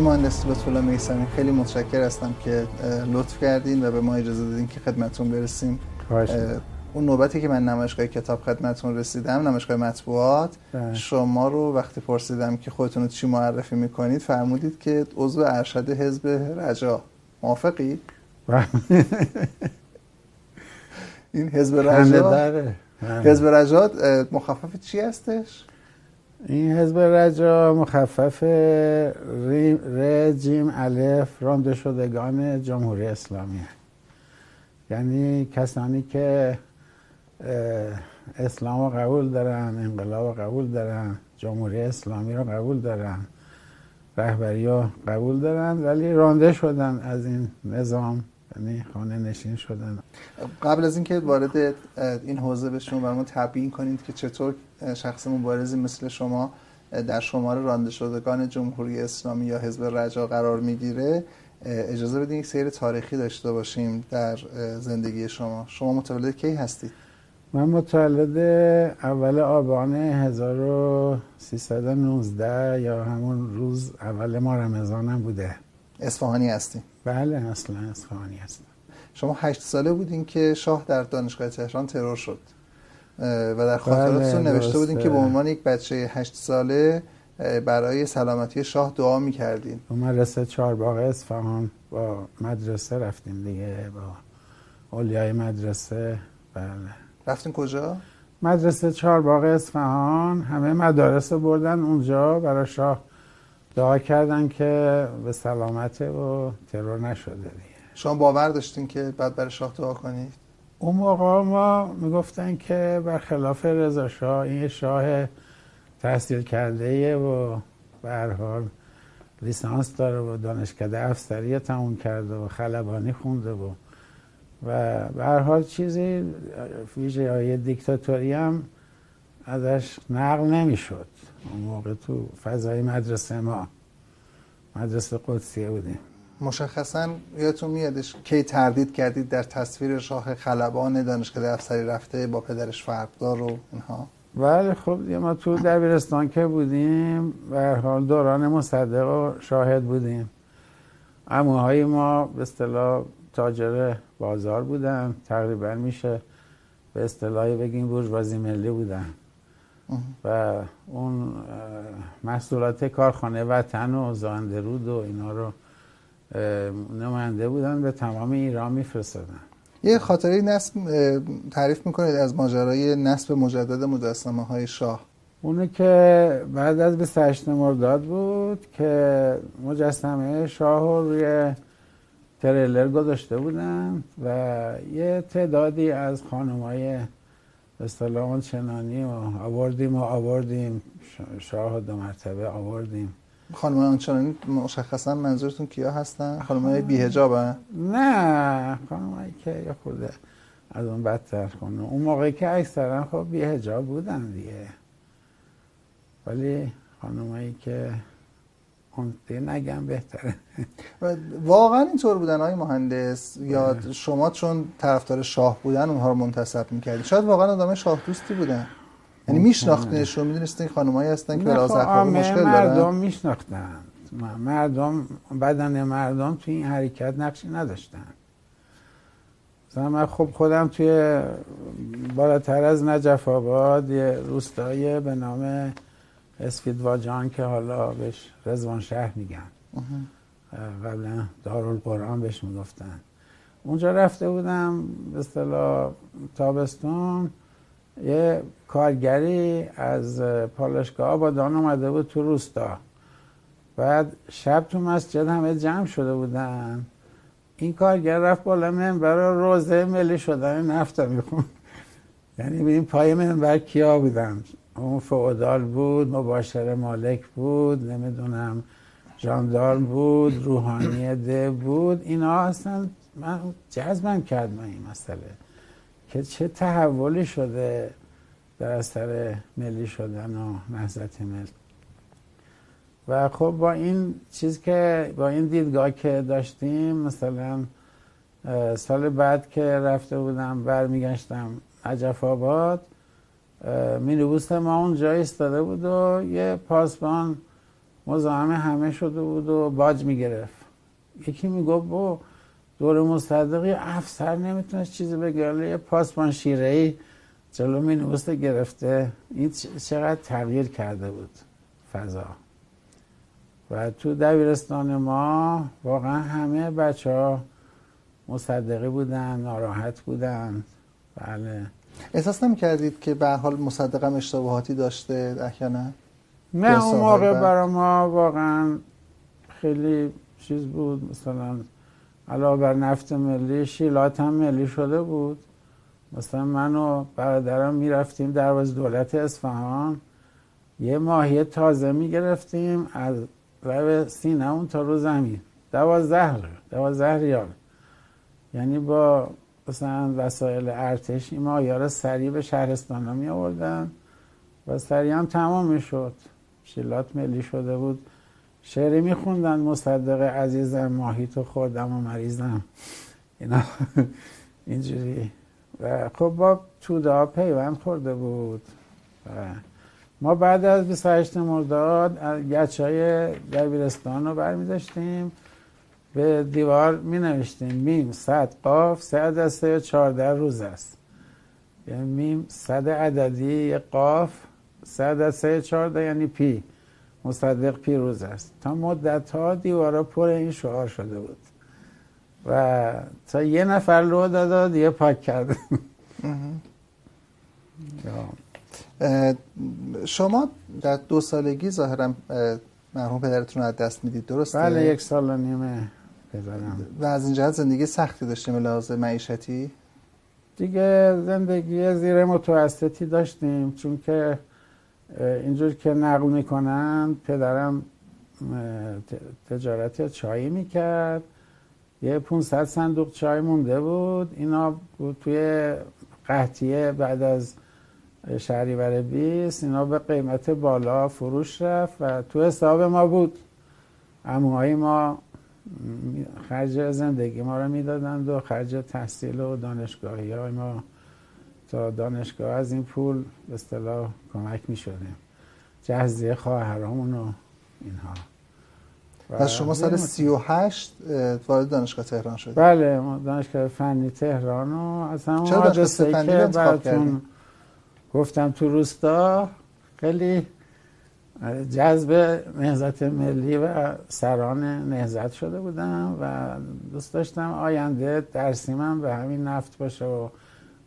آقای مهندس لطفالله میسمی خیلی متشکر هستم که لطف کردین و به ما اجازه دادین که خدمتون برسیم. اون نوبتی که من نمایشگاه کتاب خدمتون رسیدم نمایشگاه مطبوعات. ده. شما رو وقتی پرسیدم که خودتون رو چی معرفی می‌کنید فرمودید که عضو ارشد حزب رجا. موافقی؟ این حزب رجا؟ حزب رجا مخفف چی هستش؟ این حزب رجا مخفف رژیم الف رانده شدگان جمهوری اسلامی. یعنی کسانی که اسلام رو قبول دارن انقلاب رو قبول دارن جمهوری اسلامی رو قبول دارن رهبری رو قبول دارن ولی رانده شدن از این نظام یعنی خانه نشین شدن. قبل از اینکه وارد این حوزه بشون برامون تبیین کنید که چطور شخص مبارزی مثل شما در شمار رانده شدگان جمهوری اسلامی یا حزب رجا قرار می‌گیره اجازه بدین یک سیر تاریخی داشته باشیم در زندگی شما. شما متولد کی هستید؟ من متولد اول آبان 1319 یا همون روز اول ما رمضانم بوده. اصفهانی هستی بله اصلا اصفهانی هستم. شما هشت ساله بودین که شاه در دانشگاه تهران ترور شد. و در خاطراتتون بله نوشته بودین که به عنوان یک بچه هشت ساله برای سلامتی شاه دعا می‌کردین با مدرسه چهارباغ اصفهان با مدرسه رفتیم دیگه با اولیای مدرسه بله رفتین کجا؟ مدرسه چهارباغ اصفهان همه مدارس بردن اونجا برای شاه دعا کردن که به سلامته و ترور نشده دیگه شما باور داشتین که بعد برای شاه دعا کنید؟ اون موقع ما می‌گفتن که برخلاف رضا شاه این شاه تحصیل کرده و به حال لیسانس داره و دانشکده افسری تموم کرده و خلبانی خونده و و به حال چیزی ویژه های دیکتاتوری هم ازش نقل نمی‌شد. اون موقع تو فضای مدرسه ما مدرسه قدسیه بودیم. مشخصا یادتون میادش کی تردید کردید در تصویر شاه خلبان دانشکده افسری رفته با پدرش فرقدار و اینها؟ بله خب ما تو دبیرستان که بودیم به حال دوران مصدق و شاهد بودیم. اموهای ما به اصطلاح تاجر بازار بودن تقریبا میشه به اصطلاحی بگیم بورژوازی ملی بودن. و اون محصولات کارخانه وطن و زاندرود و اینا رو نماینده بودن به تمام ایران میفرستادن. یه خاطره نصب تعریف می‌کنید از ماجرای نصب مجدد مجسمه های شاه؟ اونه که بعد از 28 مرداد بود که مجسمه شاه رو روی تریلر گذاشته بودن و یه تعدادی از خانم های اصطلاح چنانی و آوردیم و آوردیم شاه دو مرتبه آوردیم. خانم آنچنانی مشخصا منظورتون کیا هستن؟ خانم های بی هجاب نه خانم هایی که خورده از اون بدتر خانم اون موقعی که اکثرا خب بی هجاب بودن دیگه. ولی خانم هایی که اون دیگه نگم بهتره. واقعا اینطور بودن های مهندس؟ یا بله. شما چون طرفدار شاه بودن اونها رو منتصب می‌کردید؟ شاید واقعا آدم شاه دوستی بودن. یعنی میشناختینش رو می‌دونستین خانمایی هستن که براز اخلاقی مشکل دارن؟ مردم میشناختن مردم بدن مردم توی این حرکت نقشی نداشتن. من خب خودم توی بالاتر از نجف آباد یه روستایی به نام اسفیدواجان که حالا بهش رزوان شهر میگن. قبلا دارالقرآن بهش می‌گفتن. اونجا رفته بودم به اصطلاح تابستون. یه کارگری از پالشگاه آبادان اومده بود تو روستا. بعد شب تو مسجد همه جمع شده بودن. این کارگر رفت بالا منبر روزه ملی شدن نفت میخون. یعنی ببین پای منبر کیا بودن؟ اون فعودال بود مباشر مالک بود نمی‌دونم جاندارم بود روحانی ده بود. اینا اصلا من جذبم کرد من این مسئله. که چه تحولی شده در اثر ملی شدن و نهضت مل و خب با این چیز که با این دیدگاه که داشتیم مثلا سال بعد که رفته بودم برمیگشتم عجف آباد مینیبوس ما اونجا ایستاده بود و یه پاسبان مزاحم همه شده بود و باج می‌گرفت. یکی می‌گفت با دور مصدقی افسر نمی‌تونست چیزی بگه. یه پاسبان شیره ای جلو مینوست گرفته. این چقدر تغییر کرده بود فضا. و تو دبیرستان ما واقعا همه بچه ها مصدقی بودن ناراحت بودن. بله. احساس نمی کردید که به حال مصدقم اشتباهاتی داشته احیانا؟ نه اون موقع برای ما واقعا خیلی چیز بود. مثلا علاوه بر نفت ملی شیلات هم ملی شده بود. مثلا من و برادرم می‌رفتیم دروازه دولت اصفهان. یه ماهی تازه می‌گرفتیم از رو سینه اون تا رو زمین. دوازده دوازده ریال. یعنی با مثلا وسایل ارتش این ماهی رو سریع به شهرستان ها می آوردن و سریع هم تمام می شد شیلات ملی شده بود. شعری میخوندن مصدق عزیزم ماهی تو خوردم و مریضم. اینا اینجوری. و خب با توده ها پیوند خورده بود. و ما بعد از 28 مرداد گچه های دبیرستان رو برمی داشتیم به دیوار می نوشتیم میم صد قاف سه عدد سه چارده روز است. یعنی میم صد عددی قاف سه عدد سه چارده یعنی پی. مصدق پیروز است تا مدت ها دیوارا پر این شعار شده بود و تا یه نفر لو داد دیگه پاک کرده شما در دو سالگی ظاهرا مرحوم پدرتون رو از دست می‌دید درسته؟ بله یک سال و نیمه پدرم و از این جهت زندگی سختی داشتیم لحاظ معیشتی؟ دیگه زندگی زیر متوسطی داشتیم چون که اینجور که نقل می‌کنن پدرم تجارت چایی می‌کرد. یه 500 صندوق چای مونده بود. اینا توی قحطیه بعد از شهریور 20 اینا به قیمت بالا فروش رفت و تو حساب ما بود. اموهای ما خرج زندگی ما رو می‌دادند و خرج تحصیل و دانشگاهی های ما تا دانشگاه از این پول به اصطلاح کمک می شدیم جهزیه خواهرامون و اینها. و شما سال 38 وارد دانشگاه تهران شدید بله دانشگاه فنی تهران و از همون چرا دانشگاه فنی کردیم؟ گفتم تو روستا خیلی جذب نهزت ملی و سران نهزت شده بودم و دوست داشتم آینده درسیمم به همین نفت باشه و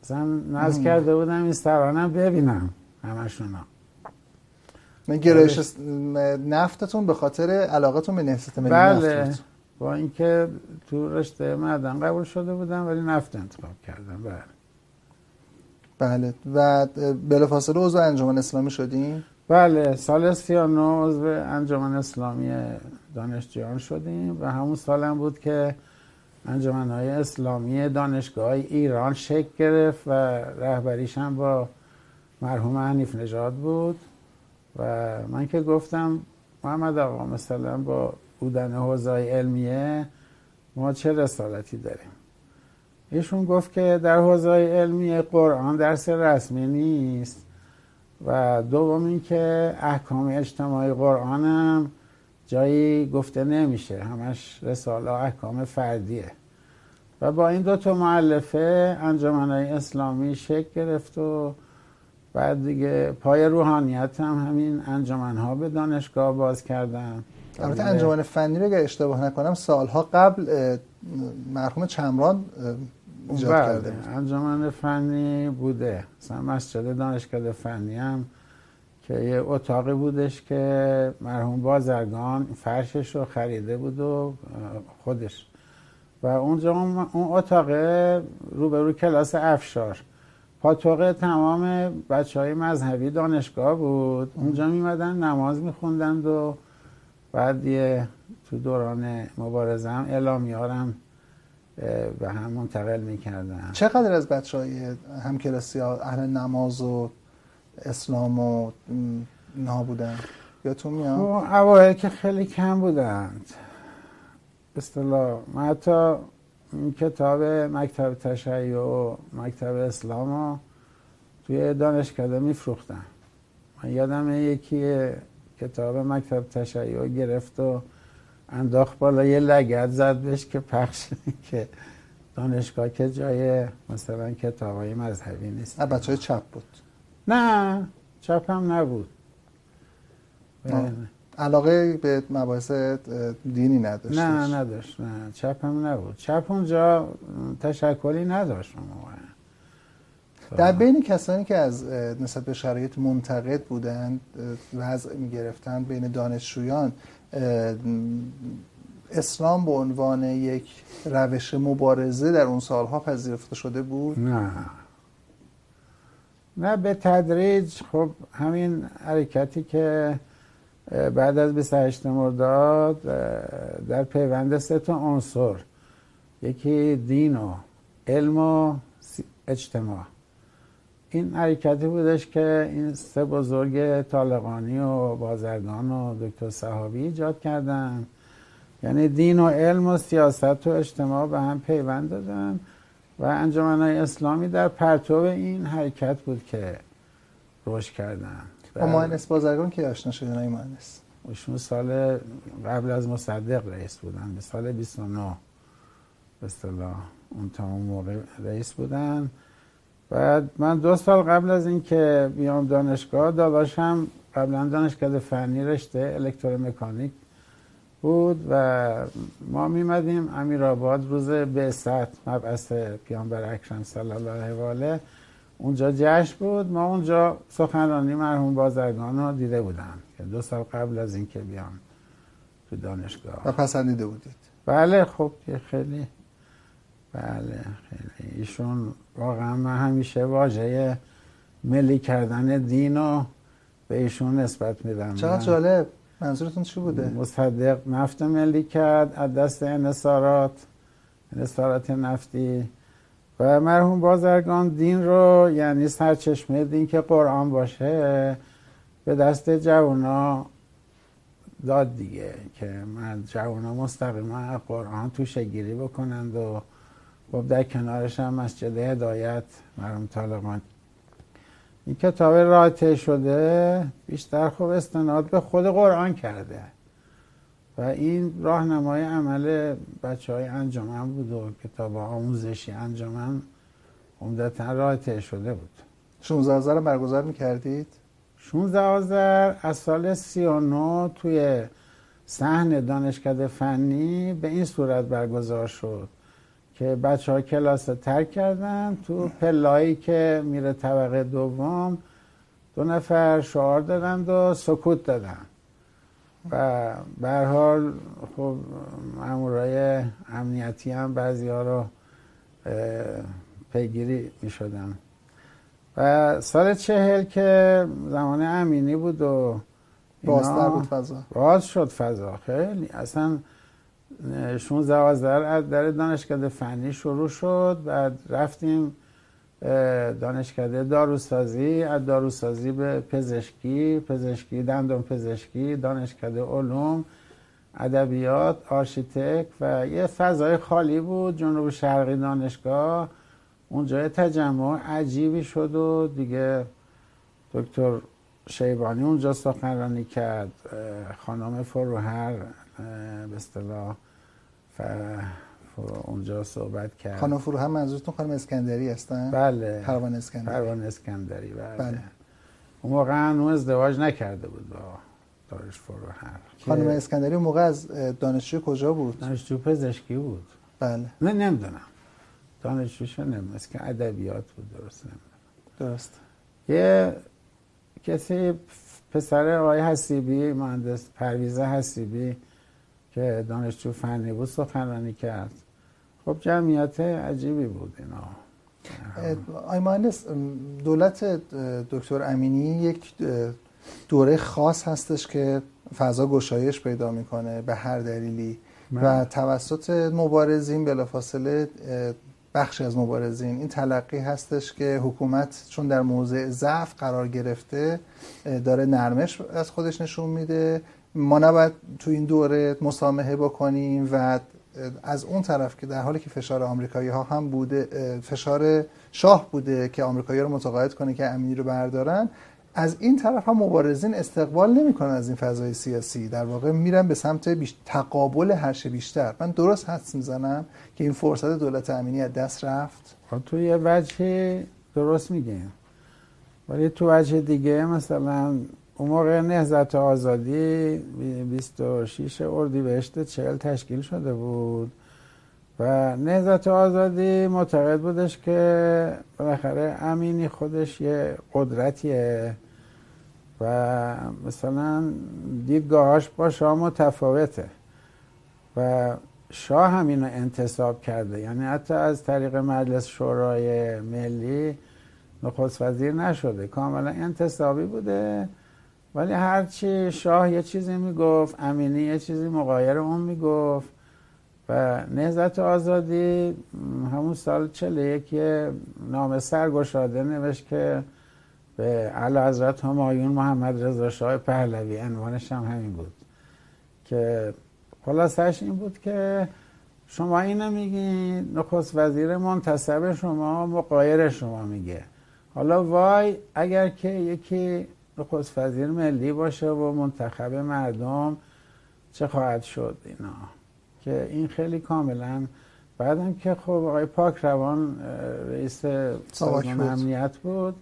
مثلا نز کرده بودم این سرانم ببینم همشونا من گرایش نفتتون به خاطر علاقتون به ملی بله. نفت با اینکه تو رشته معدن قبول شده بودم ولی نفت انتخاب کردم. بله. بله. و بلافاصله عضو انجمن اسلامی شدیم بله. سال 39 عضو انجمن اسلامی دانشجویان شدیم و همون سالم بود که انجمن های اسلامی دانشگاه های ایران شکل گرفت و رهبریش هم با مرحوم حنیف نژاد بود. و من که گفتم محمد آقا مثلا با بودن حوزه علمیه ما چه رسالتی داریم؟ ایشون گفت که در حوزه علمی قرآن درس رسمی نیست و دوم اینکه احکام اجتماعی قرآن هم جایی گفته نمیشه. همش رساله احکام فردیه. و با این دو تا معلفه انجمنهای اسلامی شکل گرفت و بعد دیگه پای روحانیت هم همین انجمنها به دانشگاه باز کردن. البته انجمن فنی رو اگر اشتباه نکنم سالها قبل مرحوم چمران ایجاد بله. کرده انجمن فنی بوده. مثلا مسجد دانشگاه فنی هم که یه اتاقی بودش که مرحوم بازرگان فرشش رو خریده بود و خودش. و اونجا اون اتاق روبرو کلاس افشار. پاتوق تمام بچه های مذهبی دانشگاه بود. اونجا میمدن نماز میخوندند و بعد یه تو دوران مبارزه هم اعلامیارم به هم منتقل می‌کردن. چقدر از بچه های همکلاسی ها اهل نماز و اسلام و اینها بودن. تو میاد؟ خب، اوائل که خیلی کم بودند. اصطلاح من حتی کتاب مکتب تشیع و مکتب اسلام رو توی دانشکده میفروختم. من یادم یکی کتاب مکتب تشیع گرفت و انداخت بالا یه لگت زد بهش که پخش که دانشگاه که جای مثلا کتاب های مذهبی نیست. بچه های چپ بود. نه چپ هم نبود علاقه به مباحث دینی نداشت نه نداشت نه چپ هم نبود. چپ اونجا تشکلی نداشت در بین کسانی که از نسبت به شرایط منتقد بودند وضع می گرفتن بین دانشجویان اسلام به عنوان یک روش مبارزه در اون سالها پذیرفته شده بود؟ نه. نه به تدریج. خب همین حرکتی که بعد از 28 مرداد در پیوند سه تا عنصر یکی دین و علم و اجتماع. این حرکتی بودش که این سه بزرگ طالقانی و بازرگان و دکتر صحابی ایجاد کردن. یعنی دین و علم و سیاست و اجتماع به هم پیوند دادن. و انجمنهای اسلامی در پرتو این حرکت بود که رشد کردن. با مهندس بازرگان که آشنا شدن های مهندس. ایشون سال قبل از مصدق رئیس بودن به سال 29 به اصطلاح اون تا اون موقع رئیس بودن. بعد من دو سال قبل از اینکه بیام دانشگاه داداشم قبلا دانشگاه فنی رشته الکترومکانیک بود و ما میمدیم امیرآباد روز بعثت مبعث پیامبر اکرم صلی الله علیه و آله. اونجا جشن بود. ما اونجا سخنرانی مرحوم بازرگان رو دیده بودم که دو سال قبل از اینکه بیام تو دانشگاه. و پسندیده بودید. بله خب خیلی بله خیلی. ایشون واقعا من همیشه واژه ملی کردن دین رو به ایشون نسبت میدم. چقدر جالب. منظورتون چی بوده؟ مصدق نفت ملی کرد از دست انصارات انصارات نفتی و مرحوم بازرگان دین رو یعنی سرچشمه دین که قرآن باشه به دست جوانا داد دیگه که من جوانا مستقیما قرآن توشه گیری بکنند و خب در کنارش هم مسجد هدایت مرحوم طالقان این کتاب رایته شده بیشتر خوب استناد به خود قرآن کرده و این راهنمای عمل بچه های انجامن بود و کتاب آموزشی انجامن عمدتا رایته شده بود 16 آذر برگزار می‌کردید؟ 16 آذر از سال 39 توی صحن دانشکده فنی به این صورت برگزار شد که بچه ها کلاس ترک کردن تو پلایی که میره طبقه دوم. دو نفر شعار دادند و سکوت دادن. و به حال خب مامورای امنیتی هم بعضی ها رو پیگیری می شدن و سال چهل که زمان امینی بود و بازتر بود فضا. باز شد فضا. خیلی. اصلا 16 آذر در دانشکده فنی شروع شد بعد رفتیم دانشکده داروسازی از داروسازی به پزشکی پزشکی دندون پزشکی دانشکده علوم ادبیات آرشیتک و یه فضای خالی بود جنوب شرقی دانشگاه. اونجا تجمع عجیبی شد و دیگه دکتر شیبانی اونجا سخنرانی کرد خانم فروهر به اصطلاح اونجا صحبت کرد. خانم فروهر منظورتون خانم اسکندری هستن؟ بله. پروان اسکندری. پروان اسکندری بله, بله. اون موقع اون ازدواج نکرده بود با دارش فروهر. خانم اسکندری اون موقع از دانشجو کجا بود؟ دانشجو پزشکی بود. بله. نه نمی‌دونم. دانشجوشو نمی‌دونم. که ادبیات بود درست نمی‌دونم. درست. یه کسی پسر آقای حسیبی مهندس پرویزه حسیبی که دانشجو فنی بود سخنرانی کرد. خب جمعیت عجیبی بود اینا. آی مهندس دولت دکتر امینی یک دوره خاص هستش که فضا گشایش پیدا می‌کنه به هر دلیلی. و توسط مبارزین بلافاصله بخشی از مبارزین. این تلقی هستش که حکومت چون در موضع ضعف قرار گرفته داره نرمش از خودش نشون میده. ما نباید تو این دوره مسامحه بکنیم و از اون طرف که در حالی که فشار آمریکایی ها هم بوده فشار شاه بوده که آمریکایی رو متقاعد کنه که امینی رو بردارن از این طرف هم مبارزین استقبال نمی‌کنن از این فضای سیاسی. در واقع میرن به سمت بیش... تقابل هرچه بیشتر. من درست حدس می‌زنم که این فرصت دولت امینی از دست رفت؟ تو یه وجه درست میگیم ولی تو وجه دیگه مثلا اون موقع نهزت آزادی 26 اردیبهشت 40 تشکیل شده بود. و نهزت آزادی معتقد بودش که بالاخره امینی خودش یه قدرتیه و مثلا دیدگاهاش با شاه متفاوته و شاه همین رو انتصاب کرده. یعنی حتی از طریق مجلس شورای ملی نخست وزیر نشده. کاملا انتصابی بوده. ولی هرچی شاه یه چیزی می‌گفت امینی یه چیزی مقایر اون می‌گفت و نهزت آزادی همون سال چله یکی نام سرگشاده نوشت که به علا حضرت همایون محمد رضا شاه پهلوی عنوانش هم همین بود. که خلاصش این بود که شما اینو میگین نخست وزیر منتصب شما مقایر شما میگه. حالا وای اگر که یکی نخست وزیر ملی باشه و منتخب مردم چه خواهد شد اینا. که این خیلی کاملا بعدم که خب آقای پاک روان رئیس سازمان امنیت بود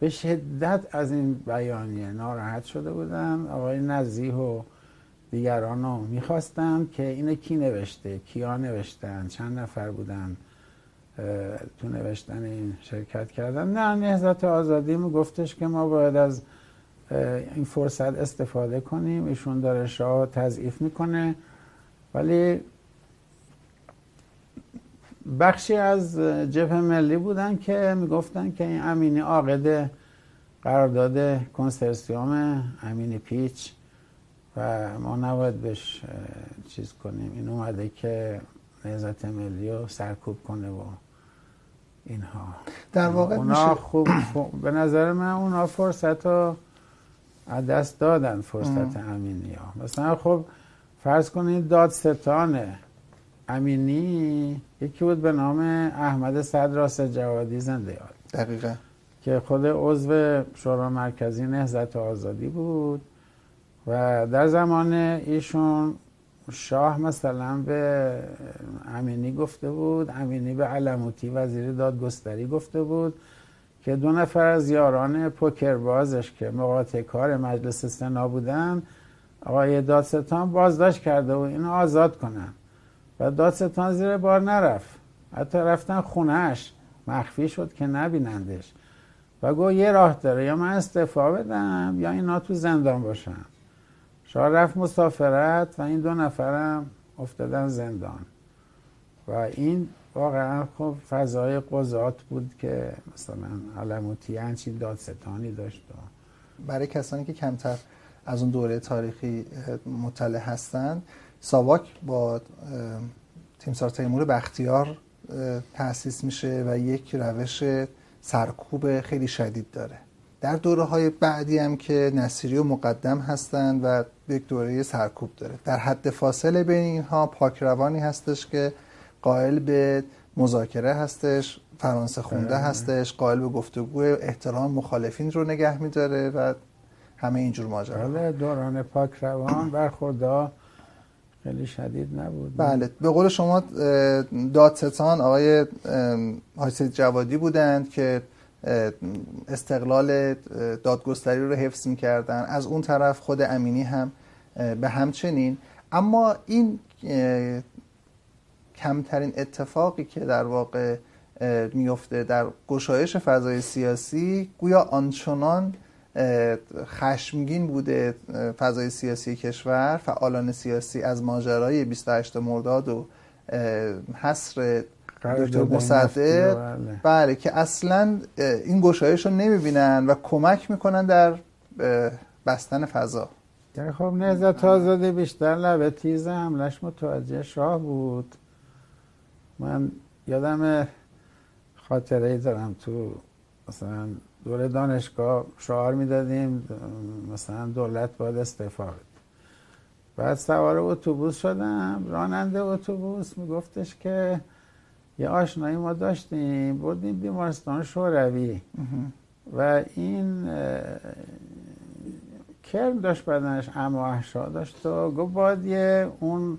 به شدت از این بیانیه ناراحت شده بودن. آقای نزیح و دیگران رو می‌خواستن که اینه کی نوشته کیا نوشتن چند نفر بودن تو نوشتن این شرکت کردن. نه نهزت آزادی گفتش که ما باید از این فرصت استفاده کنیم. ایشون داره شاه تضعیف می‌کنه. ولی بخشی از جبهه ملی بودن که می‌گفتن که این امینی عاقد قرارداد کنسرسیوم امینی پیچ و ما نباید بهش چیز کنیم. این اومده که نهزت ملی رو سرکوب کنه و اینها. در واقع اونا خوب, به نظر من اونا فرصت رو از دست دادن فرصت امینی ها مثلا خب فرض کنید دادستان امینی یکی بود به نام احمد صدراس جوادی زنده یاد. دقیقا. که خود عضو شورا مرکزی نهزت آزادی بود و در زمان ایشون شاه مثلا به امینی گفته بود امینی به علموتی وزیر دادگستری گفته بود. که دو نفر از یاران پوکربازش که مقاطع کار مجلس سنا بودن آقای دادستان بازداشت کرده و اینو آزاد کنن. و دادستان زیر بار نرفت. حتی رفتن خونهش مخفی شد که نبینندش. و گو یه راه داره یا من استعفا بدم یا اینا تو زندان باشم شاه رفت مسافرت و این دو نفرم افتادن زندان. و این واقعا خب فضای قضات بود که مثلا علموتی هنچین دادستانی داشت. برای کسانی که کمتر از اون دوره تاریخی مطلع هستند ساواک با تیمسار تیمور بختیار تأسیس میشه و یک روش سرکوب خیلی شدید داره. در دوره های بعدی هم که نصیری و مقدم هستند و یک دوره سرکوب داره. در حد فاصله بین اینها پاکروانی هستش که قائل به مذاکره هستش فرانسه خونده هستش قائل به گفتگو احترام مخالفین رو نگه میداره و همه اینجور ماجرا بله دوران پاکروان برخوردا خیلی شدید نبود. بله به قول شما دادستان آقای حاجی جوادی بودند که استقلال دادگستری رو حفظ می‌کردن. از اون طرف خود امینی هم به همچنین. اما این کمترین اتفاقی که در واقع میفته در گشایش فضای سیاسی گویا آنچنان خشمگین بوده فضای سیاسی کشور فعالان سیاسی از ماجرای 28 مرداد و حصر دکتر مصدق بله. بله که اصلا این گشایش رو نمی‌بینن و کمک می‌کنن در بستن فضا در خب نهزت آزادی بیشتر لبه تیز حملش متوجه شاه بود من یادم خاطره ای دارم تو مثلا دوره دانشگاه شعار می‌دادیم مثلا دولت باید استعفا بده. بعد سوار اتوبوس شدم راننده اتوبوس میگفتش که یه آشنایی ما داشتیم بردیم بیمارستان شوروی. و این کرم داشت بدنش اما احشا داشت و گفت باید یه اون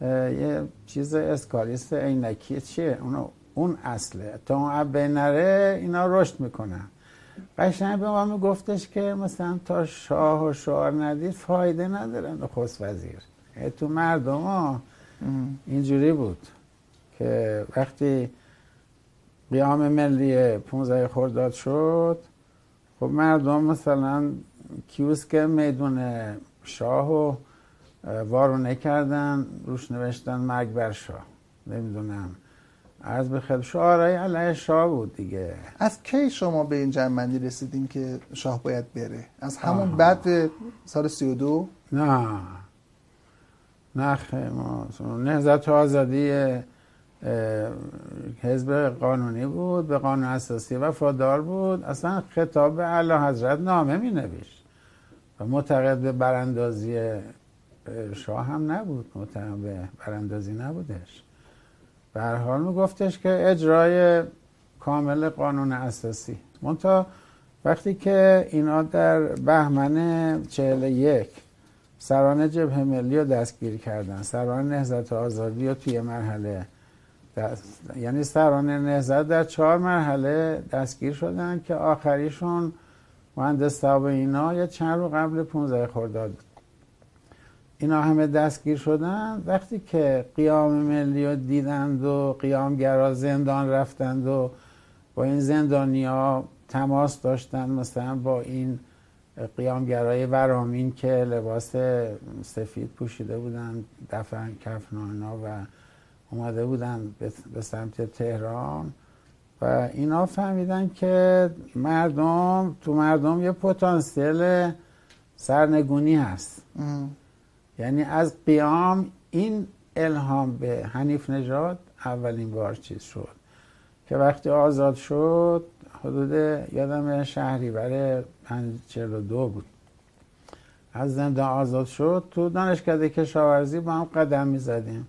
یه چیز اسکالیست عینکی چیه؟ اون اون اصله. تا اون عبه نره اینا رشد می‌کنن. قشنگ به ما میگفتش که مثلا تا شاه و شعار ندید فایده نداره نخست وزیر. تو مردم ها اینجوری بود که وقتی قیام ملی 15 خرداد شد خب مردم مثلا کیوسک میدون شاه و وارونه کردن روش نوشتن مرگ بر شاه. نمی‌دونم. از به خیلی شعارهای علیه شاه بود دیگه. از کی شما به این جنبندی رسیدین که شاه باید بره؟ از همون بعد سال 32 نه. نه ما نهزت آزادی حزب قانونی بود به قانون اساسی وفادار بود. اصلا خطاب به اعلی حضرت نامه می نوشت و معتقد به براندازی شاه هم نبود به براندازی نبودش. به هر حال می گفتش که اجرای کامل قانون اساسی. منتها وقتی که اینا در بهمن چهل یک سران جبهه ملی رو دستگیر کردن سران نهزت آزادی رو توی مرحله دست... یعنی سران نهزت در چهار مرحله دستگیر شدن که آخریشون مهندس و اینا یه چند رو قبل 15 خرداد اینا همه دستگیر شدن. وقتی که قیام ملی رو دیدند و قیامگرا زندان رفتند و با این زندانی ها تماس داشتن مثلا با این قیامگرای ورامین که لباس سفید پوشیده بودن دفن کفنانا و اومده بودن به سمت تهران. و اینا فهمیدن که مردم تو مردم یه پتانسیل سرنگونی هست. یعنی از قیام این الهام به حنیف نژاد اولین بار چیز شد که وقتی آزاد شد حدود یادم شهریور 42 بود. از زندان آزاد شد تو دانشکده کشاورزی با هم قدم می‌زدیم.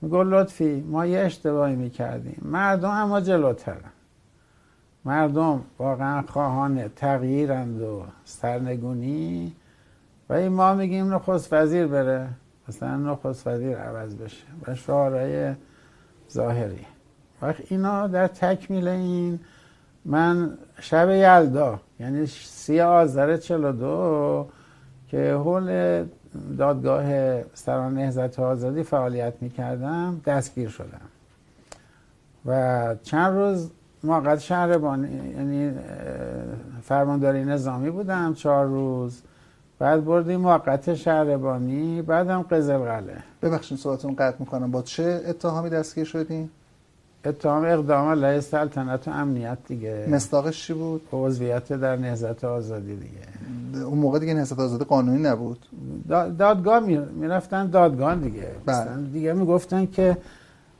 میگو لطفی ما یه اشتباهی می‌کردیم. مردم اما جلوترن. مردم واقعا خواهان تغییرند و سرنگونی و این ما میگیم نخست وزیر بره. مثلا نخست وزیر عوض بشه. و شعارهای ظاهری. وقت اینا در تکمیل این. من شب یلدا یعنی سی آذر 42 که حول دادگاه سران نهزت آزادی فعالیت می‌کردم دستگیر شدم. و چند روز موقت شهربانی یعنی فرمانداری نظامی بودم. چهار روز بعد بردیم موقت شهربانی بعدم قزل قله ببخشید صحبتون قطع می‌کنم. با چه اتهامی دستگیر شدین؟ اتهام اقدام علیه سلطنت و امنیت دیگه. مستاقش چی بود؟ عضویت در نهزت آزادی دیگه. اون موقع دیگه نهزت آزادی قانونی نبود. دادگاه می‌رفتن دادگاه دیگه. بله. دیگه می‌گفتن که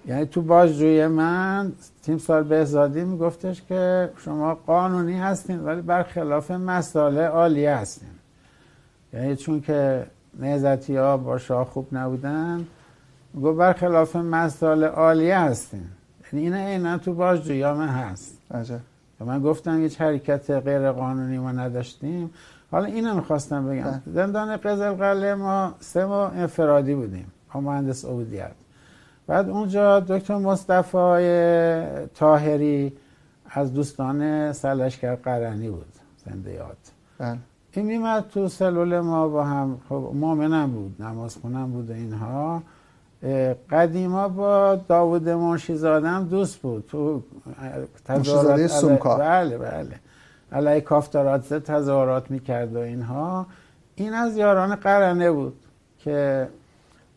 یعنی تو بازجویی من تیم سال بهزادی میگفتش که شما قانونی هستین ولی برخلاف مسائل عالی هستین. یعنی چون که نهزتی ها با شاه خوب نبودن گفت برخلاف مسائل عالیه هستین یعنی این اینا تو بازجویامه هست. عجب. من گفتم هیچ حرکت غیر قانونی ما نداشتیم. حالا اینو می‌خواستم بگم. بله. زندان قزل قله ما سه ما انفرادی بودیم. با مهندس عبودیت. بعد اونجا دکتر مصطفی تاهری از دوستان سلشکر قرنی بود. زنده یاد. بله. این میمد تو سلول ما با هم خب مؤمنم بود نماز خونم بود اینها. قدیما با داوود منشیزاده دوست بود. تو تظاهرات سومکا بله بله. علیه کافتاراتزه تظاهرات می‌کرد و اینها. این از یاران قرنه بود که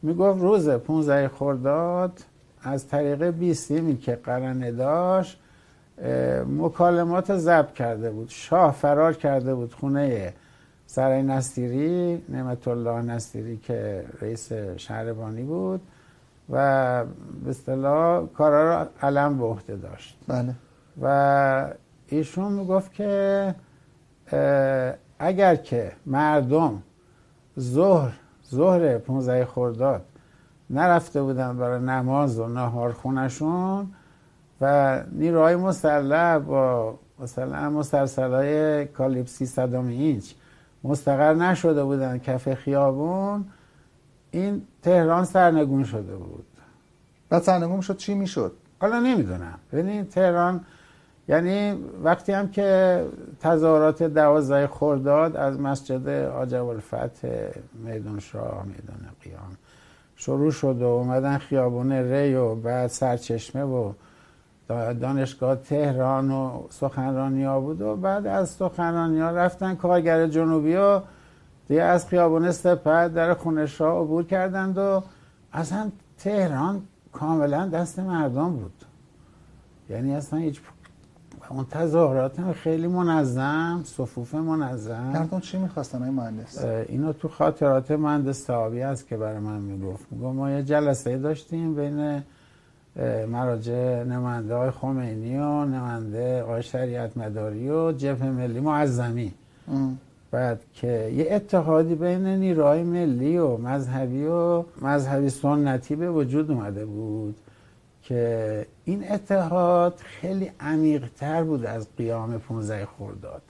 می‌گفت روز 15 خرداد از طریق بیسیمی که قرنه داشت مکالمات ضبط کرده بود شاه فرار کرده بود خونه سرای نستیری نعمت الله نستیری که رئیس شهربانی بود و به اصطلاح کارا رو علم به عهده داشت. بله. و ایشون می‌گفت که اگر که مردم ظهر ظهر 15 خرداد نرفته بودن برای نماز و نهار خونشون و نیروهای مسلح با مثلا مسلسلای کالیپ 300 اینچ مستقر نشده بودن. کف خیابون. این تهران سرنگون شده بود. بعد سرنگون شد چی می‌شد؟ حالا نمی‌دونم. ببین تهران یعنی وقتی هم که تظاهرات دوازده خورداد از مسجد آجب الفتح میدون شاه میدون قیام شروع شد و اومدن خیابون ری و بعد سرچشمه و دانشگاه تهران و سخنرانی ها بود و بعد از سخنرانی ها رفتن کارگر جنوبی و دیگه از خیابون سپر در خونش ها عبور کردند و اصلا تهران کاملا دست مردم بود. یعنی اصلا هیچ اون تظاهرات هم خیلی منظم صفوف منظم. مردم چی می‌خواستن های مهندس؟ اینو تو خاطرات مهندس صحابی هست که برای من می‌گفت. می‌گفت ما یه جلسه داشتیم بین مراجع نماینده های خمینی و نماینده آقای شریعت مداری و جبهه ملی معظمی. بعد که یه اتحادی بین نیروهای ملی و مذهبی و مذهبی سنتی به وجود اومده بود که این اتحاد خیلی عمیقتر بود از قیام 15 خورداد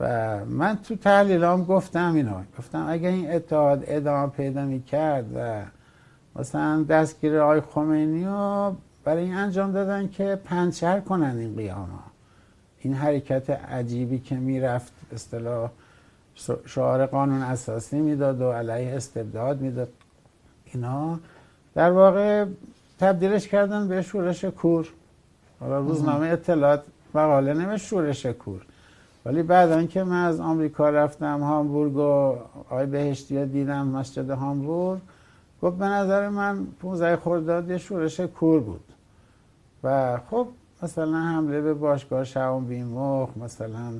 و من تو تحلیلام گفتم اینا گفتم اگه این اتحاد ادامه پیدا می کرد و مثلا دستگیر آقای خمینی رو برای این انجام دادن که پنچر کنن این قیام این حرکت عجیبی که می‌رفت اصطلاح شعار قانون اساسی می‌داد و علیه استبداد می‌داد. اینا در واقع تبدیلش کردن به شورش کور. حالا روزنامه اطلاعات مقاله نمی شورش کور. ولی بعد که من از آمریکا رفتم هامبورگ و آقای بهشتی دیدم مسجد هامبورگ گفت به نظر من 15 خرداد شورش کور بود. و خب مثلا حمله به باشگاه شعون بیمخ مثلا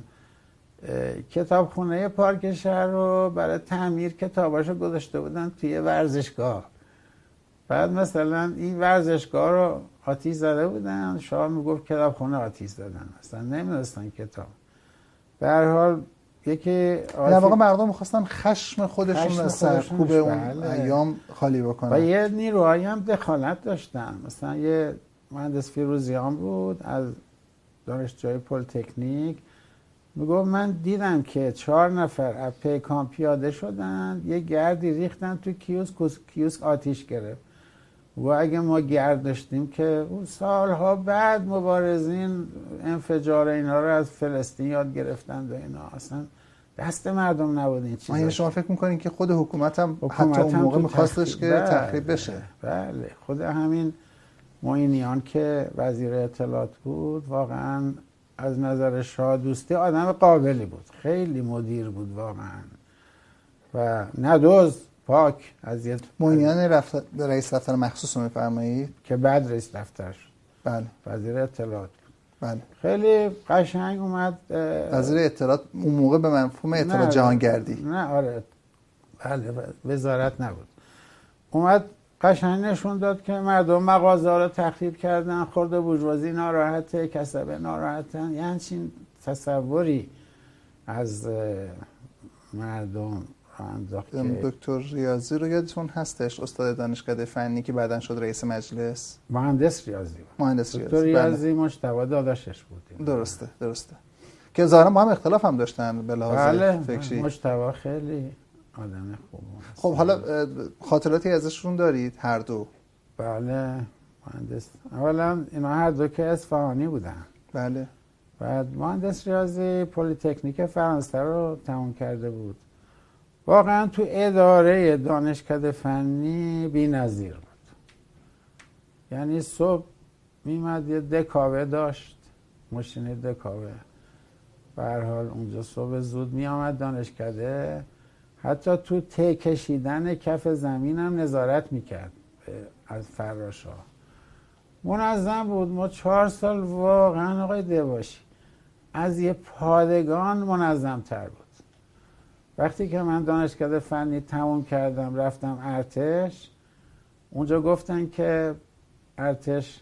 کتابخونه پارک شهر رو برای تعمیر کتاباشو گذاشته بودن توی ورزشگاه. بعد مثلا این ورزشگاه رو آتیش زده بودن شاه می‌گفت کتابخونه آتیش زدن مثلا نمی‌دونستن کتاب. به هر حال یکی در واقع مردم می‌خواستن خشم خودشون از سرکوب اون بله. ایام خالی بکنن. و یه نیروهایی هم دخالت داشتن. مثلا یه مهندس فیروزیان بود از دانشجوی پلی‌تکنیک. می‌گفت من دیدم که چهار نفر از پیکان پیاده شدن یه گردی ریختن تو کیوسک کیوسک آتیش گرفت. و اگه ما گرد داشتیم که اون سالها بعد مبارزین انفجار اینا رو از فلسطین یاد گرفتن و اینا. اصلا دست مردم نبود این چیزا. یعنی شما فکر می‌کنین که خود حکومت هم حتی اون موقع میخواستش که بله، تخریب بشه. بله. خود همین معینیان که وزیر اطلاعات بود واقعا از نظر شاه دوستی آدم قابلی بود. خیلی مدیر بود واقعا. و ندوز پاک. از یه موینیان رفت رئیس دفتر مخصوص رو میفرمایید؟ که بعد رئیس دفتر شد بله. وزیر اطلاعات. بله. خیلی قشنگ اومد وزیر اطلاعات اون موقع به مفهوم اطلاعات جهانگردی. نه آره. بله وزارت نبود. اومد قشنگ نشون داد که مردم مغازه رو تخریب کردن خورده بورژوازی ناراحته کسبه ناراحتن یعنی چین تصوری از مردم دکتر ریاضی رو یادتون هستش؟ استاد دانشکده فنی که بعدا شد رئیس مجلس. مهندس ریاضی بود. مهندس ریاضی دکتر ریاضی بله. مشتبه داداشش بود. درسته درسته. که ظاهرا ما هم اختلاف هم داشتن به لحاظ بله. فکری. مشتبه خیلی آدم خوب خب حالا خاطراتی ازشون دارید؟ هر دو. بله مهندس. اولا اینا هر دو که اصفهانی بودن. بله. بعد مهندس ریاضی پلی‌تکنیک فرانسه رو تموم کرده بود. واقعا تو اداره دانشکده فنی بی نظیر بود. یعنی صبح میمد یه دکاوه داشت ماشین دکاوه. حال اونجا صبح زود می آمد دانشکده. حتی تو ته کشیدن کف زمین هم نظارت می‌کرد از فراشا منظم بود. ما چهار سال واقعا آقای دباشی از یه پادگان منظم تر بود. وقتی که من دانشکده فنی تموم کردم رفتم ارتش اونجا گفتن که ارتش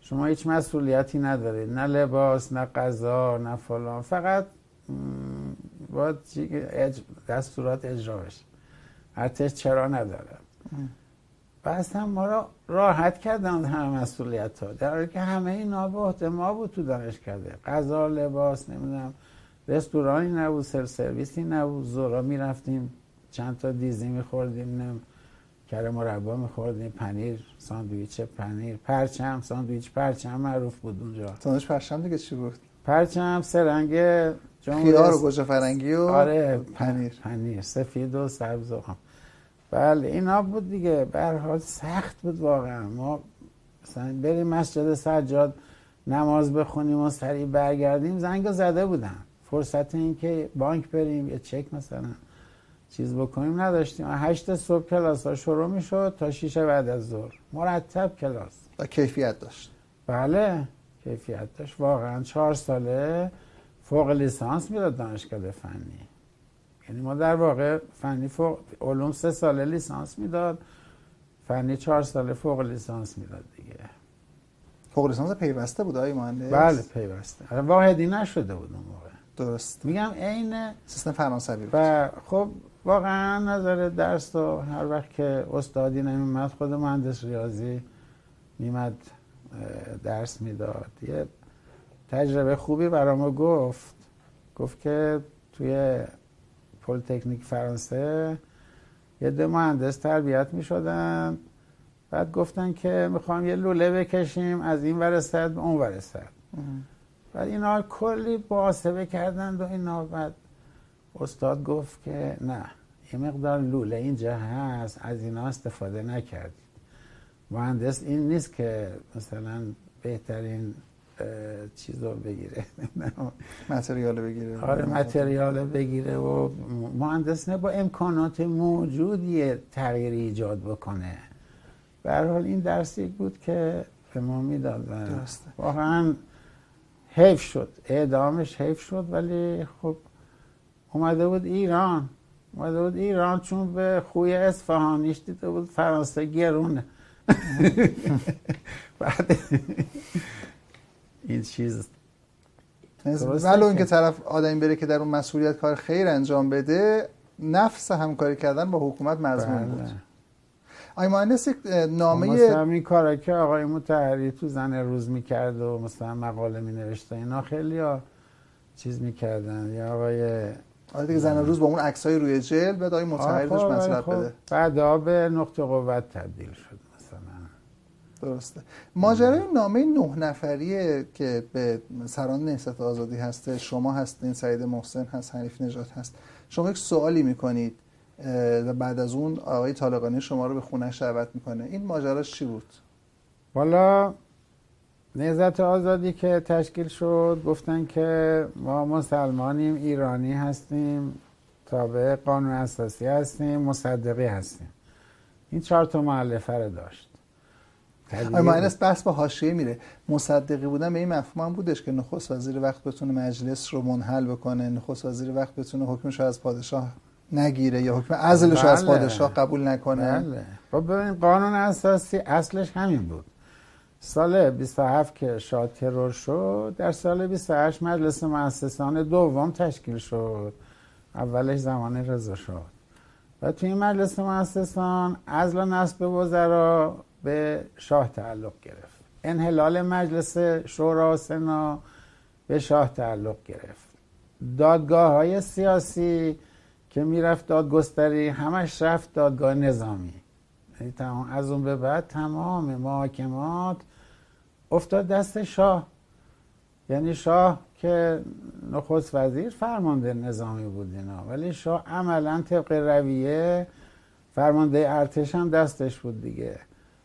شما هیچ مسئولیتی ندارید نه لباس نه غذا نه فلان. فقط باید دستورات اجرا بشه. ارتش چرا نداره؟ و اصلا ما را راحت کردن همه مسئولیت ها در حالی که همه اینا به ما بود تو دانشکده. غذا لباس نمی‌دونم. رستورانی نبود سر سرویسی نبود. زورا می‌رفتیم چند تا دیزی میخوردیم نم کره مربا میخوردیم پنیر ساندویچ پنیر پرچم ساندویچ پرچم معروف بود اونجا. ساندویچ پرچم دیگه چی بود؟ پرچم سرنگ خیار و گوجه فرنگی و آره پنیر. پنیر سفید و سبز و بله اینا بود دیگه. به حال سخت بود واقعا. ما مثلا بریم مسجد سجاد نماز بخونیم و سریع برگردیم زنگ زده بودن. فرصت این که بانک بریم یه چک مثلا چیز بکنیم. نداشتیم. هشت صبح کلاس ها شروع می شد تا شیش بعد از ظهر. مرتب کلاس. و کیفیت داشت. بله کیفیت داشت. واقعا چهار ساله فوق لیسانس می‌داد دانشکده فنی. یعنی ما در واقع فنی فوق علوم سه ساله لیسانس می‌داد. فنی چهار ساله فوق لیسانس می‌داد دیگه. فوق لیسانس پیوسته بود آقای مهندس؟ بله پیوسته. آره، واحدی نشده بود اون موقع. درست. میگم عین سیستم فرانسوی و خب واقعا نظر درس و هر وقت که استادی نمیمد خود مهندس ریاضی میمد درس می‌داد. یه تجربه خوبی برای ما گفت. گفت که توی پلیتکنیک فرانسه یه دو مهندس تربیت می شدن بعد گفتن که می‌خوام یه لوله بکشیم از این ورسد به اون ورسد بعد اینا کلی باسبه کردند و اینا. بعد استاد گفت که نه یه مقدار لوله اینجا هست از اینا استفاده نکردید. مهندس این نیست که مثلا بهترین چیز رو بگیره. متریال بگیره. آره متریال بگیره و مهندس نه با امکانات موجودی تغییری ایجاد بکنه. به حال این درسی بود که به ما می‌داد واقعا حیف شد. اعدامش حیف شد ولی خب اومده بود ایران. اومده بود ایران چون به خوی اصفهانیش دیده بود فرانسه گرونه. بعد این چیز. ولو اینکه طرف آدمی بره که در اون مسئولیت کار خیر انجام بده نفس همکاری کردن با حکومت مضمون بله. بود. آی مهندس نامه مثلا این کارا که آقای متحری تو زن روز می‌کرد و مثلا مقاله می نوشته اینا خیلی ها چیز می‌کردن. یا آقای آره دیگه زن روز با اون عکسای روی جل بعد آقای متحری داشت خب بده. بعدا به نقطه قوت تبدیل شد درسته. ماجرای نامه نه نفریه که به سران نهضت آزادی هسته شما هستین سعید محسن هست حنیف نجات هست. شما یک سوالی می‌کنید. و بعد از اون آقای طالقانی شما رو به خونش دعوت می‌کنه. این ماجراش چی بود؟ والا نهضت آزادی که تشکیل شد گفتن که ما مسلمانیم ایرانی هستیم تابع قانون اساسی هستیم مصدقی هستیم. این چهار تا معلفه رو داشت. ماینس بحث با حاشیه میره. مصدقی بودن به این مفهوم هم بودش که نخست وزیر وقت بتونه مجلس رو منحل بکنه نخست وزیر وقت بتونه حکمش رو از پادشاه نگیره یا حکم عزلش رو از بله. پادشاه قبول نکنه؟ بله. خب ببین قانون اساسی اصلش همین بود. سال 27 که شاه ترور شد در سال 28 مجلس مؤسسان دوم تشکیل شد. اولش زمان رضا شد و توی این مجلس مؤسسان ازل و نصب وزرا به شاه تعلق گرفت. انحلال مجلس شورا و سنا به شاه تعلق گرفت. دادگاه های سیاسی که می‌رفت دادگستری همش رفت دادگاه نظامی. یعنی تمام از اون به بعد تمام محاکمات افتاد دست شاه. یعنی شاه که نخست وزیر فرمانده نظامی بود اینا. ولی شاه عملا طبق رویه فرمانده ارتش هم دستش بود دیگه.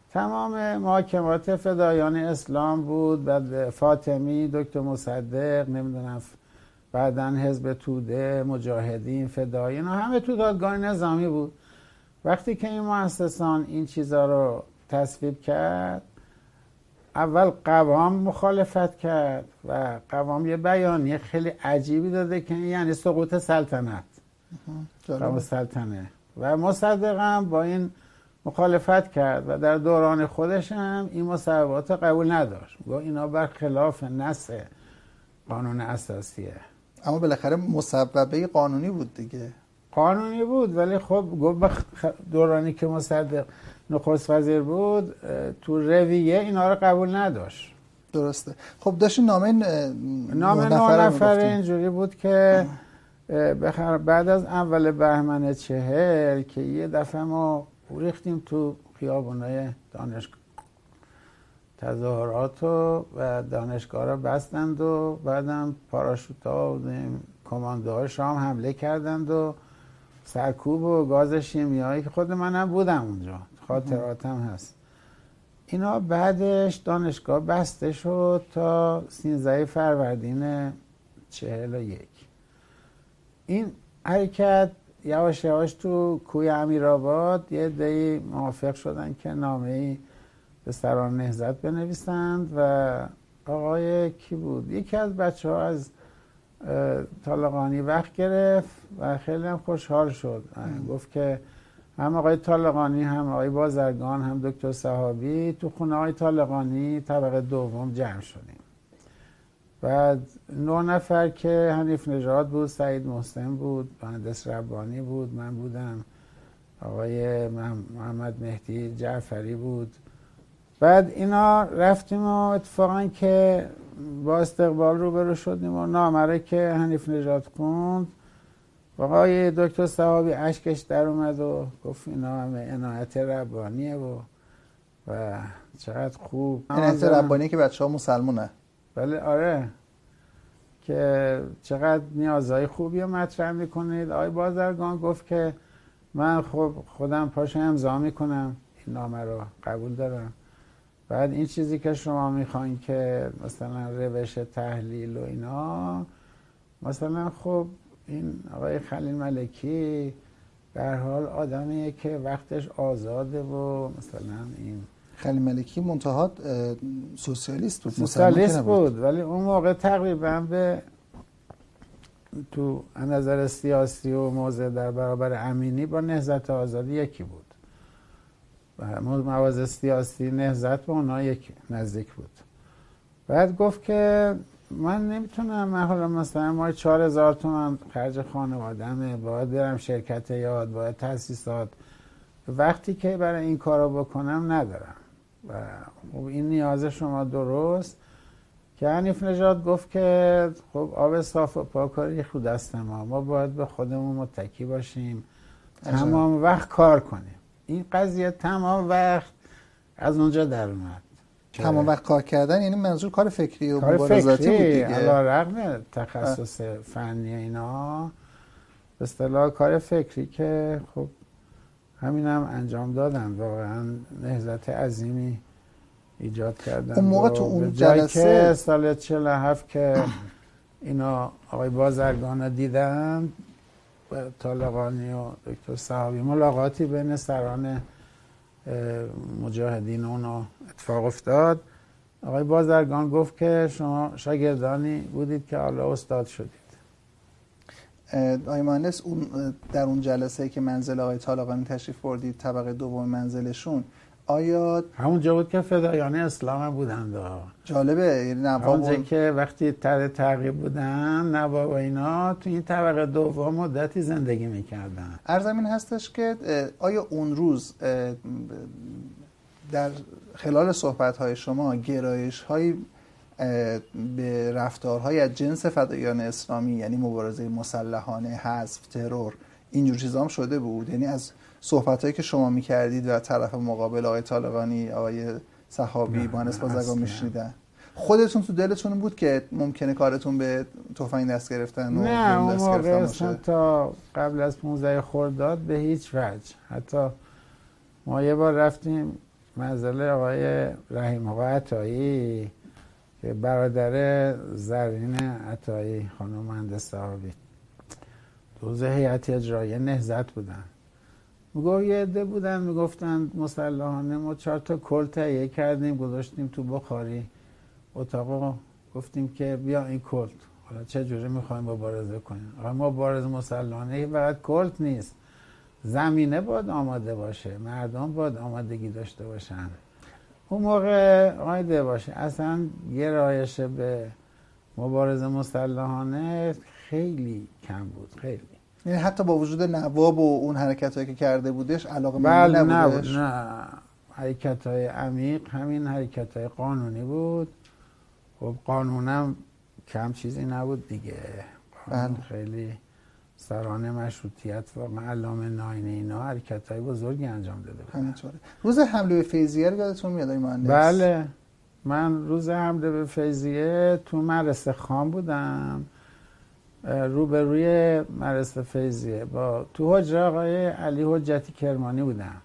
تمام محاکمات فدایان اسلام بود بعد فاطمی دکتر مصدق نمی‌دونم بعدا حزب توده مجاهدین فدایی اینا همه تو دادگاه نظامی بود. وقتی که این مؤسسان این چیزا رو تصویب کرد اول قوام مخالفت کرد و قوام یه بیانیه خیلی عجیبی داده که یعنی سقوط سلطنت. قوام سلطنه. و مصدقم با این مخالفت کرد و در دوران خودش هم این مصوبات قبول نداشت. گفت اینا بر خلاف نص قانون اساسیه. اما بالاخره مصوبه قانونی بود دیگه. قانونی بود ولی خب گفت دورانی که مصدق نخست وزیر بود تو رویه اینا رو قبول نداشت. درسته. خب داشتی نامه نامه نه نفر اینجوری بود که بعد از اول بهمن چهر که یه دفعه ما ریختیم تو خیابونای دانشگاه. تظاهرات و دانشگاه را بستند و بعدم پاراشوت ها و کمانده شام حمله کردند و سرکوب و گاز شیمیایی که خود منم بودم اونجا خاطراتم هست. اینا بعدش دانشگاه بسته شد تا 13 فروردین چهل و یک. این حرکت یواش یواش تو کوی امیرآباد یه دی موافق شدن که نامه ای به سران نهزت بنویسند و آقای کی بود؟ یکی از بچه ها از طالقانی وقت گرفت و خیلی هم خوشحال شد. گفت که هم آقای طالقانی هم آقای بازرگان هم دکتر صحابی تو خونه های طالقانی طبقه دوم جمع شدیم. بعد نه نفر که حنیف نژاد بود سعید محسن بود مهندس ربانی بود من بودم آقای محمد مهدی جعفری بود. بعد اینا رفتیم و اتفاقا که با استقبال روبرو شدیم و نامره که حنیف نژاد خوند. آقای دکتر صحابی اشکش در اومد و گفت اینا همه عنایت ربانیه و و چقدر خوب. عنایت ربانی که بچه ها مسلمونه. بله آره. که چقدر نیازهای خوبی رو مطرح می‌کنید. آقای بازرگان گفت که من خب خودم پاشو امضا می‌کنم. این نامه رو قبول دارم. بعد این چیزی که شما می‌خواین که مثلا روش تحلیل و اینا مثلا خب این آقای خلیل ملکی در حال آدمیه که وقتش آزاده و مثلا این خلیل ملکی منتها سوسیالیست بود سوسیالیست بود ولی اون موقع تقریبا به تو نظر سیاسی و موضع در برابر امینی با نهزت آزادی یکی بود. مواز سیاسی نهزت با اونا یک نزدیک بود. بعد گفت که من نمی‌تونم من حالا مثلا ما چهار هزار تومن خرج خانوادمه باید برم شرکت یاد باید تاسیسات وقتی که برای این کارو بکنم ندارم. و خب این نیاز شما درست. که حنیف نژاد گفت که خب آب صاف و پاکاری خود دست ما. ما باید به خودمون متکی باشیم. تمام وقت کار کنیم. این قضیه تمام وقت از اونجا در اومد. تمام وقت کار کردن یعنی منظور کار فکری و کار مبارزاتی بود دیگه. رغم تخصص فنی اینا به اصطلاح کار فکری که خب همینم هم انجام دادن. واقعا نهزت عظیمی ایجاد کردن اون موقع تو اون جلسه سال 47 که اینا آقای بازرگان دیدن طالقانی و دکتر صحابی. ملاقاتی بین سران مجاهدین اونو اتفاق افتاد. آقای بازرگان گفت که شما شاگردانی بودید که حالا استاد شدید. آقای اون در اون جلسه که منزل آقای طالقانی تشریف بردید طبقه دوم منزلشون آیا همون بود که فدایانه اسلام بودند جالبه یعنی نواب که وقتی تر تعقیب بودن نواب اینا تو این طبقه دوم مدتی زندگی می‌کردن. ارزمین هستش که آیا اون روز در خلال صحبت های شما گرایش های به رفتارهای از جنس فدایان اسلامی یعنی مبارزه مسلحانه حذف ترور اینجور چیزا هم شده بود؟ یعنی از صحبت هایی که شما می‌کردید و طرف مقابل آقای طالقانی آقای صحابی با بازرگان میشنیدن. خودتون تو دلتون بود که ممکنه کارتون به تفنگ دست گرفتن و نه اون موقع تا قبل از 15 خرداد به هیچ وجه. حتی ما یه بار رفتیم منزل آقای رحیم آقا عطایی که برادر زرین عطایی خانم مهندس صحابی. دوز هیئت اجرایی نهزت بودن. میگو یه عده بودن می‌گفتن مسلحانه ما چهار تا کل تهیه کردیم گذاشتیم تو بخاری اتاق گفتیم که بیا این کلت حالا چه جوری می‌خوایم مبارزه کنیم؟ ما بارز مسلحانه فقط کلت نیست. زمینه باید آماده باشه مردم باید آمادگی داشته باشن. اون موقع آیده باشه اصلا گرایش به مبارزه مسلحانه خیلی کم بود خیلی. یعنی حتی با وجود نواب و اون حرکت هایی که کرده بودش علاقه بله نبودش. نه. حرکت های عمیق همین حرکت های قانونی بود. خب قانونم کم چیزی نبود دیگه. بله. خیلی سران مشروطیت و علامه ناینه اینا حرکت های بزرگی انجام داده بود همینطوره روز حمله به فیزیه رو یادتون میاد این بله. من روز حمله به فیزیه تو مدرسه خان بودم. روبروی مدرسه فیزیه با تو حجره آقای علی حجتی کرمانی بودم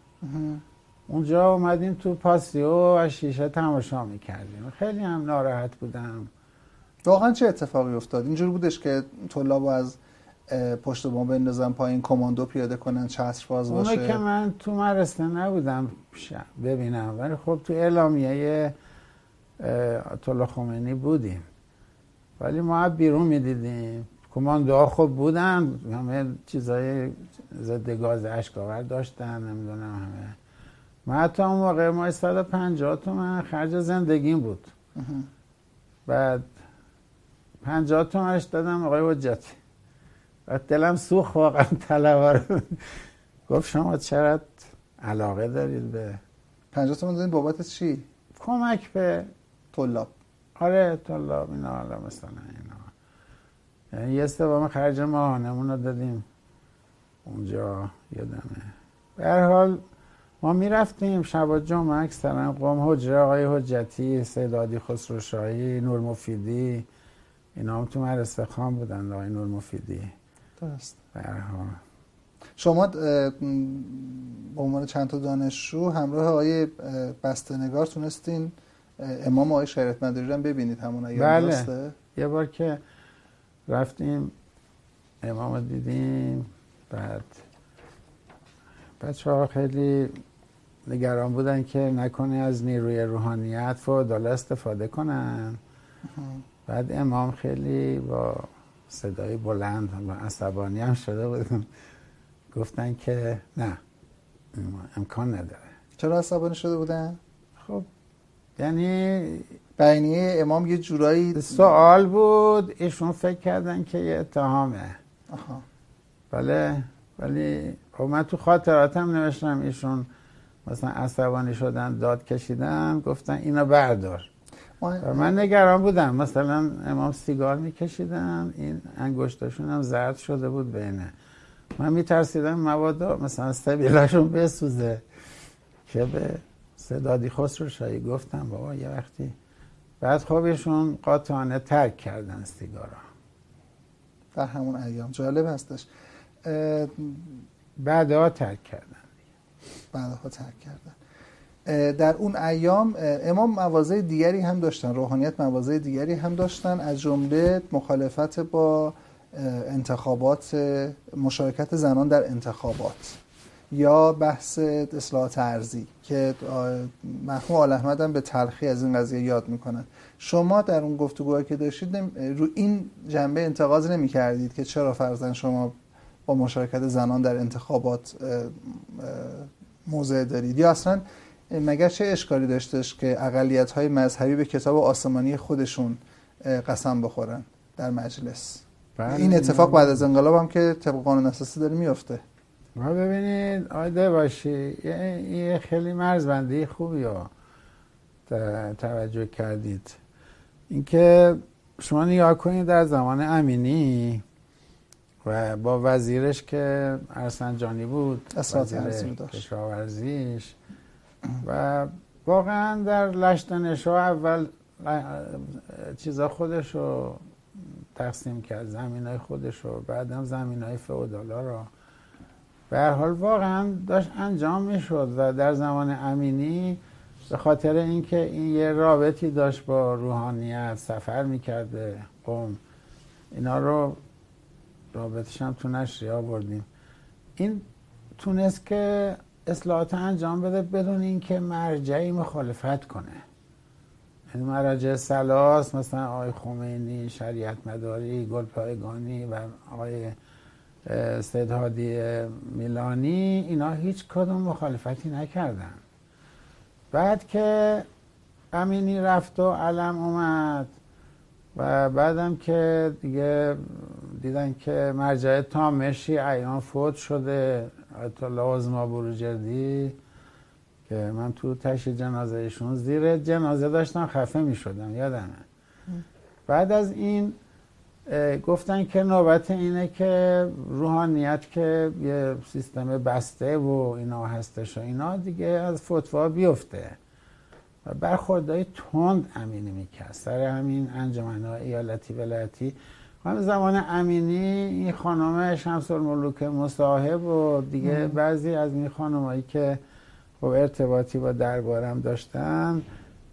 اونجا اومدیم تو پاسیو و شیشه تماشا می‌کردیم. خیلی هم ناراحت بودم. واقعا چه اتفاقی افتاد؟ اینجور بودش که طلاب از پشت بام بندازن پایین کماندو پیاده کنن چتر باز باشه؟ اونه که من تو مدرسه نبودم ببینم. ولی خب تو اعلامیه طلا خمینی بودیم. ولی ما بیرون می‌دیدیم. کماندوها خب بودن همه چیزای ضد گاز اشکاور داشتن نمی‌دونم همه. من حتی اون موقع ما 150 تومن خرج زندگیم بود. بعد 50 تومنش دادم آقای حجتی. و دلم سوخ واقعا طلبه گفت شما چرا علاقه دارید به 50 تومن دادین بابت چی؟ کمک به طلاب. آره طلاب اینا حالا مثلا یعنی یه سوام خرج ماهانمون رو دادیم. اونجا یادمه به هر حال ما می‌رفتیم شب جمعه اکثرا قوم حجره آقای حجتی سیدادی خسروشاهی نور مفیدی اینا هم تو مدرسه خان بودن آقای نور مفیدی. درست. شما به عنوان چند تا دانشجو همراه آقای بستنگار تونستین امام آقای شریعت مداری رو ببینید همون بله. درسته؟ یه بار که رفتیم امام دیدیم بعد بچه ها خیلی نگران بودن که نکنه از نیروی روحانیت فعاداله استفاده کنن. بعد امام خیلی با صدای بلند و عصبانی هم شده بودن گفتن که نه امکان نداره. چرا عصبانی شده بودن؟ خب یعنی بینیه امام یه جورایی سوال بود ایشون فکر کردن که یه اتهامه. آها. بله ولی خب من تو خاطراتم نوشتم ایشون مثلا عصبانی شدن داد کشیدن گفتن اینو بردار. من نگران بودم. مثلا امام سیگار میکشیدن این انگشتاشون هم زرد شده بود بینه من میترسیدم موادا مثلا سبیلاشون بسوزه. که به صدادی خسرو شایی گفتم بابا یه وقتی بعد خوبشون قاطعانه ترک کردن سیگارا. در همون ایام. جالب هستش. بعدها ترک کردن. بعدها ترک کردن. در اون ایام امام موازه دیگری هم داشتن روحانیت موازه دیگری هم داشتن. از جمله مخالفت با انتخابات مشارکت زنان در انتخابات. یا بحث اصلاحات ارزی که مرحوم آل احمد هم به تلخی از این قضیه یاد می‌کنن شما در اون گفتگوهایی که داشتید رو این جنبه انتقاض نمی کردید که چرا فرزن شما با مشارکت زنان در انتخابات موضع دارید؟ یا اصلا مگر چه اشکالی داشتش که اقلیت های مذهبی به کتاب آسمانی خودشون قسم بخورن در مجلس؟ بله. این اتفاق بعد از انقلاب هم که طبق قانون اساسی داره میفته ما ببینید آیده باشی این خیلی مرزبندی خوبی ها توجه کردید. اینکه شما نگاه کنید در زمان امینی و با وزیرش که ارسنجانی بود وزیر کشاورزیش و واقعا در لشتنش اول چیزا خودش رو تقسیم کرد زمین های خودش رو بعدم زمین های فعودالا رو. به هر حال واقعا داشت انجام می‌شد و در زمان امینی به خاطر اینکه این یه رابطی داشت با روحانیت سفر می‌کرده قوم. اینا رو رابطش هم تو نشری آوردیم. این تونست که اصلاحات انجام بده بدون اینکه مرجعی مخالفت کنه. این یعنی مراجع سلاس مثلا آقای خمینی شریعت مداری گلپایگانی و آقای سید هادی میلانی اینا هیچ کدوم مخالفتی نکردن. بعد که امینی رفت و علم اومد و بعدم که دیگه دیدن که مرجع تامشی ایان فوت شده آیت الله عظما بروجردی که من تو تشی جنازه ایشون زیر جنازه داشتم خفه می شدم یادمه بعد از این گفتن که نوبت اینه که روحانیت که یه سیستم بسته و اینا هستش و اینا دیگه از فتوا بیفته. و برخوردهای تند امینی می‌کرد. سر همین انجمن ایالتی ولایتی. هم زمان امینی این خانم شمس الملوک مصاحب و دیگه بعضی از این خانمایی که خب ارتباطی با دربارم داشتن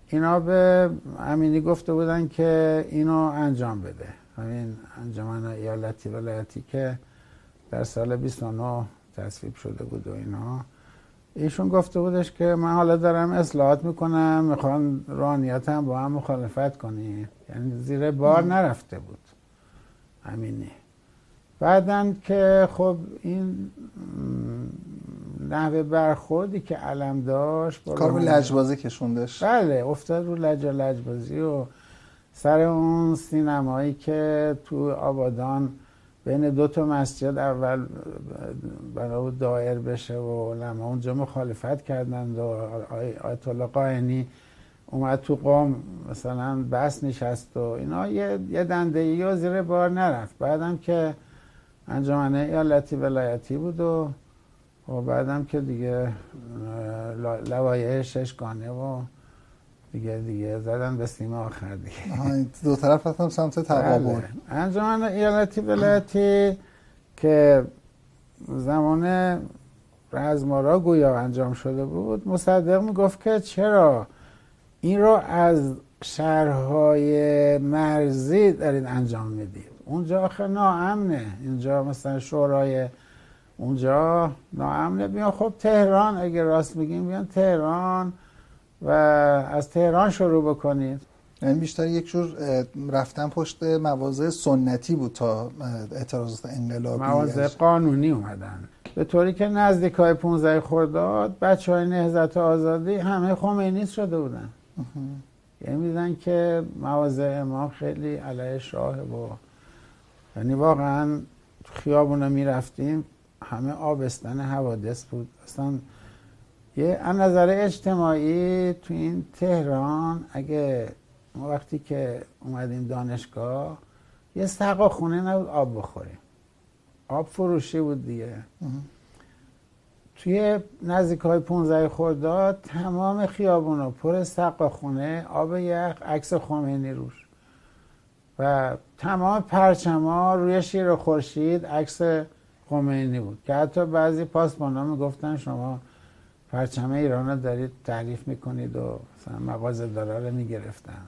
اینا به امینی گفته بودن که اینو انجام بده. همین انجمن ایالتی ولایتی که در سال 29 تصویب شده بود و اینا. ایشون گفته بودش که من حالا دارم اصلاحات می‌کنم می‌خوان رانیت با هم مخالفت کنی. یعنی زیر بار نرفته بود. امینی. بعدن که خب این نحوه برخوردی که علم داشت کار به لجبازی کشوندش. بله افتاد رو لج لجبازی و سر اون سینمایی که تو آبادان بین دو تا مسجد اول برای دایر بشه و علما اونجا مخالفت کردند و آیت الله قائنی اومد تو قوم مثلا بس نشست و اینا. یه, دنده ای زیر بار نرفت. بعدم که انجمن ایالتی ولایتی بود و و بعدم که دیگه لوایه ششگانه و دیگه دیگه. زدن به سیم آخر دیگه. دو طرف هم سمت تقابل. بله. انجمن ایالتی ولایتی که زمان رزمارا گویا انجام شده بود مصدق می‌گفت که چرا این رو از شهرهای مرزی دارید انجام می‌دید؟ اونجا آخه ناامنه. اینجا مثلا شورای اونجا ناامنه. بیان خب تهران اگه راست میگیم بیان تهران. و از تهران شروع بکنید یعنی بیشتر یک جور رفتن پشت مواضع سنتی بود تا اعتراضات انقلابی. مواضع قانونی اومدن. به طوری که نزدیک های 15 خرداد بچه های نهزت آزادی همه خمینی شده بودن. یعنی میدن که مواضع امام خیلی علیه شاه و یعنی واقعا خیابونا می‌رفتیم همه آبستن حوادث بود. اصلا یه از نظر اجتماعی تو این تهران اگه ما وقتی که اومدیم دانشگاه یه سقا خونه نبود آب بخوریم. آب فروشی بود دیگه. توی نزدیک های 15 خرداد تمام خیابونا پر سقا خونه آب یخ عکس خمینی روش. و تمام پرچما روی شیر خورشید عکس خمینی بود. که حتی بعضی پاسبانا می‌گفتن شما پرچم ایران رو دارید تعریف می‌کنید و مثلا مغازه دارا رو می‌گرفتن.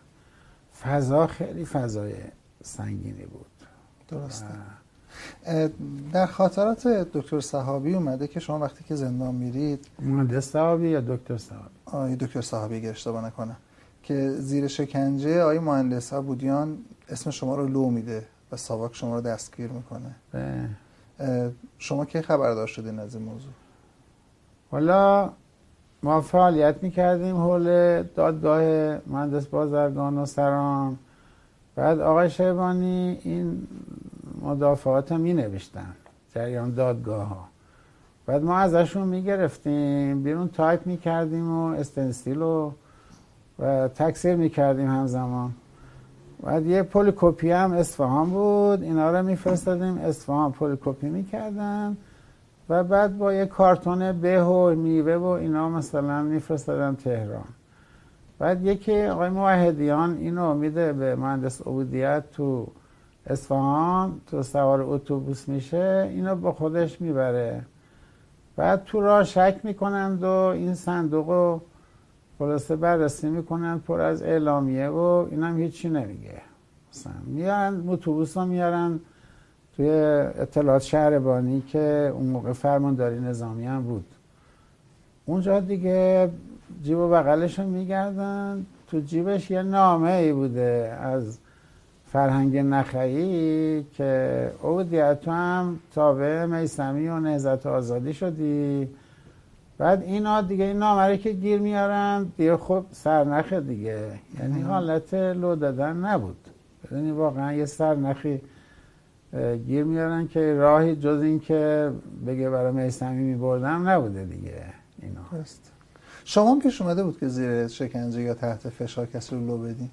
فضا خیلی فضای سنگینی بود. درسته. در خاطرات دکتر صحابی اومده که شما وقتی که زندان میرید مهندس صحابی یا دکتر صحابی؟ آی دکتر صحابی اگه اشتباه نکنم. که زیر شکنجه آقای مهندس بودیان اسم شما رو لو میده و ساواک شما رو دستگیر می‌کنه. شما کی خبردار شدین از این موضوع؟ حالا ما فعالیت می‌کردیم حول دادگاه مهندس بازرگان و سران. بعد آقای شیبانی این مدافعات هم می نوشتن جریان دادگاه ها. بعد ما ازشون می گرفتیم بیرون تایپ می کردیم و استنسیل و, و تکثیر می کردیم همزمان. بعد یه پولیکوپی هم اصفهان بود اینا رو میفرستادیم اصفهان پولیکوپی می‌کردن. و بعد با یه کارتون به و میوه و اینا مثلا میفرستادن تهران. بعد یکی آقای موحدیان اینو میده به مهندس عبودیت تو اصفهان تو سوار اتوبوس میشه اینو با خودش می‌بره. بعد تو راه شک می‌کنند و این صندوق رو خلاصه بررسی می‌کنن پر از اعلامیه و اینم هیچی نمیگه. مثلا میارن اتوبوس ها میارن توی اطلاعات شهربانی که اون موقع فرمانداری نظامی هم بود. اونجا دیگه جیب و بغلش رو میگردن. تو جیبش یه نامه ای بوده از فرهنگ نخعی که او تو هم تابع میسمی و نهزت آزادی شدی. بعد اینا دیگه این نامره که گیر میارن دیگه خب سرنخ دیگه. یعنی حالت لو دادن نبود. یعنی واقعا یه سرنخی گیر میارن که راهی جز این که بگه برای میسمی میبردم نبوده دیگه اینا. شما هم پیش اومده بود که زیر شکنجه یا تحت فشار کسی رو لو بدین؟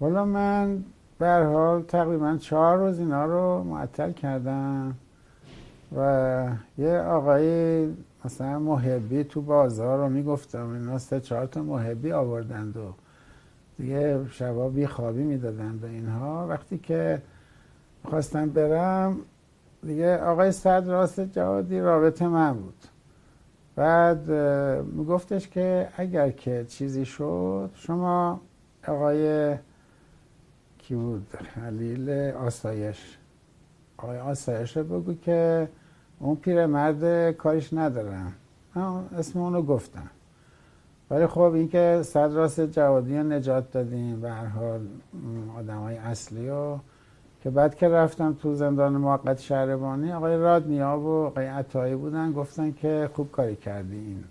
والا من به حال تقریبا چهار روز اینا رو معطل کردم و یه آقای مثلا محبی تو بازار رو می‌گفتم اینا سه چهار تا محبی آوردند و دیگه شبا بی خوابی می‌دادن به اینها. وقتی که خواستم برم دیگه آقای صد راست جوادی رابطه من بود. بعد میگفتش که اگر که چیزی شد شما آقای کی بود؟ خلیل آسایش. آقای آسایش بگو که اون پیرمرد کارش ندارم. اسم اونو گفتم. ولی خب اینکه صد راست جوادی رو نجات دادیم به هر حال آدم های اصلی و که بعد که رفتم تو زندان موقت شهربانی آقای رادنیا و آقای عطایی بودن گفتن که خوب کاری کردی این.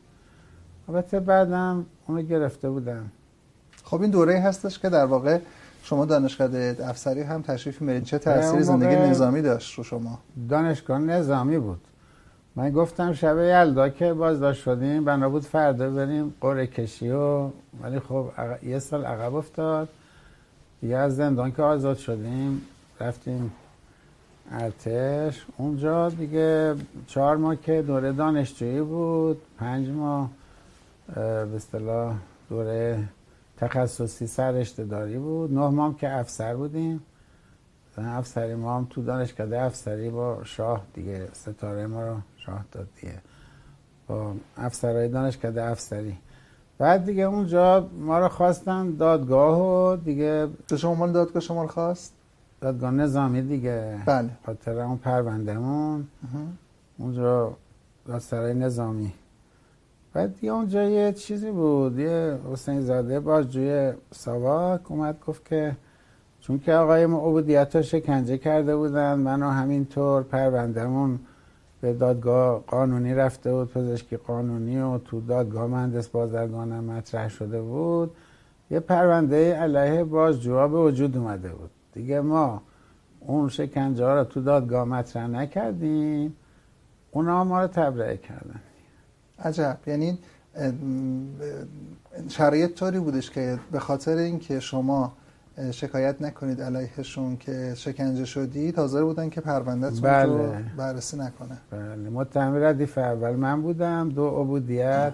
البته بعدم اونو گرفته بودن. خب این دوره هستش که در واقع شما دانشگاه افسری هم تشریف میرین چه تأثیری زندگی نظامی داشت رو شما؟ دانشگاه نظامی بود. من گفتم شب یلدا که بازداشت شدیم بنا بود فردا بریم قره کشی و ولی خب یه سال عقب افتاد. دیگه از زندان که آزاد شدیم رفتیم ارتش. اونجا دیگه چهار ماه که دوره دانشجویی بود پنج ماه به اصطلاح دوره تخصصی سرشته داری بود. نه ماه که افسر بودیم. افسری ما هم تو دانشکده افسری با شاه دیگه ستاره ما رو شاه داد دیگه. با افسرهای دانشکده افسری. بعد دیگه اونجا ما رو خواستن دادگاه و دیگه شما دادگاه شما رو خواست؟ دادگاه نظامی دیگه. بله. خاطر اون پروندهمون. اونجا دادسرای نظامی. بعد دیگه اونجا یه چیزی بود. یه حسین زاده بازجوی ساواک اومد گفت که چون که آقای ما عبودیت شکنجه کرده بودن منو همینطور پروندهمون به دادگاه قانونی رفته بود پزشکی قانونی و تو دادگاه مهندس بازرگانم مطرح شده بود. یه پرونده علیه بازجوها به وجود اومده بود. دیگه ما اون شکنجه ها رو تو دادگاه مطرح نکردیم. اونا ما رو تبرئه کردن. عجب. یعنی شرایط طوری بودش که به خاطر اینکه شما شکایت نکنید علیهشون که شکنجه شدید حاضر بودن که پروندهتون بله. رو بررسی نکنه. بله. متهم ردیف اول من بودم دو عبودیت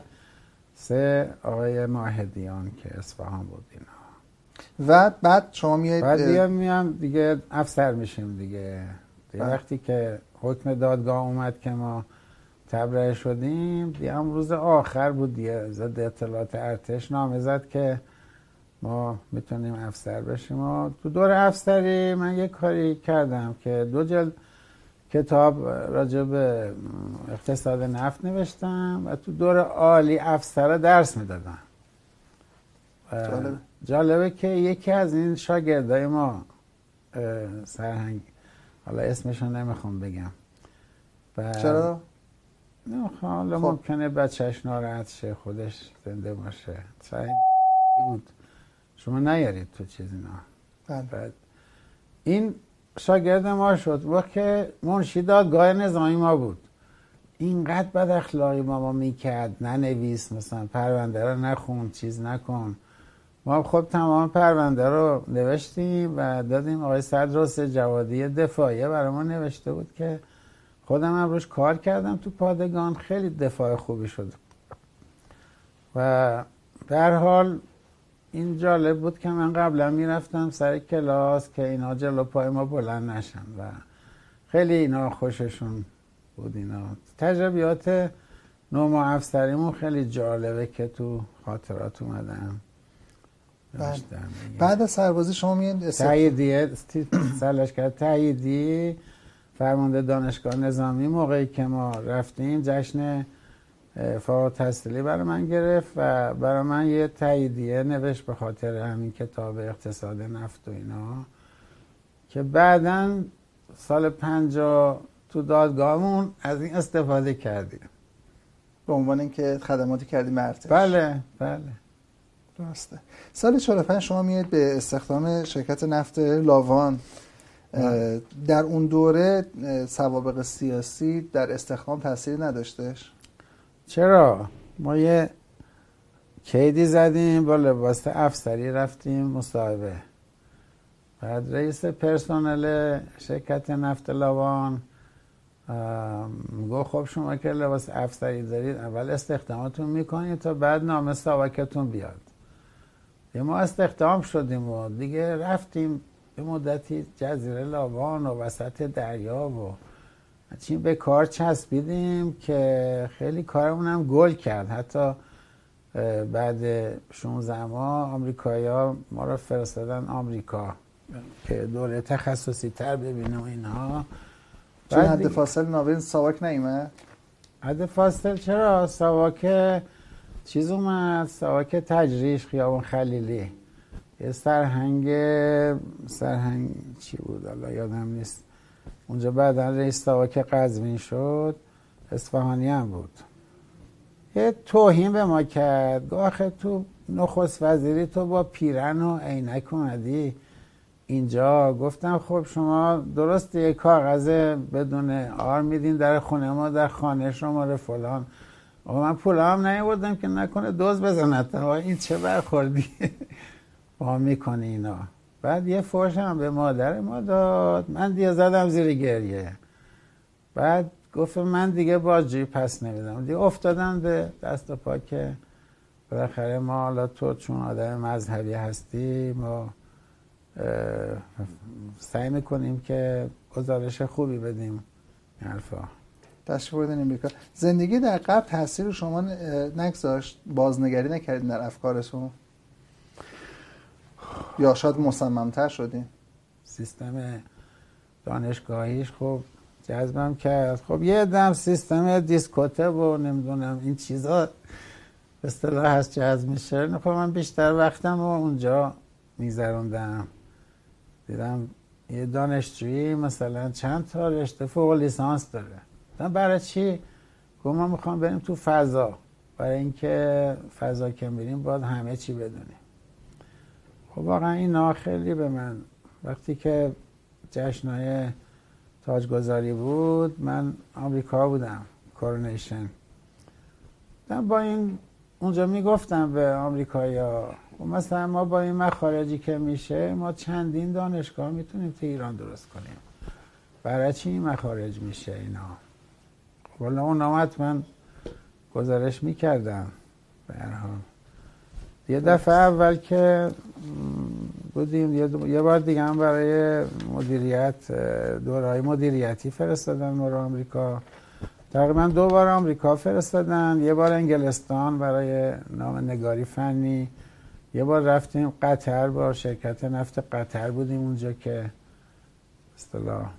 سه آقای ماهدیان که اصفهان بود اینا و بعد شما میایید بعد دیگه میام دیگه افسر میشیم دیگه, دیگه بله. وقتی که حکم دادگاه اومد که ما تبرئه شدیم دیگه هم روز آخر بود دیگه. زد اطلاعات ارتش نامه زد که ما می‌تونیم افسر بشیم و تو دور افسری من یه کاری کردم که دو جلد کتاب راجع به اقتصاد نفت نوشتم و تو دور عالی افسر درس می‌دادم. جالبه. که یکی از این شاگردای ما سرهنگ حالا اسمشو نمی‌خوام بگم چرا؟ نمی‌خوام حالا خب. ممکنه بچهش ناراحت شه خودش زنده باشه سرهنگ بود شما نیارید تو چیزی نه بله. بعد این شاگرد ما شد وقت که منشی دادگاه نظامی ما بود اینقدر بد اخلاقی ما ما می‌کرد ننویس مثلا پرونده رو نخون چیز نکن ما خب تمام پرونده رو نوشتیم و دادیم آقای صدرس جوادی دفاعیه برای ما نوشته بود که خودم هم روش کار کردم تو پادگان خیلی دفاع خوبی شد و در حال این جالب بود که من قبلا می‌رفتم سر کلاس که اینا جلو پای ما بلند نشن و خیلی اینا خوششون بود اینا. تجربیات نوما افسریمون خیلی جالبه که تو خاطرات اومدن. بله. بعد از سربازی شما میاد تاییدیه سلش کرد. تاییدی فرمانده دانشگاه نظامی موقعی که ما رفتیم جشن فارغ تحصیلی برای من گرفت و برای من یه تاییدیه نوشت به خاطر همین کتاب اقتصاد نفت و اینا که بعدا سال پنجا تو دادگاهمون از این استفاده کردیم. به عنوان اینکه خدماتی کردیم ارتش بله بله. درسته. سال 45 شما میاد به استخدام شرکت نفت لاوان. بله. در اون دوره سوابق سیاسی در استخدام تاثیر نداشتش چرا؟ ما یه کیدی زدیم با لباس افسری رفتیم مصاحبه. بعد رئیس پرسنل شرکت نفت لاوان گفت خب شما که لباس افسری دارید اول استخدامتون می‌کنید تا بعد نام ساواکتون بیاد. ما استخدام شدیم و دیگه رفتیم به مدتی جزیره لاوان و وسط دریا و چین به کار چسبیدیم که خیلی کارمون هم گل کرد حتی بعد 16 ماه آمریکایا ما رو فرستادن آمریکا که دوره تخصصی تر ببینه و اینها چون حد فاصل ناوین ساواک نیمه؟ حد فاصل چرا؟ ساواک چیز اومد ساواک تجریش خیابان خلیلی. یه سرهنگ سرهنگ چی بود؟ الله یادم نیست. اونجا بعدا رئیس ساواک قزوین شد. اصفهانی هم بود. یه توهین به ما کرد. آخه تو نخست وزیری تو با پیرن و عینک اومدی. اینجا گفتم خب شما درست یه کاغذ بدون آر میدین در خونه ما در خانه شما فلان. آقا من پول هم نیوردم که نکنه دوز بزند این چه برخوردی؟ با می‌کنه اینا. بعد یه فرش هم به مادر ما داد. من دیگه زدم زیر گریه. بعد گفت من دیگه بازجویی پس نمیدم. دیگه افتادم به دست و پا که بالاخره ما حالا تو چون آدم مذهبی هستی ما سعی می‌کنیم که گزارش خوبی بدیم. حرفا. تشریف بردین زندگی در قبل تاثیر شما نگذاشت؟ بازنگری نکردین در افکارتون؟ یا شاید مصممتر شدین؟ سیستم دانشگاهیش خب جذبم کرد. خب یه دم سیستم دیسکوته و نمی‌دونم این چیزا اصطلاح هست جذب میشه. خب من بیشتر وقتم و اونجا میذاروندم دیدم یه دانشجویی مثلا چند تا رشته فوق لیسانس داره. برای چی؟ گفت ما می‌خوام بریم تو فضا. برای اینکه فضا که میریم باید همه چی بدونیم. خب واقعا اینا خیلی به من وقتی که جشنهای تاجگذاری بود من آمریکا بودم کورونیشن. با این اونجا می‌گفتم به آمریکایا و مثلا ما با این مخارجی که میشه ما چندین دانشگاه می‌تونیم تو ایران درست کنیم. برای چی این مخارج میشه اینا؟ والا اون نامت من گزارش می‌کردم. به یه دفعه اول که بودیم یه بار دیگه هم برای مدیریت دورهای مدیریتی فرستادن ما رو آمریکا. تقریبا دو بار آمریکا فرستادن. یه بار انگلستان برای نام نگاری فنی. یه بار رفتیم قطر با شرکت نفت قطر بودیم اونجا که اصطلاح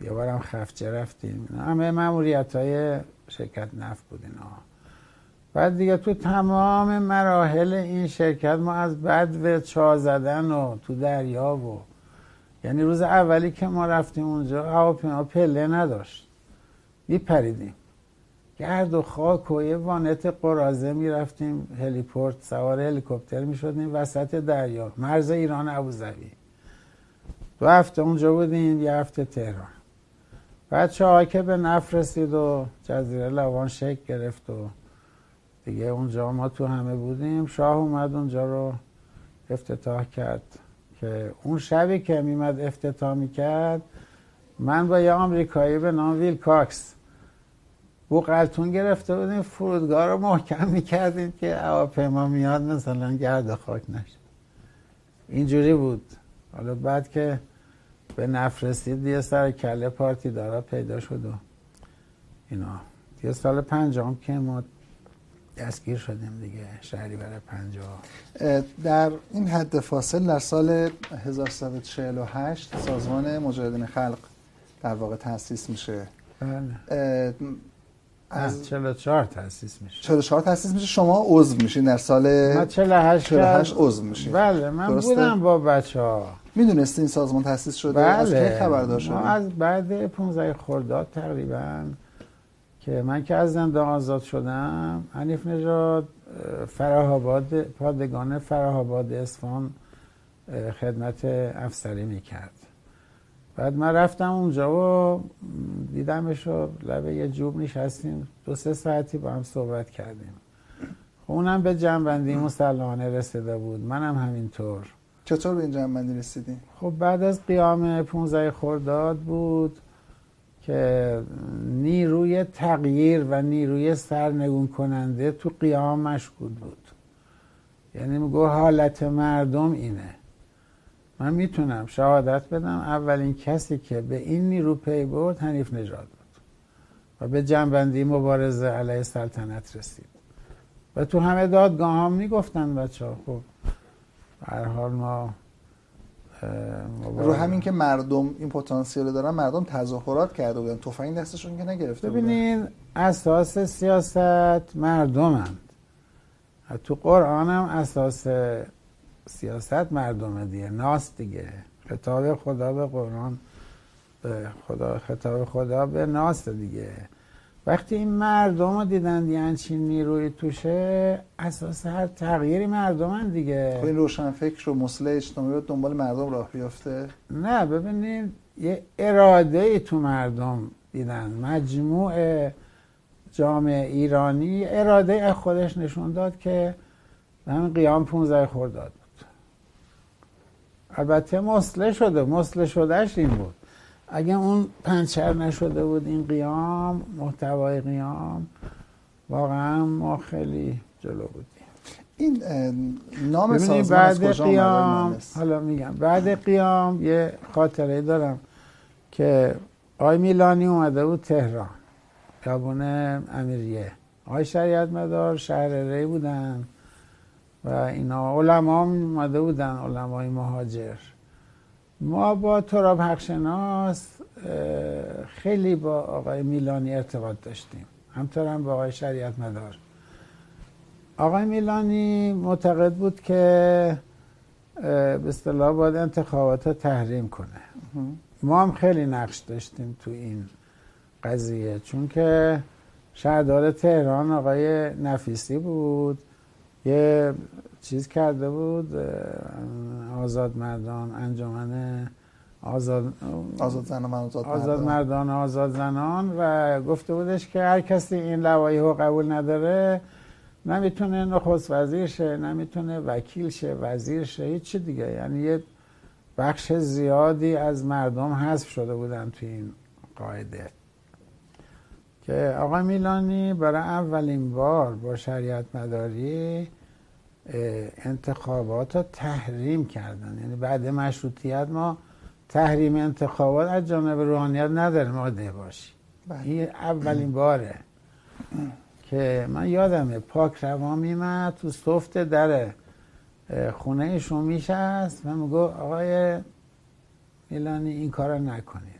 یه بار هم خفچه رفتیم. همه معمولیت های شرکت نفت بود اینا بعد دیگه تو تمام مراحل این شرکت ما از بد و چا زدن و تو دریا و یعنی روز اولی که ما رفتیم اونجا هواپیما پله نداشت. میپریدیم. گرد و خاک و یه وانت قرازه می‌رفتیم هلیپورت سوار هلیکوپتر می‌شدیم وسط دریا مرز ایران ابوظبی. دو هفته اونجا بودیم یه هفته تهران. بعد چه که به رسید و جزیره لوان شکل گرفت و دیگه اونجا ما تو همه بودیم شاه اومد اونجا رو افتتاح کرد که اون شبی که میمد افتتاح می‌کرد من با یه آمریکایی به نام ویل کاکس قلتون گرفته بودیم فرودگاه رو محکم می‌کردیم که هواپیما میاد مثلا گرد خاک نشه. اینجوری بود. حالا بعد که به نفت رسید یه سر کله پارتی دارا پیدا شد و اینا. یه سال پنجام که ما دستگیر شدیم دیگه شهری برای پنجاه. در این حد فاصل در سال 1348 سازمان مجاهدین خلق در واقع تأسیس میشه. بله. از 44 تأسیس میشه. 44 تأسیس میشه شما عضو میشین در سال من 48 48 عضو میشین. بله من درسته؟ بودم با بچه ها می‌دونستی این سازمان تأسیس شده؟ بله. از کی خبردار شدید از بعد 15 خرداد تقریبا که من که از زندان آزاد شدم حنیف نژاد فراهاباد پادگان فراهاباد اصفهان خدمت افسری می‌کرد. بعد من رفتم اونجا و دیدمش و لبه یه جوب نشستیم. دو سه ساعتی با هم صحبت کردیم. خب اونم به جنبندی مسلمانه رسیده بود. منم همینطور. چطور به این جنبندی رسیدین؟ خب بعد از قیام 15 خرداد بود که نیروی تغییر و نیروی سرنگون کننده تو قیام مشغول بود. یعنی میگو حالت مردم اینه. من می‌تونم شهادت بدم اولین کسی که به این نیرو پی برد حنیف نژاد بود و به جنبندی مبارزه علیه سلطنت رسید. و تو همه دادگاه هم می‌گفتن بچه ها خب هر حال ما رو همین که مردم این پتانسیل دارن مردم تظاهرات کرده بودن. تفنگ دستشون که نگرفته بودن. ببینین اساس سیاست مردمند. تو قرآن هم اساس سیاست مردمه دیگه. ناس دیگه. خطاب خدا به قرآن به خدا خطاب خدا به ناس دیگه. وقتی این مردم رو دیدن یعنی چی نیروی توشه اساس هر تغییری مردمن دیگه. خب این روشن فکر و مسئله اجتماعی دنبال مردم راه بیافته؟ نه ببینید یه اراده ای تو مردم دیدن. مجموع جامعه ایرانی اراده از خودش نشون داد که همین قیام 15 خرداد بود. البته مسله شده. مسله شدهش این بود. اگه اون پنچر نشده بود این قیام محتوای قیام واقعا ما خیلی جلو بودیم. این نام سازمان بعد قیام حالا میگم. بعد قیام یه خاطره دارم که آی میلانی اومده بود تهران. خیابون امیریه. آقای شریعت مدار شهر ری بودن و اینا. علما اومده بودن علمای مهاجر. ما با تراب حقشناس خیلی با آقای میلانی ارتباط داشتیم. همطور هم با آقای شریعت مدار. آقای میلانی معتقد بود که به اصطلاح باید انتخابات رو تحریم کنه. ما هم خیلی نقش داشتیم تو این قضیه چون که شهردار تهران آقای نفیسی بود. یه چیز کرده بود آزاد مردان انجمن آزاد آزاد زنان آزاد, آزاد مردان آزاد زنان و گفته بودش که هر کسی این لوایح رو قبول نداره نمی‌تونه نخست وزیر شه نمی‌تونه وکیل شه وزیر شه هیچ دیگه. یعنی یه بخش زیادی از مردم حذف شده بودن تو این قاعده. که آقای میلانی برای اولین بار با شریعت مداری انتخابات رو تحریم کردن. یعنی بعد مشروطیت ما تحریم انتخابات از جانب روحانیت نداریم آده باشی بله. این اولین باره. که من یادمه پاک روا میمد تو صفت در خونه ایشون میشست. و میگو آقای میلانی این کار نکنید.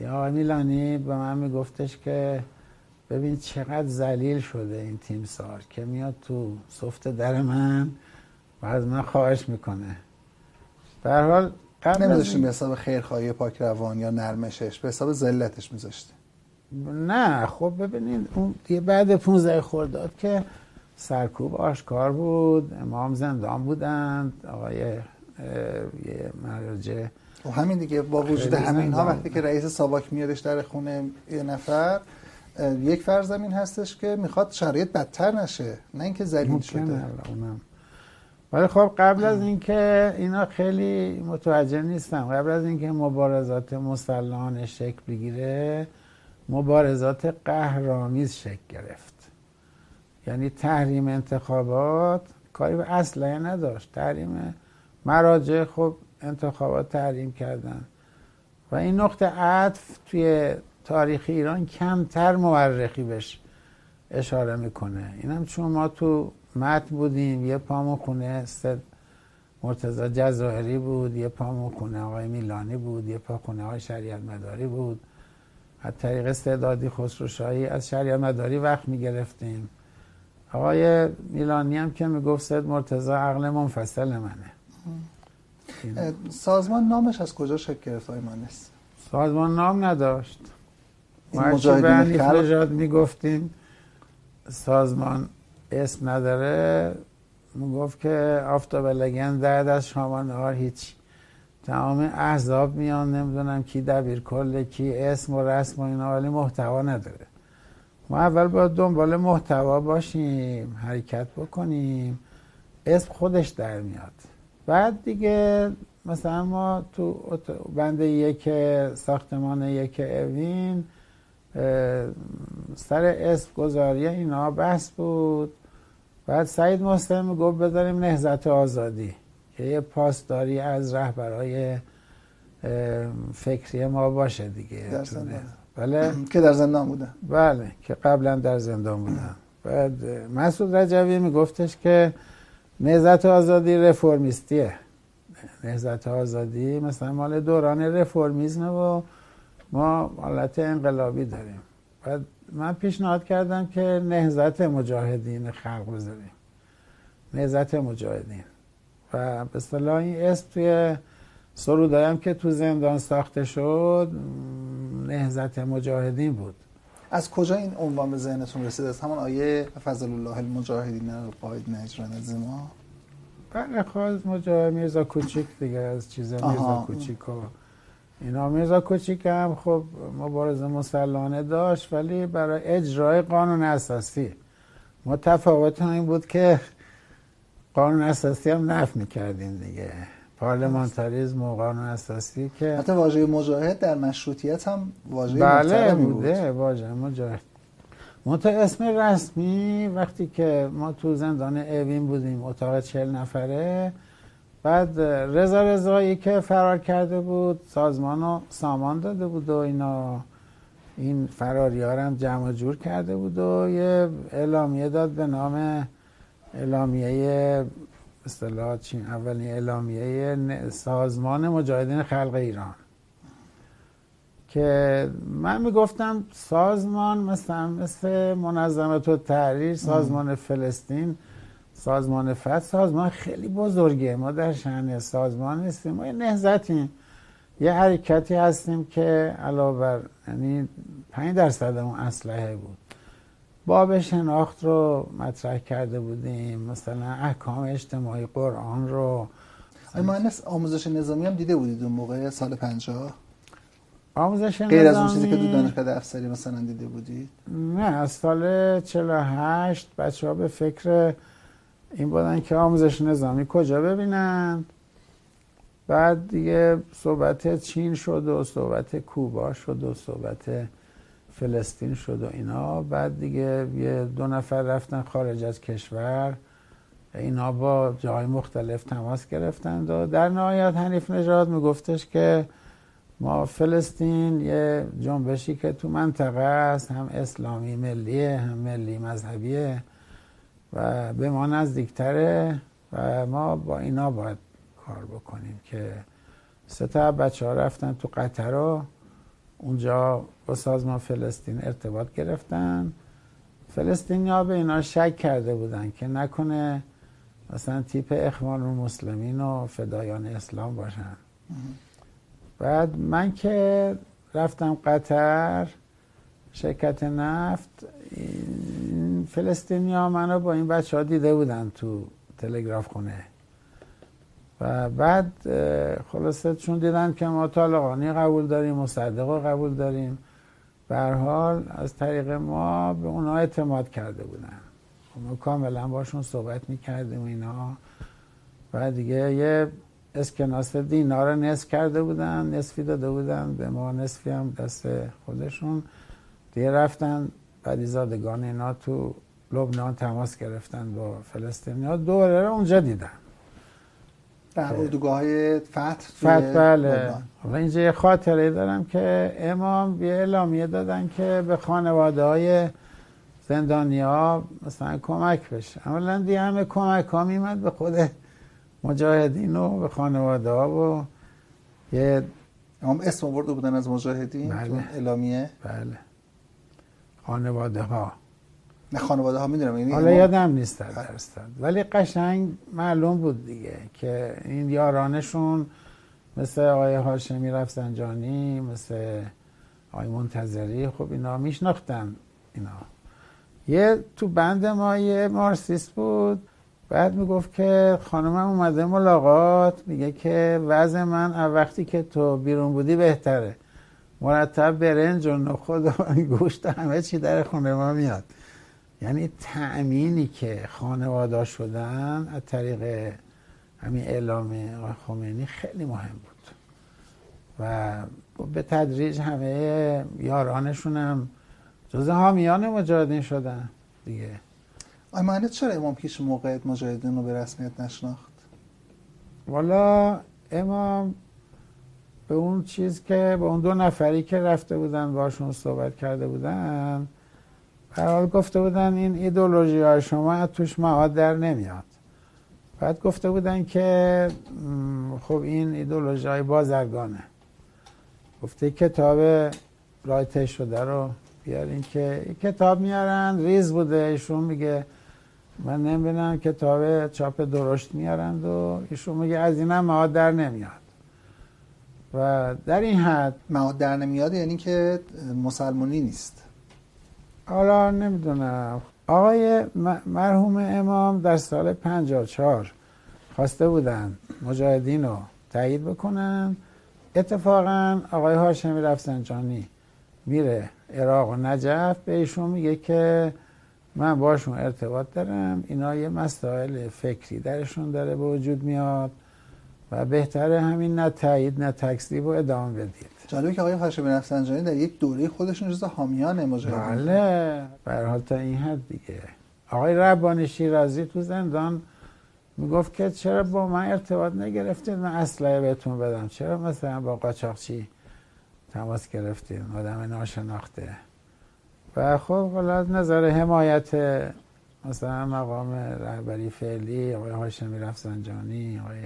یا آقای میلانی به من میگفتش که ببین چقدر زلیل شده این تیم سار که میاد تو صفت در من و از من خواهش می‌کنه. در حال نمیذاشتیم به حساب خیرخواهی پاک روان یا نرمشش به حساب ذلتش میذاشتیم نه خب ببینید اون یه بعد 15 خرداد که سرکوب آشکار بود امام زندان بودند آقای یه مراجع. و خب همین دیگه با وجود همین ها وقتی که رئیس ساواک میادش در خونه یه نفر یک فرض زمین هستش که می‌خواد شرایط بدتر نشه نه اینکه ذلیل شده. اونم. ولی خب قبل از اینکه اینا خیلی متوجه نیستم قبل از اینکه مبارزات مسلحانه شکل بگیره مبارزات قهرامیز شکل گرفت. یعنی تحریم انتخابات کاری به اصلا نداشت. تحریم مراجع خب انتخابات تحریم کردن. و این نقطه عطف توی تاریخ ایران کمتر مورخی بهش اشاره می‌کنه. اینم چون ما تو متن بودیم یه پامو خونه سد مرتضی جزائری بود یه پامو خونه آقای میلانی بود یه پا خونه آقای شریعت مداری بود. از طریق استعدادی خسروشاهی از شریعت مداری وقت می‌گرفتیم. آقای میلانی هم که می‌گفت سید مرتضی عقل منفصل منه. سازمان نامش از کجا شکل گرفت آقای سازمان نام نداشت. مجاهدین خلق؟ می‌گفتیم. سازمان اسم نداره. گفت که آفتاب لگن درد از شما نهار هیچ. تمام احزاب میان نمی‌دونم کی دبیر کل کی اسم و رسم و اینا ولی محتوا نداره. ما اول باید دنبال محتوا باشیم حرکت بکنیم. اسم خودش در میاد. بعد دیگه مثلا ما تو بند یک ساختمان یک اوین سر اسم گذاری اینا بحث بود. بعد سعید مسلم گفت بذاریم نهزت آزادی. که یه پاسداری از رهبرای فکری ما باشه دیگه. در زندان. بله. که در زندان بودن. بله که قبلا در زندان بودن. بعد مسعود رجوی میگفتش که نهزت آزادی رفرمیستیه. نهزت آزادی مثلا مال دوران رفرمیزمه و ما حالت انقلابی داریم. بعد من پیشنهاد کردم که نهزت مجاهدین خلق بذاریم. نهزت مجاهدین. و به صلاح این اسم توی سرودایم که تو زندان ساخته شد نهزت مجاهدین بود. از کجا این عنوان به ذهنتون رسید؟ از همون آیه فضل الله المجاهدین قاید نجران از ما بله خواهد مجاهد میرزا کوچیک دیگه از چیز میرزا کوچیک و اینا میرزا کوچیک هم خب مبارزه مسلحانه داشت ولی برای اجرای قانون اساسی. متفاوت این بود که قانون اساسی هم نف می‌کردیم دیگه. پارلمانتاریزم و قانون اساسی که حتی واژه مجاهد در مشروطیت هم واژه بله بوده واژه مجاهد. منتها اسم رسمی وقتی که ما تو زندان اوین بودیم اتاق چهل نفره بعد رضا رضایی که فرار کرده بود سازمان رو سامان داده بود و اینا. این فراریار هم جمع جور کرده بود و یه اعلامیه داد به نام اعلامیه اصطلاح چین اولین اعلامیه سازمان مجاهدین خلق ایران. که من می‌گفتم سازمان مثلا مثل منظمت و تحریر سازمان فلسطین سازمان فتح سازمان خیلی بزرگه ما در شهن سازمان نیستیم. ما یه نهزتیم یه حرکتی هستیم که علاوه بر یعنی 5 درصد اون اسلحه بود. باب شناخت رو مطرح کرده بودیم. مثلا احکام اجتماعی قرآن رو. مهندس آموزش نظامی هم دیده بودید اون موقع سال 50 آموزش غیر از اون چیزی که تو دانشگاه افسری مثلا دیده بودید؟ نه از سال 48 بچه ها به فکر این بودن که آموزش نظامی کجا ببینن؟ بعد دیگه صحبت چین شد و صحبت کوبا شد و صحبت فلسطین شد و اینا. بعد دیگه یه دو نفر رفتن خارج از کشور. اینا با جای مختلف تماس گرفتند و در نهایت حنیف نژاد میگفتش که ما فلسطین یه جنبشی که تو منطقه است هم اسلامی ملیه هم ملی مذهبیه. و به ما نزدیکتره و ما با اینا باید کار بکنیم که سه تا بچه ها رفتن تو قطر رو اونجا با سازمان فلسطین ارتباط گرفتن. فلسطینی ها به اینا شک کرده بودن که نکنه مثلا تیپ اخوان مسلمین و فدایان اسلام باشن. بعد من که رفتم قطر شرکت نفت فلسطینی ها منو با این بچه ها دیده بودن تو تلگراف خونه. و بعد خلاصه چون دیدن که ما طالقانی قبول داریم مصدق قبول داریم به حال از طریق ما به اونا اعتماد کرده بودن. ما کاملا باشون صحبت می‌کردیم اینا. و دیگه یه اسکناس دینا رو نصف کرده بودن نصفی داده بودن به ما نصفی هم دست خودشون. دیگه رفتن بدیزادگان اینا تو لبنان تماس گرفتن با فلسطینی ها دوره رو اونجا دیدن. در اردوگاه های فتح فتح بله. و اینجا یه خاطره دارم که امام یه اعلامیه دادن که به خانواده های زندانی ها مثلا کمک بشه. اولا دیگه همه کمک ها میمد به خود مجاهدین و به خانواده ها و یه هم اسم آورده بودن از مجاهدین بله. اعلامیه. بله. خانواده ها نه خانواده ها می‌دونم یعنی حالا یادم نیست در درستد ولی قشنگ معلوم بود دیگه که این یارانشون مثل آقای هاشمی رفسنجانی مثل آقای منتظری خب اینا میشناختن اینا. یه تو بند ما یه مارسیس بود بعد می‌گفت که خانمم اومده ملاقات میگه که وضع من وقتی که تو بیرون بودی بهتره. مرتب برنج و نخود و گوشت همه چی در خونه ما میاد. یعنی تأمینی که خانواده شدن از طریق همین اعلام خمینی خیلی مهم بود. و به تدریج همه یارانشون هم جز حامیان مجاهدین شدن دیگه. آی چرا امام هیچ موقع مجاهدین رو به رسمیت نشناخت؟ والا امام به اون چیز که به اون دو نفری که رفته بودن باشون صحبت کرده بودن حال گفته بودن این ایدولوژی های شما توش معاد در نمیاد. بعد گفته بودن که خب این ایدولوژی های بازرگانه. گفته کتاب رایته شده رو بیارین که کتاب میارن ریز بوده ایشون میگه من نمی‌دونم کتاب چاپ درشت میارند و ایشون میگه از اینم مواد در نمیاد. و در این حد مواد در نمیاد یعنی که مسلمانی نیست. حالا نمی‌دونم. آقای مرحوم امام در سال 54 خواسته بودن مجاهدین رو تایید بکنن. اتفاقا آقای هاشمی رفسنجانی میره عراق و نجف. به ایشون میگه که من باشون ارتباط دارم. اینا یه مسائل فکری درشون داره به وجود میاد. و بهتره همین نه تایید نه تکذیب و ادامه بدید. جالبه که آقای هاشمی رفسنجانی در یک دوره خودشون جزو حامیان مجاهدین بله. به حال تا این حد دیگه. آقای ربانی شیرازی تو زندان می‌گفت که چرا با من ارتباط نگرفتید؟ من اسلحه بهتون بدم. چرا مثلا با قاچاقچی تماس گرفتید آدم ناشناخته. و خب حالا نظر حمایت مثلا مقام رهبری فعلی آقای هاشمی رفسنجانی آقای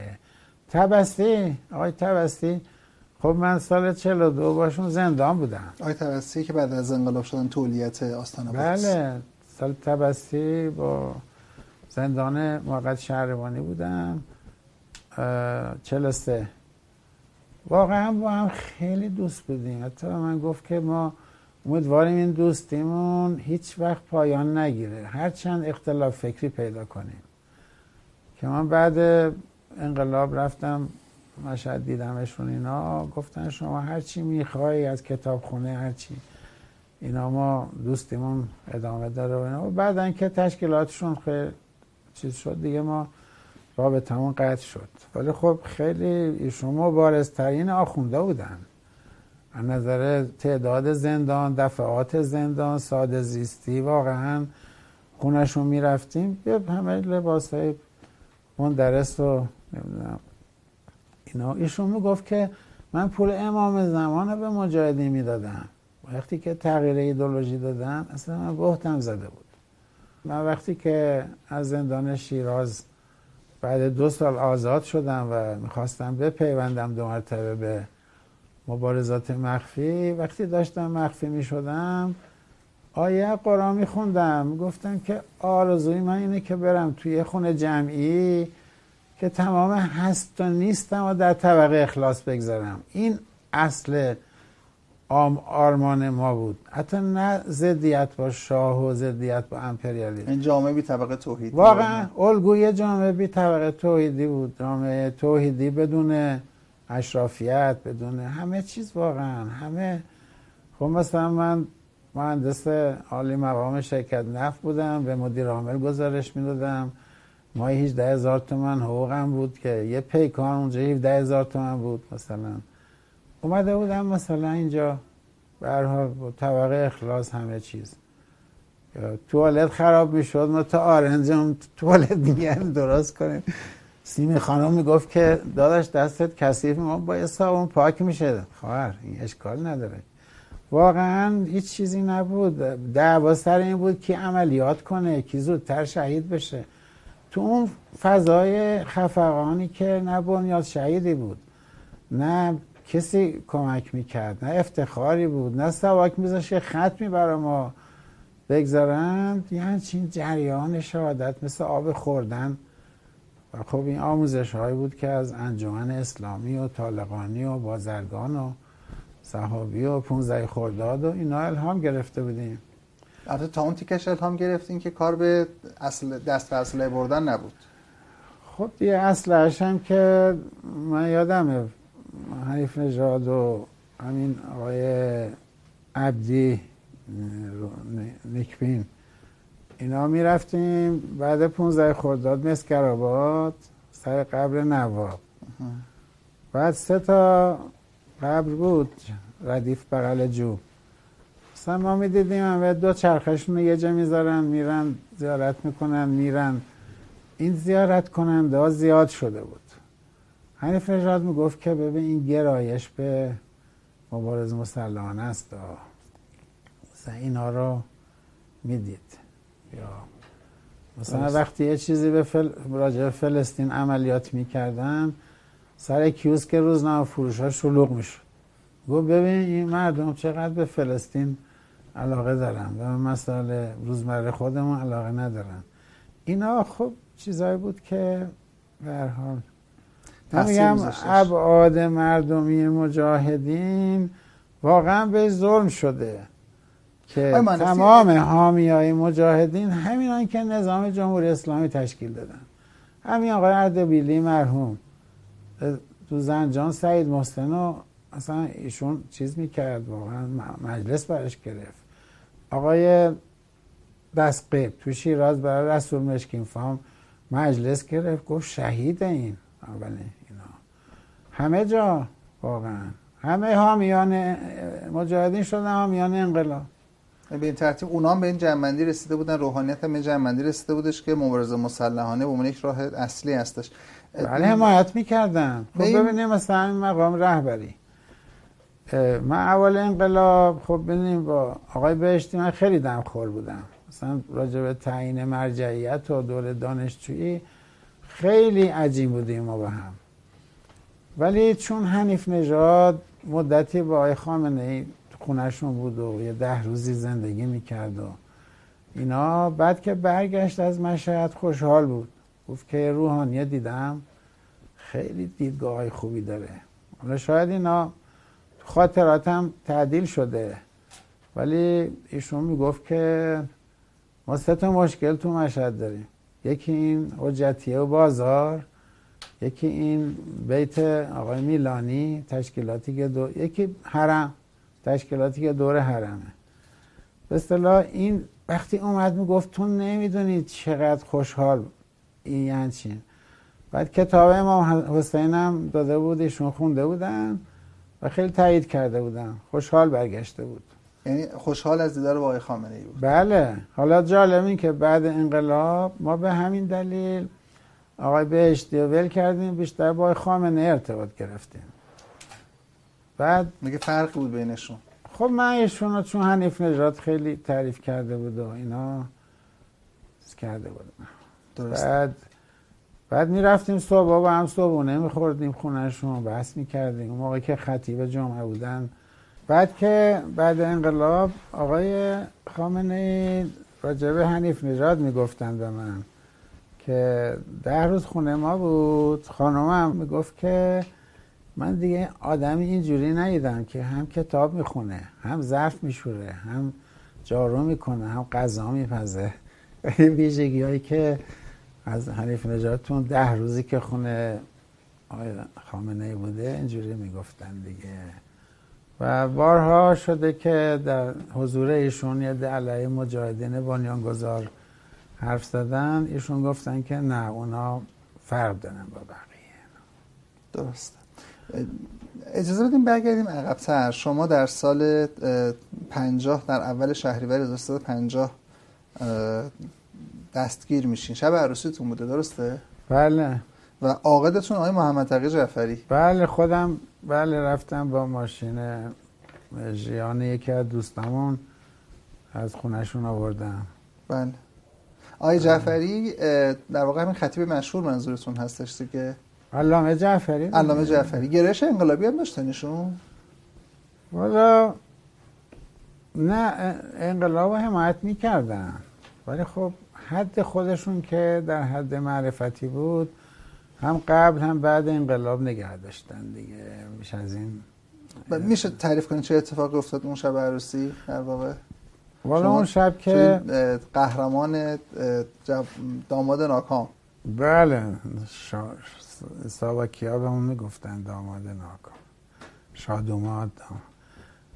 تبستی آقای تبستی خب من سال 42 باشون زندان بودم. آقای تبستی که بعد از انقلاب شدن تولیت آستان بله سال تبستی با زندان موقت شهربانی بودم. 43 واقعا با هم خیلی دوست بودیم. حتی من گفت که ما امیدواریم این دوستیمون هیچ وقت پایان نگیره. هر چند اختلاف فکری پیدا کنیم. که من بعد انقلاب رفتم مشهد دیدمشون اینا. گفتن شما هر چی می‌خوای از کتابخونه هر چی. اینا ما دوستیمون ادامه داره و اینا. و بعدن که تشکیلاتشون خیلی چیز شد دیگه ما رابطمون قطع شد. ولی خب خیلی ایشون مبارزترین آخونده بودن. از نظر تعداد زندان دفعات زندان ساده زیستی واقعا خونشون می‌رفتیم. به همه لباس های مندرس و نمی‌دونم. اینا ایشون می‌گفت که من پول امام زمان به مجاهدین می‌دادم. وقتی که تغییر ایدولوژی دادن اصلا من بهتم زده بود. من وقتی که از زندان شیراز بعد دو سال آزاد شدم و می‌خواستم بپیوندم دو مرتبه به مبارزات مخفی وقتی داشتم مخفی می شدم آیه قرآن می خوندم گفتم که آرزوی من اینه که برم توی خونه جمعی که تمام هست و نیستم و در طبقه اخلاص بگذارم. این اصل آرمان ما بود. حتی نه زدیت با شاه و زدیت با امپریالیسم. این جامعه بی طبقه توحیدی واقعا الگوی جامعه بی طبقه توحیدی بود. جامعه توحیدی بدون اشرافیت بدون همه چیز واقعا. همه خب مثلا من مهندس عالی مقام شرکت نفت بودم به مدیر عامل گزارش می‌دادم. ماهی 18 هزار تومن حقوقم بود که یه پیکان اونجا 17 هزار تومن بود مثلا. اومده بودم مثلا اینجا برها با طبقه اخلاص همه چیز. توالت خراب می‌شد ما تا آرنجم توالت میگن درست کنیم. سیمی خانم می‌گفت که داداش دستت کثیف ما با صابون پاک میشه. خواهر این اشکال نداره. واقعا هیچ چیزی نبود. دعوا سر این بود که عملیات کنه کی زودتر شهید بشه. تو اون فضای خفقانی که نه بنیاد شهیدی بود نه کسی کمک می‌کرد نه افتخاری بود نه سواک میذاشه ختمی برای ما بگذارند. یه همچین جریان شهادت مثل آب خوردن. و خب این آموزش هایی بود که از انجمن اسلامی و طالقانی و بازرگان و صحابی و پونزه خرداد و اینا الهام گرفته بودیم. البته تا اون تیکش الهام گرفتین که کار به اصل دست اصله بردن نبود. خب یه اصلش هم که من یادمه حریف نژاد و همین آقای عبدی نیکبین اینا می‌رفتیم. بعد 15 خرداد مسکرآباد سر قبر نواب. بعد سه تا قبر بود ردیف بغل جو. مثلا ما می‌دیدیم و دو چرخشون یه جا می‌ذارن میرن زیارت می‌کنن میرن. این زیارت کننده ها زیاد شده بود. حنیف نژاد می‌گفت که ببین این گرایش به مبارز مسلحانه است. مثلا اینا رو می‌دید. یا مثلا وقتی یه چیزی به فل... راجع فلسطین عملیات می‌کردن سر کیوس که روزنامه فروش ها شلوغ می‌شد. گفت ببین این مردم چقدر به فلسطین علاقه دارن و مسئله روزمره خودمون علاقه ندارن اینا خب چیزایی بود که به حال. میگم ابعاد مردمی مجاهدین واقعا به ظلم شده که تمام حامی های مجاهدین همینان که نظام جمهوری اسلامی تشکیل دادن. همین آقای اردبیلی مرحوم تو زنجان سعید محسن اصلا ایشون چیز می‌کرد واقعا مجلس برش گرفت. آقای دستقیب تو شیراز برای رسول مشکین فام مجلس گرفت گفت شهید این. اولین اینا. همه جا واقعا. همه حامیان مجاهدین شدن حامیان انقلاب. به این ترتیب اونا به این جنبندی رسیده بودن روحانیت هم به جنبندی رسیده بودش که مبارزه مسلحانه به یک راه اصلی هستش. بله حمایت می‌کردن. خب ببینیم مثلا این مقام رهبری. من اول انقلاب خب ببینیم با آقای بهشتی من خیلی دمخور بودم. مثلا راجع به تعیین مرجعیت و دور دانشجویی خیلی عجیب بودیم ما با هم. ولی چون حنیف نژاد مدتی با آقای خامنه ای خونهشون بود و یه ده روزی زندگی می‌کرد و اینا بعد که برگشت از مشهد خوشحال بود. گفت که روحانیه دیدم خیلی دیدگاه خوبی داره. حالا شاید اینا خاطراتم تعدیل شده. ولی ایشون می‌گفت که ما سه تا مشکل تو مشهد داریم. یکی این حجتیه و بازار یکی این بیت آقای میلانی تشکیلاتی که دو... یکی حرم تشکیلاتی که دور حرمه. به اصطلاح این وقتی اومد می‌گفت تو نمی‌دونید چقدر خوشحال این یعنی چین. بعد کتاب امام حسین داده بود ایشون خونده بودن. و خیلی تایید کرده بودن خوشحال برگشته بود. یعنی خوشحال از دیدار با آقای خامنه ای بود. بله. حالا جالب این که بعد انقلاب ما به همین دلیل آقای بهشتی ول کردیم بیشتر با آقای خامنه ارتباط گرفتیم. بعد میگه فرق بود بینشون؟ خب من ایشون چون حنیف نجات خیلی تعریف کرده بود و اینا کرده بود. درست بعد بعد می‌رفتیم صبح با هم صبحونه میخوردیم خونهشون بحث می‌کردیم. اون موقع که خطیب جمعه بودن. بعد که بعد انقلاب آقای خامنه ای راجب حنیف نژاد می‌گفتن به من که ده روز خونه ما بود. خانمم می‌گفت که من دیگه آدمی اینجوری ندیدم که هم کتاب می‌خونه هم ظرف میشوره هم جارو می‌کنه هم غذا میپزه. ویژگی هایی که از حنیف نجاتتون ده روزی که خونه آقای خامنه بوده اینجوری می‌گفتن دیگه. و بارها شده که در حضور ایشون یه علیه مجاهدین بنیانگذار حرف زدن. ایشون گفتن که نه اونا فرق دارن با بقیه. درست اجازه بدیم برگردیم عقبتر. شما در سال پنجاه در اول شهریور 1350 دستگیر میشین. شب عروسیتون بوده درسته؟ بله. و عاقدتون آقای محمد تقی جعفری. بله خودم بله رفتم با ماشین ژیان یکی از دوستامون از خونهشون آوردم. بله. آقای جعفری در واقع همین خطیب مشهور منظورتون هستش که علامه جعفری. علامه جعفری. گرش انقلابی هم داشتنشون والا نه انقلاب حمایت می‌کردن. ولی خب حد خودشون که در حد معرفتی بود هم قبل هم بعد انقلاب نگه داشتن دیگه. میشه از این. میشه تعریف کنید چه اتفاقی افتاد اون شب عروسی در واقع؟ والا اون شب که قهرمان داماد ناکام. بله. شا... به اون می‌گفتن داماد ناکام. شادوماد.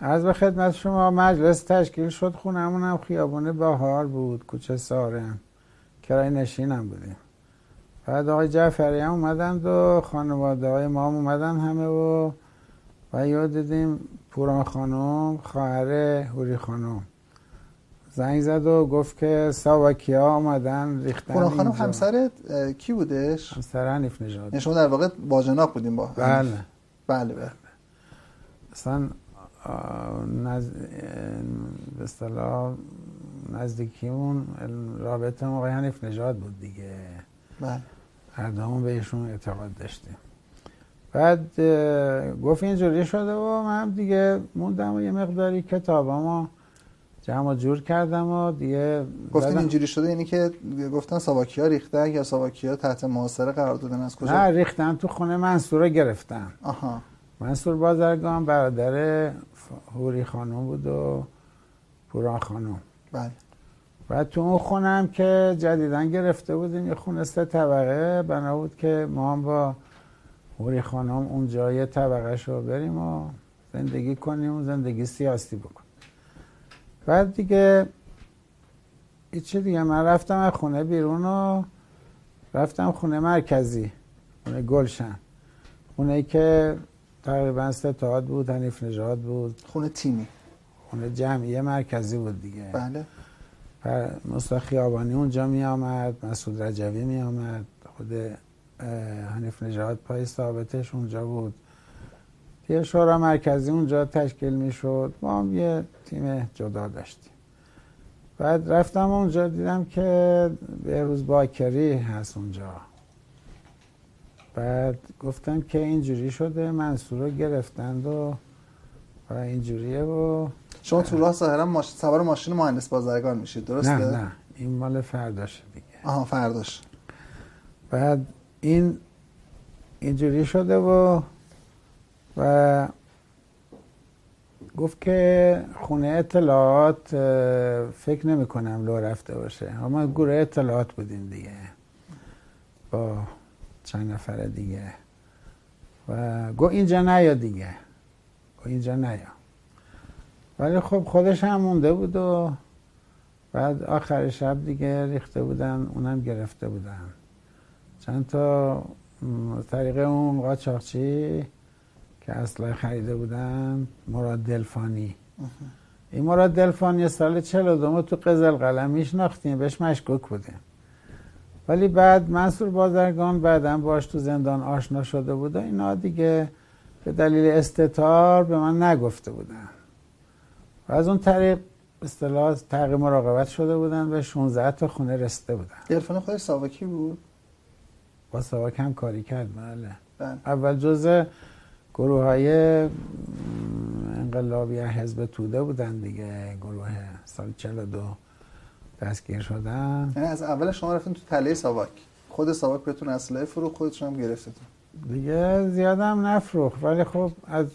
از به خدمت شما مجلس تشکیل شد خونمون هم خیابون بهار بود کوچه سارم کرای نشینم بودیم. بعد آقای جعفری هم اومدند و خانواده های ما هم اومدن همه و و یاد دیدیم پوران خانم خواهر هوری خانم. زنگ زد و گفت که ساواکی ها آمدن ریختن پوران خانم همسر کی بودش؟ همسر حنیف نژاد. یعنی شما در واقع باجناق بودیم با بله. بله بله. اصلا نز... به اصطلاح نزدیکیمون رابطه آقای حنیف نژاد بود دیگه. بله. هر دومون بهشون اعتقاد داشتیم. بعد گفت اینجوری شده و من دیگه موندم و یه مقداری کتابامو جمع جور کردم و دیگه گفتین اینجوری شده یعنی که گفتن ساواکیا ریختن یا ساواکیا تحت محاصره قرار دادن؟ از کجا؟ نه ریختن تو خونه منصور رو گرفتن. آها. منصور بازرگان برادر هوری خانم بود و پوران خانم. بله. و تو اون خونم که جدیدن گرفته بودیم یه خونه سه طبقه. بنا بود که ما هم با هوری خانم اونجا یه طبقه شو بریم و زندگی کنیم و زندگی سیاسی بکنیم. بعد دیگه چی دیگه من رفتم از خونه بیرون و رفتم خونه مرکزی خونه گلشن. خونه ای که تقریبا ستاد بود حنیف نژاد بود. خونه تیمی. خونه جمعی مرکزی بود دیگه. بله. مصطفی خیابانی اونجا می آمد مسعود رجوی می آمد خود حنیف نژاد پای ثابتش اونجا بود. یه شورا مرکزی اونجا تشکیل می شد ما هم یه تیم جدا داشتیم. بعد رفتم اونجا دیدم که روز باکری هست اونجا. بعد گفتم که اینجوری شده منصور رو گرفتند و و اینجوریه و شما تو راه ظاهرا ماش... سوار ماشین مهندس بازرگان میشید درسته؟ نه نه. این مال فرداشه دیگه. آها فرداش. بعد این اینجوری شده و و گفت که خونه اطلاعات فکر نمی کنم لو رفته باشه. ما گروه اطلاعات بودیم دیگه. با چند نفر دیگه. و گو اینجا نیا دیگه. گو اینجا نیا. ولی خب خودش هم مونده بود و بعد آخر شب دیگه ریخته بودن اونم گرفته بودن. چند تا طریق اون قاچاقچی که اصلا خریده بودن مراد دلفانی. این مراد دلفانی سال 42 تو قزل قلم میشناختیم بهش مشکوک بودیم. ولی بعد منصور بازرگان بعدا باش تو زندان آشنا شده بود و اینا دیگه به دلیل استتار به من نگفته بودن. و از اون طریق اصطلاح تغییر مراقبت شده بودن و 16 تا خونه رسته بودن. دلفانی خودش ساواکی بود؟ با ساواک هم کاری کرد بله, بله. اول جزء گروه های انقلابی حزب توده بودن دیگه گروه سال 42 دستگیر شدن. یعنی از اول شما رفتین تو تله ساواک. خود ساواک بهتون اسلحه فروخت خودتون هم گرفتتون. دیگه زیادم نفروخت ولی خب از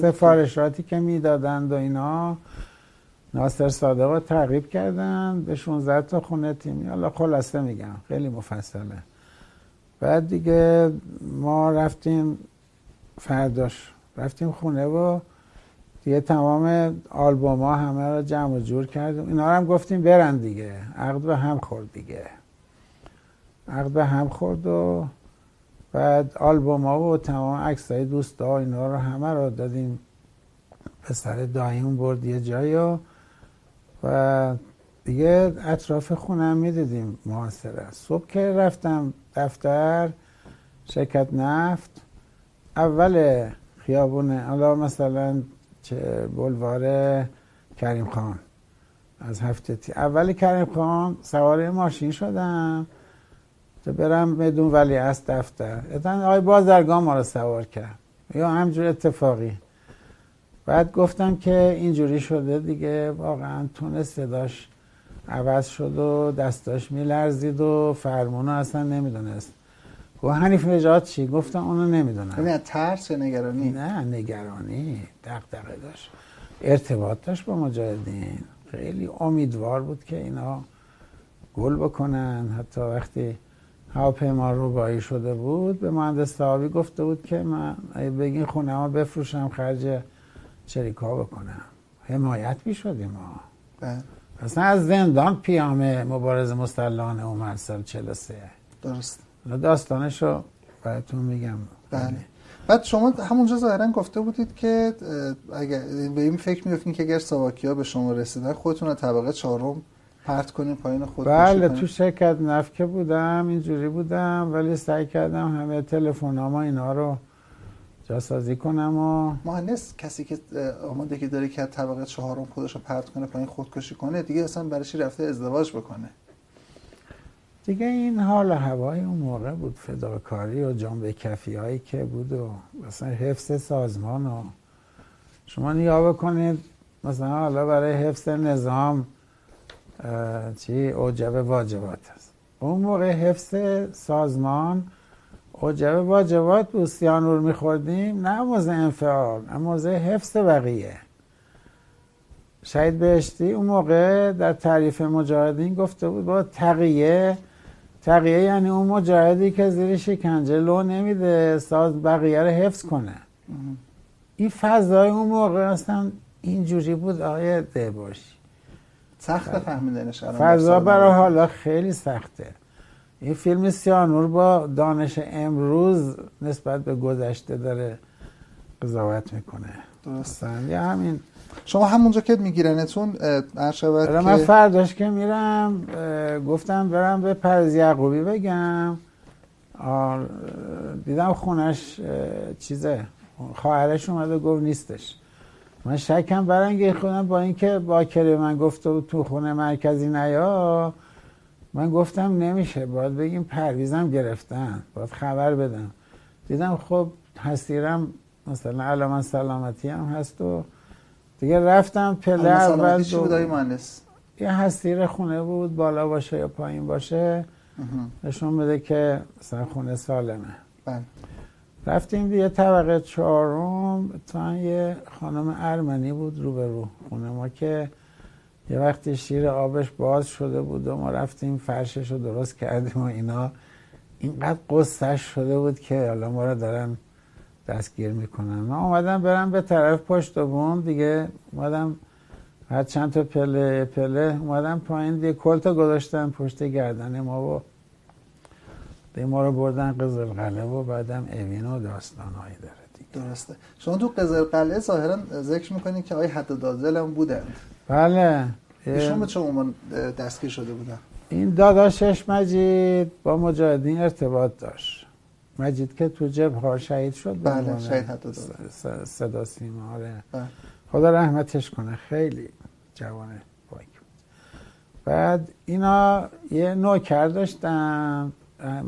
سفارشاتی که می‌دادند و اینا ناصر صادق رو تعقیب کردن به 16 تا خونه تیمی حالا خلاصه میگم خیلی مفصله. بعد دیگه ما رفتیم فرداش رفتیم خونه و دیگه تمام آلبوم ها همه رو جمع و جور کردیم. اینا رو هم گفتیم برن دیگه. عقد به هم خورد دیگه. عقد به هم خورد و بعد آلبوم ها و تمام عکس های دوست ها اینا رو همه رو دادیم. پسر داییم برد یه جایی و و دیگه اطراف خونم می‌دیدیم محاصره. صبح که رفتم دفتر شرکت نفت اول خیابونه حالا مثلا بلوار کریم خان. از هفته تی اول کریم خان سوار ماشین شدم. تا برم بدون ولی از دفتر. اتن آقای بازرگان ما رو سوار کرد. یا همجور اتفاقی. بعد گفتم که اینجوری شده دیگه. واقعا تونست صداش عوض شد و دستاش میلرزید و فرمونو اصلا نمی‌دونست. و حنیف نجات چی؟ گفتم اونو نمی‌دونم. یعنی ترس نگرانی. نه نگرانی. دقدقه داشت. ارتباط داشت با مجاهدین. خیلی امیدوار بود که اینا گل بکنن. حتی وقتی هواپیما روبایی شده بود به مهندس صحابی گفته بود که من بگین خونه ها بفروشم خرج شریکا بکنم. حمایت می شدیم ما. بله. اصلا از زندان پیام مبارز مسلحانه اومد سال 43 درست داستانش رو براتون میگم. بله. بعد شما همونجا ظاهرا گفته بودید که اگر به این فکر میفتین که اگر ساواکیا به شما رسیدن خودتون رو طبقه چهارم پرت کنین پایین خود بله تو شرکت نفکه بودم اینجوری بودم ولی سعی کردم همه تلفن ها اینا رو جاسازی کنم و مهندس کسی که آماده که داره که طبقه چهارم خودش رو پرت کنه پایین خودکشی کنه دیگه اصلا برایش رفته ازدواج بکنه؟ دیگه این حال هوای اون موقع بود فداکاری و جنبه کفی هایی که بود و مثلا حفظ سازمان و شما نگاه بکنید مثلا حالا برای حفظ نظام چی؟ اوجب واجبات است اون موقع حفظ سازمان اوجب واجبات بود سیانور میخوردیم نه موضع انفعال نه موضع حفظ بقیه. شهید بهشتی اون موقع در تعریف مجاهدین گفته بود با تقیه تقیه یعنی اون مجاهدی که زیر شکنجه لو نمیده ساز بقیه رو حفظ کنه. این فضای اون موقع اصلا اینجوری بود آقای باشی سخت فهمیدنش فضا برای حالا خیلی سخته. این فیلم سیانور با دانش امروز نسبت به گذشته داره قضاوت می‌کنه. درستن یا همین شما همونجا که میگیرنتون شود که من فرداش که میرم گفتم برم به پرز یعقوبی بگم. دیدم خونش چیزه. خواهرش اومده گفت نیستش. من شکم برنگه خودم با اینکه باکره من گفته تو خونه مرکزی نیا. من گفتم نمیشه باید بگیم پرویزم گرفتن باید خبر بدم. دیدم خب هستیرم مثلا علامت سلامتی هم هست و دیگه رفتم پله اول مهندس؟ یه هستیر خونه بود بالا باشه یا پایین باشه. نشون بده که مثلا خونه سالمه. بله. رفتیم یه طبقه چهارم. تا یه خانم ارمنی بود رو به رو خونه ما که یه وقتی شیر آبش باز شده بود و ما رفتیم فرشش رو درست کردیم و اینا. اینقدر قصهش شده بود که حالا ما رو دارن دستگیر می‌کنن من اومدم برم به طرف پشت بوم دیگه اومدم هر چند تا پله پله اومدم پایین دیگه. کلتا گذاشتن پشت گردن ما و دیگه ما رو بردن قزل قله و بعدم اوین و داستانهایی داره دیگه. درسته. شما تو قزل قله ظاهرا ذکر می‌کنید که آقای حد دادل هم بودن بله. ایشون به چه عنوان دستگیر شده بودن؟ این داداشش مجید با مجاهدین ارتباط داشت. مجید که تو جب ها شهید شد بله شهید حتی صدا سیما آره. بله. خدا رحمتش کنه. خیلی جوانه پاک بعد اینا یه نوکر داشتن.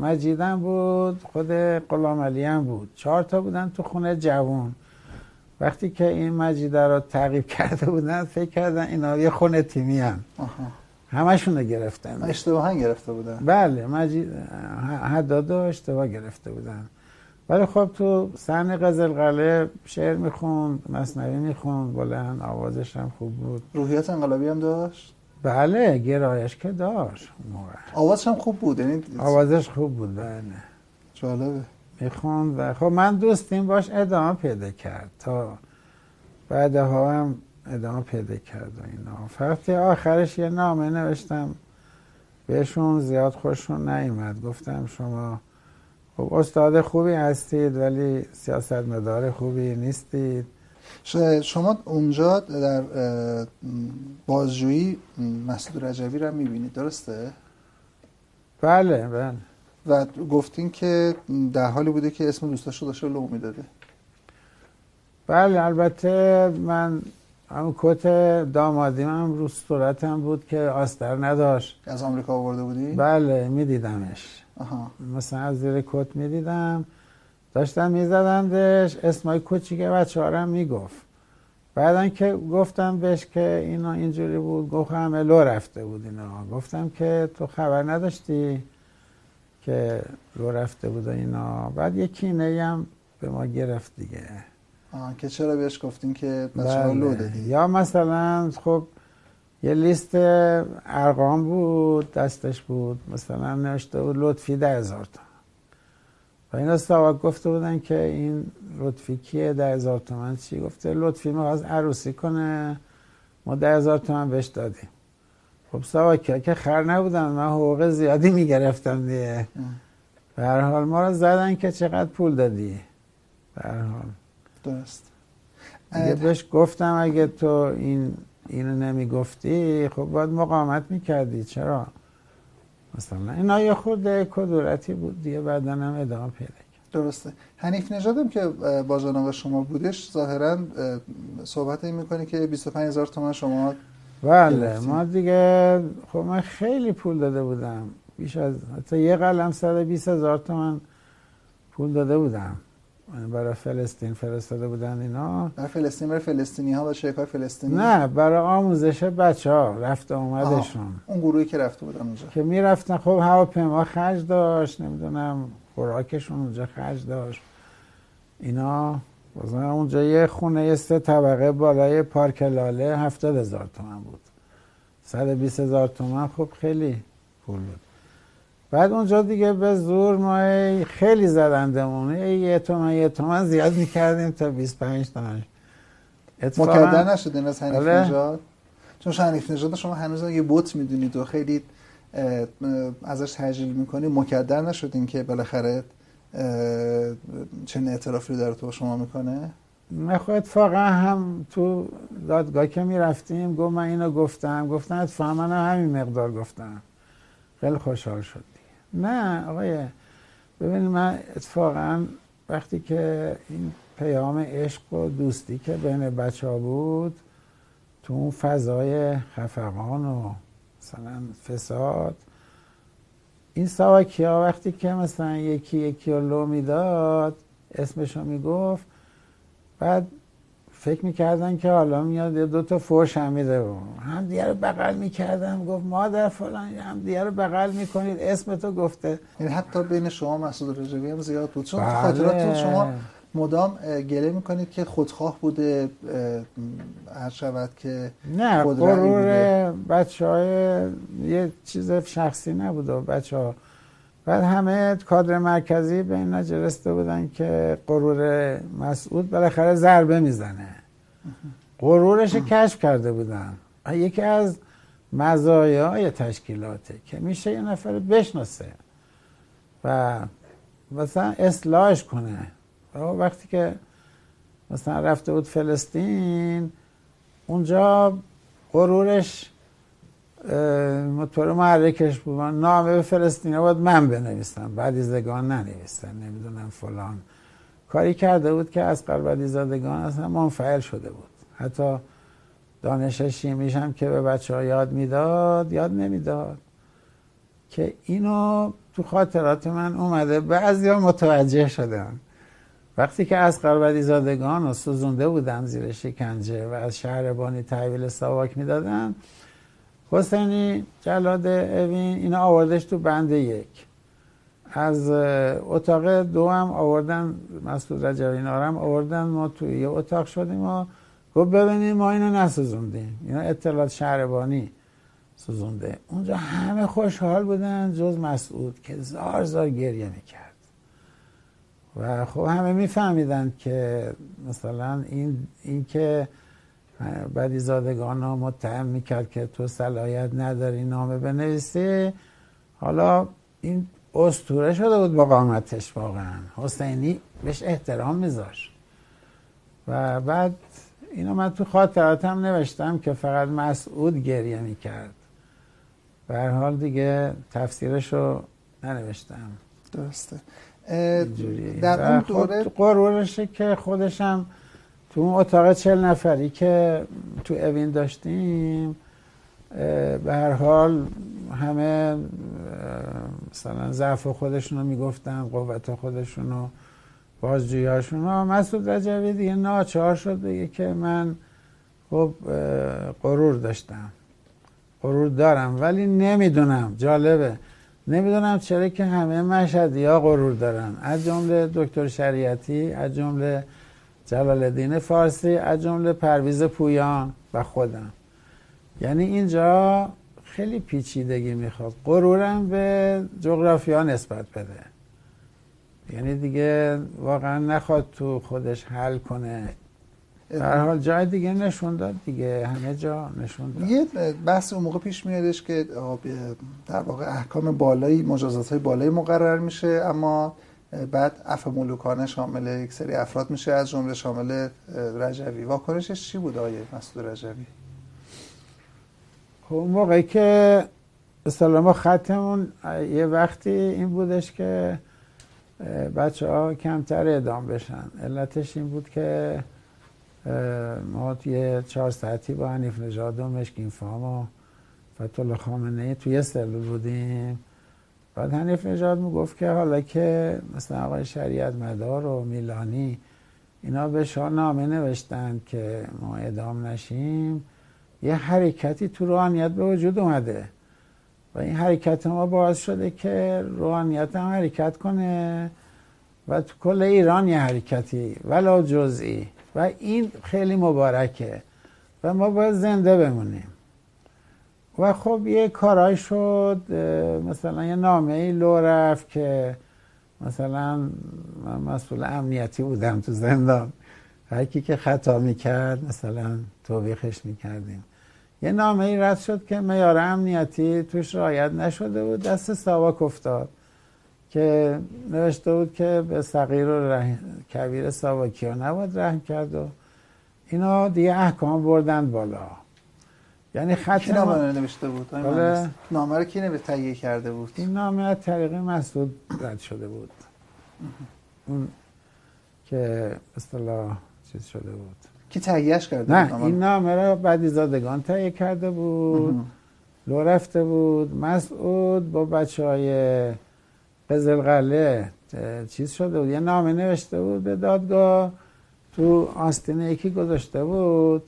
مجیدم بود خود غلام علی هم بود. چهار تا بودن تو خونه جوان. وقتی که این مجیده رو تعقیب کرده بودن فکر کردن اینا یه خونه تیمی هم همشون رو گرفتن. اشتباه گرفته بودن بله مجید حدادو اشتباه گرفته بودن ولی خب تو سن قزل قله شعر می‌خوند مصنوی می‌خوند بلند آوازش هم خوب بود. روحیات انقلابی هم داشت؟ بله گرایش که داشت موقع. آوازش هم خوب بود یعنی آوازش خوب بود بله. جالبه. می‌خوند و خب من دوستیم باش ادامه پیدا کرد تا بعدها هم ادامه پیدا کرد و اینا. فقط آخرش یه نامه نوشتم. بهشون زیاد خوششون نیومد. گفتم شما خب استاد خوبی هستید ولی سیاست مدار خوبی نیستید. شما اونجا در بازجویی مسعود رجوی رو می‌بینید. درسته؟ بله بله. و گفتین که در حالی بوده که اسم دوستاشو داشته لو می‌داده. بله البته من هم کت دامادیم هم رو صورتم بود که آستر نداشت. از آمریکا آورده بودی؟ بله میدیدمش. مثلا از زیر کت می‌دیدم. داشتم میزدندش اسمای کوچیک بچه هم می‌گفت. بعدا که گفتم بهش که اینا اینجوری بود گفت همه لو رفته بود اینا. گفتم که تو خبر نداشتی که لو رفته بود اینا. بعد یه کینه هم به ما گرفت دیگه. آه که چرا بهش گفتین که بچه لو بله. دادی یا مثلا خب یه لیست ارقام بود دستش بود مثلا نوشته بود لطفی ده هزار تا. و اینا سواک گفته بودن که این لطفی کیه؟ ده هزار تومن. چی گفته؟ لطفی از عروسی کنه ما ده هزار تومن بهش دادیم. خب سواک که خر نبودن من حقوق زیادی می‌گرفتم دیگه. به هر حال ما رو زدن که چقدر پول دادی؟ به هر حال. درست دیگه بهش گفتم اگه تو این اینو نمی‌گفتی خب باید مقاومت می‌کردی. چرا؟ مثلا اینا یه خود کدورتی بود. دیگه بعدا هم ادامه پیدا کرد. درسته. حنیف نژادم که با جناب شما بودش ظاهرا صحبت این می‌کنه که 25 هزار تومن شما بله ما دیگه خب من خیلی پول داده بودم. بیش از حتی یه قلم 120 هزار تومن پول داده بودم. برای فلسطین فرستاده بودن اینا. برای فلسطین برای فلسطینی ها و شرکای فلسطینی. نه برای آموزش بچه ها رفت آمدشون اون گروهی که رفته بودن اونجا. که می‌رفتن خب هواپیما خرج داشت نمی‌دونم خوراکشون اونجا خرج داشت. اینا مثلا اونجا یه خونه سه طبقه بالای پارک لاله هفتاد هزار تومن بود. صد بیست هزار تومن خب خیلی پول بود. بعد اونجا دیگه به زور ما خیلی زدندمون. یه تومن یه تومن زیاد می‌کردیم تا 25 تومن. مکدر نشدین از حنیف بله. نژاد؟ چون حنیف نژاد شما هنوز یه بوت می‌دونید و خیلی ازش تجلیل می‌کنی مکدر نشدین که بالاخره چه اعترافی داره تو شما می‌کنه؟ نه خب اتفاقا هم تو دادگاه که می‌رفتیم گفت من اینو گفتم. گفتن اتفاقا من همین مقدار گفتم. خیلی خوشحال شد نه آقای ببینید من اتفاقا وقتی که این پیام عشق و دوستی که بین بچه ها بود تو اون فضای خفقان و مثلا فساد این سواکی ها وقتی که مثلا یکی یکی رو لو می‌داد اسمشو می‌گفت بعد فکر می‌کردن که حالا میاد دو تا فوش هم میده. هم دیگه رو بغل می‌کردم. گفت مادر فلان هم دیگه رو بغل می‌کنید. اسم تو گفته. یعنی حتی بین شما مسعود رجبی هم زیاد بود. چون بله. شما مدام گله می‌کنید که خودخواه بوده هر شود که نه غرور بچه های یه چیز شخصی نبوده بچه ها بعد همه کادر مرکزی به این نجرسته رسته بودن که غرور مسعود بالاخره ضربه می‌زنه. غرورش کشف کرده بودن. یکی از مزایای تشکیلاته که میشه یه نفر بشناسه و مثلا اصلاحش کنه. وقتی که مثلا رفته بود فلسطین اونجا غرورش مطور محرکش بود. نامه به فلسطین باید من بنویسم. بعدیزدگان ننویسن نمی‌دونم فلان. کاری کرده بود که از قربدی زادگان اصلا منفعل شده بود. حتی دانش شیمیش هم که به بچه ها یاد می‌داد یاد نمی‌داد. که اینو تو خاطرات من اومده بعضی ها متوجه شدن. وقتی که از قربدی زادگان رو سوزونده بودن زیر شکنجه و از شهربانی تحویل سواک می‌دادن حسینی جلاد اوین اینا آوردش تو بند یک. از اتاق دو هم آوردن مسعود رجب اینا هم آوردن ما توی یه اتاق شدیم و گفت ببینیم ما اینو نسوزوندیم. اینا اطلاعات شهربانی سوزونده. اونجا همه خوشحال بودن جز مسعود که زار زار گریه می‌کرد. و خب همه میفهمیدن که مثلا این, این که بعدی زادگان ها متهم می‌کرد که تو صلاحیت نداری نامه بنویسی. حالا این استوره شده بود با قامتش واقعا. حسینی بهش احترام میذاشت. و بعد اینو من تو خاطراتم نوشتم که فقط مسعود گریه می‌کرد. به حال دیگه تفسیرش رو ننوشتم. درسته. در اون دوره قرورشه که خودشم تو اون اتاق چل نفری که تو اوین داشتیم به هر حال همه مثلا ضعف خودشون رو می‌گفتن قوت خودشون رو بازجویاشون رو مسعود رجبی دیگه ناچار شد بگه که من خب غرور داشتم. غرور دارم ولی نمی‌دونم. جالبه. نمی‌دونم چرا که همه مشهدی ها غرور دارن. از جمله دکتر شریعتی از جمله جلال الدین فارسی از جمله پرویز پویان و خودم. یعنی اینجا خیلی پیچیدگی می‌خواد. غرورم به جغرافیا نسبت بده. یعنی دیگه واقعا نخواد تو خودش حل کنه. در حال جای دیگه نشون داد دیگه. همه جا نشون داد. یه بحث اون موقع پیش میادش که در واقع احکام بالایی مجازات های بالایی مقرر میشه اما بعد عفو ملوکانه شامل یک سری افراد میشه. از جمله شامل رجوی. واکنشش چی بود آقای مسعود رجوی؟ خب اون موقعی که اصطلاح ما خطمون یه وقتی این بودش که بچه ها کمتر اعدام بشن. علتش این بود که ما توی چهار ساعتی با حنیف نژاد و مشکین فام و فتول خامنه توی سلول بودیم. بعد حنیف نژاد گفت که حالا که مثلا آقای شریعت مدار و میلانی اینا به شاه نامه نوشتن که ما اعدام نشیم یه حرکتی تو روحانیت به وجود اومده و این حرکت ما باعث شده که روحانیت هم حرکت کنه و تو کل ایران یه حرکتی ولا جزئی. و این خیلی مبارکه و ما باید زنده بمونیم. و خب یه کارای شد مثلا یه نامه ای لو رفت که مثلا من مسئول امنیتی بودم تو زندان. هر که خطا می‌کرد مثلا توبیخش می‌کردیم. یه نامه ای رد شد که میار امنیتی توش رعایت نشده بود دست ساواک افتاد. که نوشته بود که به صغیر و رحم... کبیر ساواکی ها نباید رحم کرد و اینا دیگه احکام بردن بالا. یعنی خط کی نامه نوشته بود؟ بله. نامه رو کی نوشته تهیه کرده بود؟ این نامه از طریق مسعود رد شده بود. اون که اصطلاح چیز شده بود. کی تهیهش کرده نه بود این نامه رو بعدی زادگان تهیه کرده بود. لو رفته بود. مسعود با بچه های قزلقله چیز شده بود. یه نامه نوشته بود به دادگاه. تو آستینه یکی گذاشته بود.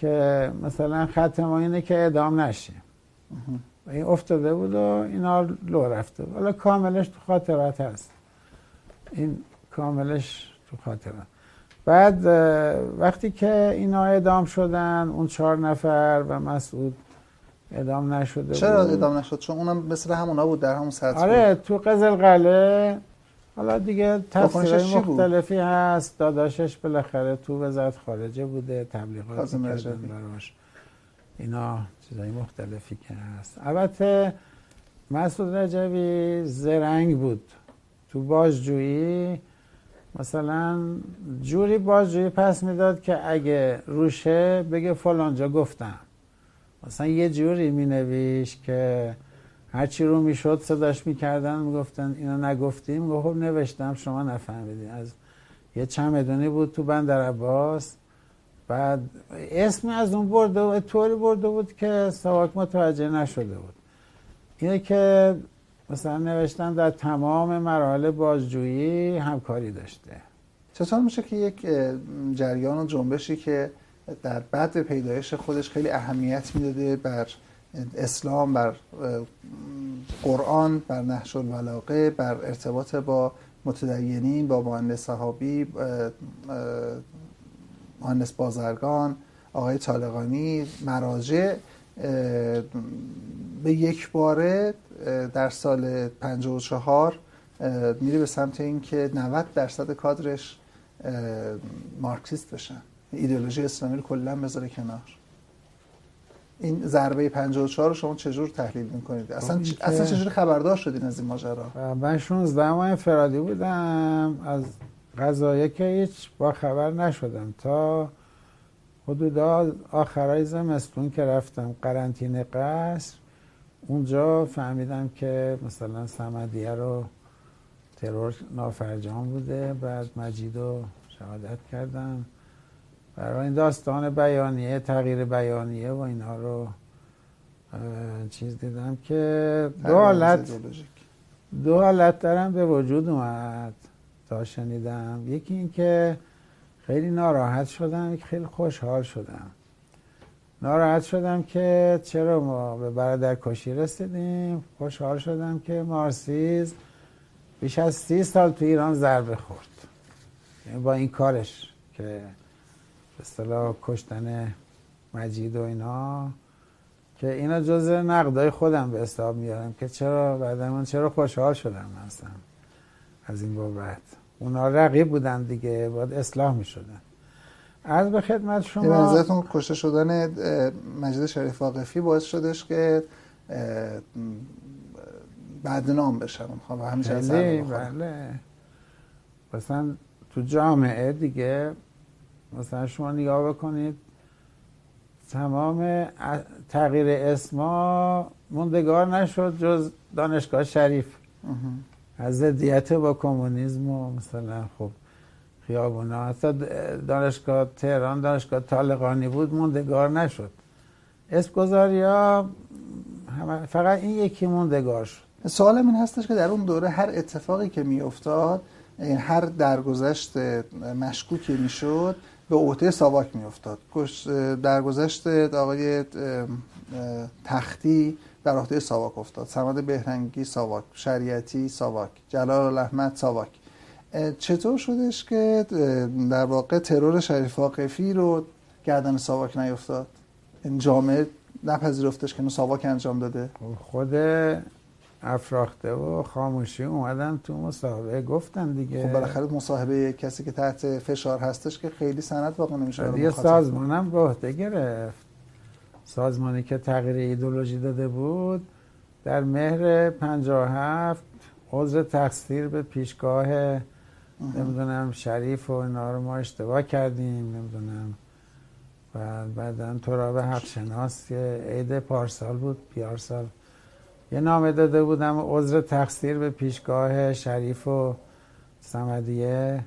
که مثلا خط ما اینه که ادام نشه. این افتاده بود و اینا لو رفته بود. حالا کاملش تو خاطرات هست. این کاملش تو خاطرات. بعد وقتی که اینا ادام شدن اون چهار نفر و مسعود ادام نشده چرا ادام نشد؟ چون اونم مثل همونا بود در همون سطح آره تو قزل قله حالا دیگه تفسیر مختلفی هست. داداشش بالاخره تو وزارت خارجه بوده تبلیغات براش. اینا چیزای مختلفی که هست. البته مسعود رجوی زرنگ بود. تو بازجویی مثلا جوری بازجویی پس می‌داد که اگه روشه بگه فلانجا گفتم. مثلا یه جوری می نویش که هرچی رو می‌شد صداش می‌کردن می‌گفتن اینو نگفتیم. گفت خب نوشتم شما نفهمیدین. از یه چمدونی بود تو بندر عباس. بعد اسم از اون برده طوری برده بود که سواک متوجه نشده بود. اینه که مثلا نوشتن در تمام مراحل بازجویی همکاری داشته. چطور میشه که یک جریان و جنبشی که در بعد پیدایش خودش خیلی اهمیت می‌داده بر اسلام بر قرآن بر نحش الولاقه بر ارتباط با متدینین با مهندس صحابی مهندس بازرگان آقای طالقانی مراجع به یک باره در سال 54 میره به سمت اینکه 90 درصد کادرش مارکسیست بشن. ایدئولوژی اسلامی رو کلا بذاره کنار. این ضربه 54 رو شما چجور تحلیل می‌کنید؟ اصلا چ... اصلا چجور خبردار شدین از این ماجرا؟ من 16 ماه انفرادی بودم. از قضایه که هیچ با خبر نشدم. تا حدودا آخرای زمستون که رفتم قرنطینه قصر اونجا فهمیدم که مثلا سمدیه رو ترور نافرجام بوده. بعد مجید رو شهادت کردم. برای این داستان بیانیه تغییر بیانیه و اینها رو چیز دیدم که دو حالت دو حالت دارم به وجود اومد تا شنیدم. یکی این که خیلی ناراحت شدم یک خیلی خوشحال شدم. ناراحت شدم که چرا ما به برادر کشی رسیدیم. خوشحال شدم که مارسیز بیش از سی سال تو ایران ضربه خورد. یعنی با این کارش که اصطلاح کشتن مجید و اینا که اینا جز نقدای خودم به حساب میارم که چرا بعد من چرا خوشحال شدم مثلا از این بابت. اونا رقیب بودن دیگه باید اصلاح می‌شدن. از به خدمت شما به نظرتون کشته شدن مجید شریف واقفی باعث شدش که بدنام بشن خب همیشه بله. مثلا تو جامعه دیگه مثلا شما نگاه بکنید تمام تغییر اسما موندگار نشد جز دانشگاه شریف. از ضدیت با کمونیسم و مثلا خب خیابونا. حتی دانشگاه تهران دانشگاه طالقانی بود موندگار نشد. اسم گذاری ها فقط این یکی موندگار شد. سوال این هستش که در اون دوره هر اتفاقی که می افتاد هر درگذشت مشکوکی می‌شد به عهده ساواک میافتاد. درگذشت آقای تختی در عهده ساواک افتاد. سماد بهرنگی ساواک شریعتی ساواک جلال احمد ساواک. چطور شدش که در واقع ترور شریف واقفی رو گردن ساواک نیفتاد این جامعه نپذیرفتش که ساواک انجام داده؟ خود افراخته و خاموشی اومدن تو مصاحبه گفتن دیگه. خب بالاخره مصاحبه کسی که تحت فشار هستش که خیلی سند واقع نمیشه دیگه سازمانم به عهده گرفت. سازمانی که تغییر ایدولوژی داده بود در مهر 57 عضو تقصیر به پیشگاه نمی‌دونم شریف و اینا رو ما اشتباه کردیم نمی‌دونم. و بعدا تو را به حق شناس که عید پارسال بود پیارسال یه نامه داده بودم عذر تقصیر به پیشگاه شریف و سمدیه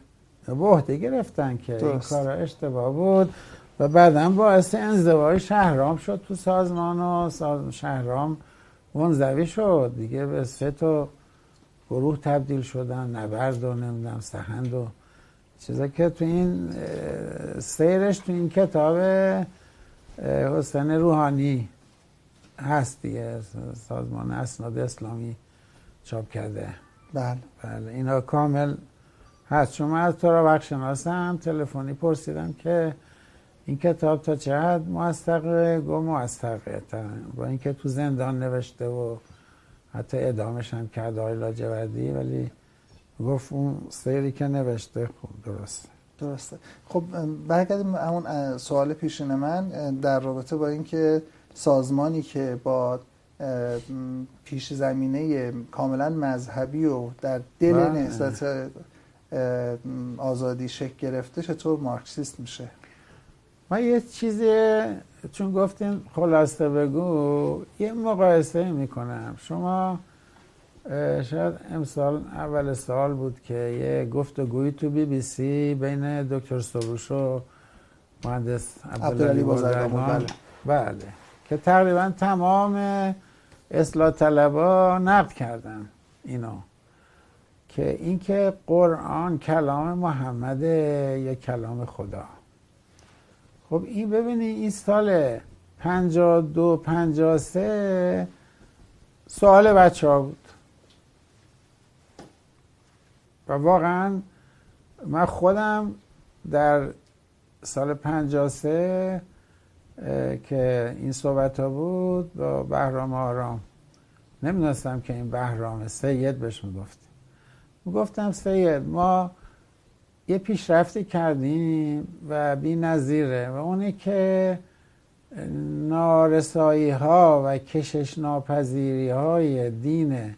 به عهده گرفتن که این کار اشتباه بود. و بعدا باعث انزوای شهرام شد تو سازمان و شهرام منزوی شد. دیگه به سه تا گروه تبدیل شدن نبرد و نمی‌دونم سهند و چیزا که تو این سیرش تو این کتاب حسین روحانی هست دیگه. سازمان اسناد اسلامی چاپ کرده. بله. بله اینا کامل هست. شما از تو را شناسم تلفنی پرسیدم که این کتاب تا چه حد موثقه؟ گو موثقه. با اینکه تو زندان نوشته و حتی ادامش هم کرده آقای لاجوردی ولی گفت اون سیری که نوشته خوب درسته. درسته. خب برگردیم اون سوال پیشین من در رابطه با اینکه سازمانی که با پیش زمینه کاملا مذهبی و در دل بله. نهضت آزادی شکل گرفته چطور مارکسیست میشه؟ من یه چیزی چون گفتین خلاصه بگو یه مقایسه می‌کنم. شما شاید امسال اول سال بود که یه گفتگویی تو بی بی سی بین دکتر سروش و مهندس عبدالعلی بازرگان بله. که تقریبا تمام اصلاح طلبا نقد کردن اینو. که اینکه قرآن کلام محمد یا کلام خدا. خب این ببینید این سال 52 53 سوال بچه ها بود. و واقعا من خودم در سال 53 که این صحبت ها بود با بهرام آرام. نمی‌دونستم که این بهرام سید بهش می‌گفتیم. گفتم سید ما یه پیشرفتی کردیم و بی نظیره و اونی که نارسایی ها و کشش ناپذیری های دین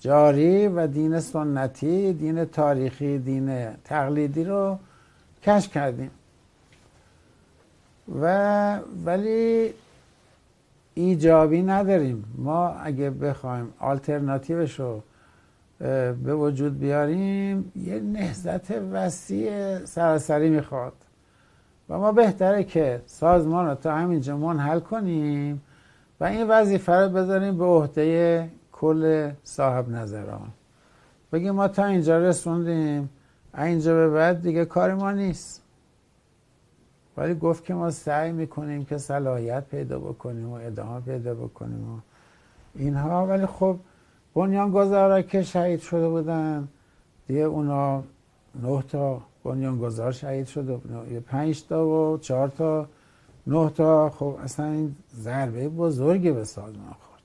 جاری و دین سنتی دین تاریخی دین تقلیدی رو کش کردیم. و ولی ایجابی نداریم. ما اگه بخوایم آلترناتیوش رو به وجود بیاریم یه نهزت وسیع سراسری می‌خواد. و ما بهتره که سازمان رو تا همینجا منحل کنیم و این وظیفه رو بذاریم به عهده کل صاحب نظران. بگیم ما تا اینجا رسوندیم اینجا به بعد دیگه کار ما نیست. ولی گفت که ما سعی می‌کنیم که صلاحیت پیدا بکنیم و ادامه پیدا بکنیم و اینها. ولی خب بنیان گذارا که شهید شده بودن دیگه اونا نه تا بنیان گذار شهید شده بودن پنج تا و چهار تا نه تا. خب اصلا این ضربه بزرگی به سازمان خورد.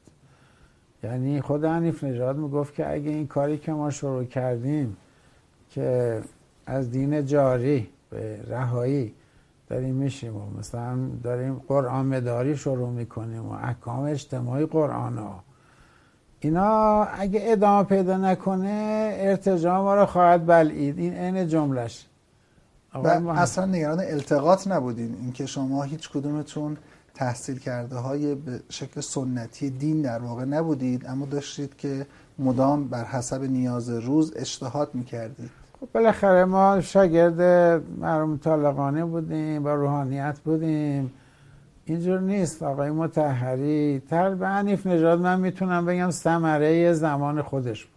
یعنی خود حنیف نژاد می‌گفت که اگه این کاری که ما شروع کردیم که از دین جاری به رهایی داریم میشیم و مثلا داریم قرآن مداری شروع می‌کنیم و احکام اجتماعی قرآن ها. اینا اگه ادامه پیدا نکنه ارتجاع ما رو خواهد بلعید. این عین جملش اصلا نگران التقاط نبودین اینکه شما هیچ کدومتون تحصیل کرده های به شکل سنتی دین در واقع نبودید اما داشتید که مدام بر حسب نیاز روز اجتهاد می‌کردید. بالاخره ما شاگرد مرحوم طالقانه بودیم با روحانیت بودیم. اینجور نیست آقای متحری تر به عنیف نژاد من می‌تونم بگم ثمره زمان خودش بود.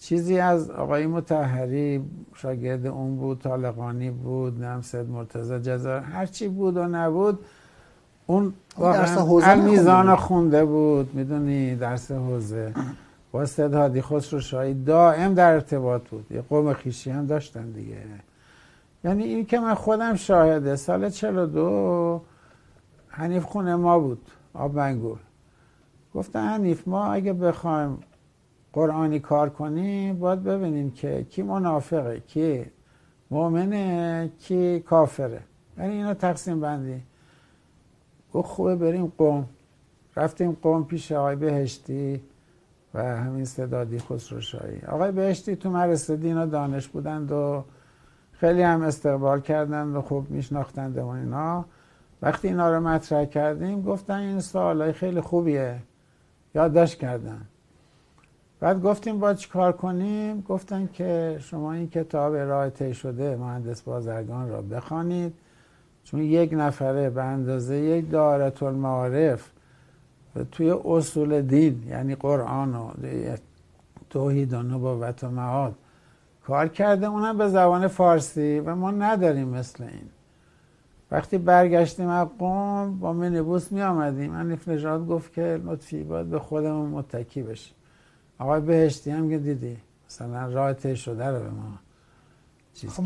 چیزی از آقای متحری شاگرد اون بود طالقانی بود نم سید مرتضی جزار هرچی بود و نبود اون واقعا میزان خونده بود. می‌دونی درس حوزه. با استدادی خسرو شاهی دائم در ارتباط بود. یه قوم خیشی هم داشتن دیگه. یعنی این که من خودم شاهده سال 42 حنیف خونه ما بود آب منگول. گفتن حنیف ما اگه بخوایم قرآنی کار کنیم باید ببینیم که کی منافقه کی مؤمنه کی کافره. یعنی اینا تقسیم بندی. گفت خوبه بریم قوم. رفتیم قوم پیش آقای بهشتی. و همین صدادی خسرو شایی آقای بهشتی تو مدرسه دین و دانش بودند و خیلی هم استقبال کردند و خوب میشناختند و اینا. وقتی اینا رو مطرح کردیم گفتن این سوالای خیلی خوبیه. یادداشت کردن. بعد گفتیم باید چیکار کنیم؟ گفتن که شما این کتاب طی شده مهندس بازرگان را بخوانید. چون یک نفره به اندازه یک دارت المعارف توی اصول دین یعنی قرآن و توحید و نبوت و معاد کار کرده اونم به زبان فارسی و ما نداریم مثل این. وقتی برگشتیم از قوم با منبوس می آمدیم. انیف نژاد گفت که لطفی باید به خودمون متکی بشیم. آقای بهشتی هم که دیدی مثلا راه شده رو به ما چیز خب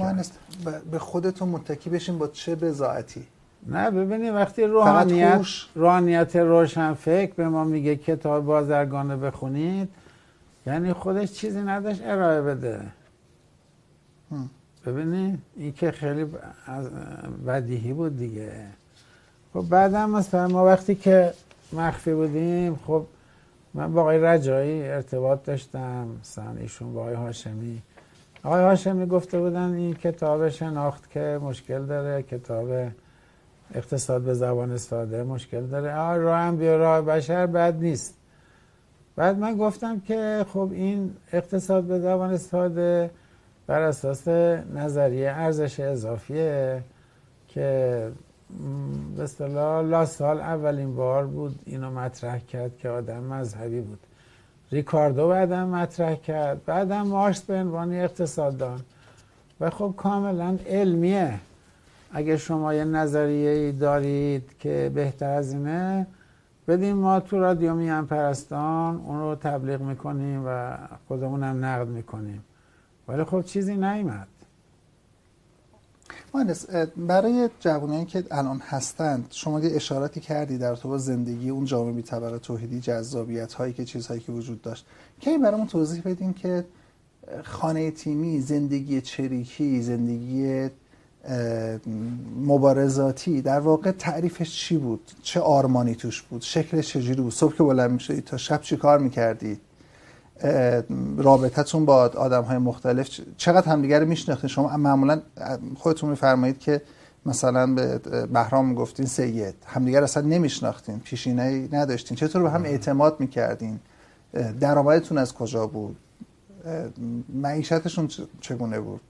به خودتون متکی بشیم با چه بزاعتی؟ نه ببینید وقتی روحانیت روحانیت روشن فکر به ما میگه کتاب بازرگانه بخونید یعنی خودش چیزی نداشت ارائه بده. ببینید این که خیلی بدیهی بود دیگه. خب بعدم مثلا ما وقتی که مخفی بودیم خب من با آقای رجایی ارتباط داشتم مثلا ایشون با آقای هاشمی. آقای هاشمی گفته بودن این کتاب شناخت که مشکل داره کتاب اقتصاد به زبان ساده مشکل داره. آه راه هم بیا راه بشر بد نیست. بعد من گفتم که خب این اقتصاد به زبان ساده بر اساس نظریه ارزش اضافیه که به اصطلاح لاسال اولین بار بود اینو مطرح کرد که آدم مذهبی بود. ریکاردو بعدم مطرح کرد. بعدم مارکس به عنوان اقتصاددان. و خب کاملا علمیه. اگه شما یه نظریه دارید که بهتر از اینه بدیم ما تو رادیو میان پرستان اون رو تبلیغ می‌کنیم و خودمونم نقد می‌کنیم. ولی خب چیزی نیمد مهندس برای جوانانی که الان هستند شما یه اشاراتی کردی در تو زندگی اون جامعه بی طبقه توحیدی جذابیت هایی که چیزهایی که وجود داشت. کی برامون توضیح بدین که خانه تیمی زندگی چریکی زندگی مبارزاتی. در واقع تعریفش چی بود؟ چه آرمانی توش بود؟ شکلش چجوری بود؟ صبح که بلند می‌شدید تا شب چی کار می‌کردید رابطتون با آدم های مختلف چقدر همدیگه رو میشناختین؟ شما معمولا خودتون میفرمایید که مثلا به بهرام گفتین سید. همدیگه اصلا نمیشناختین. پیشینه نداشتین. چطور به هم اعتماد می‌کردین؟ درآمدتون از کجا بود؟ معیشتشون چگونه بود؟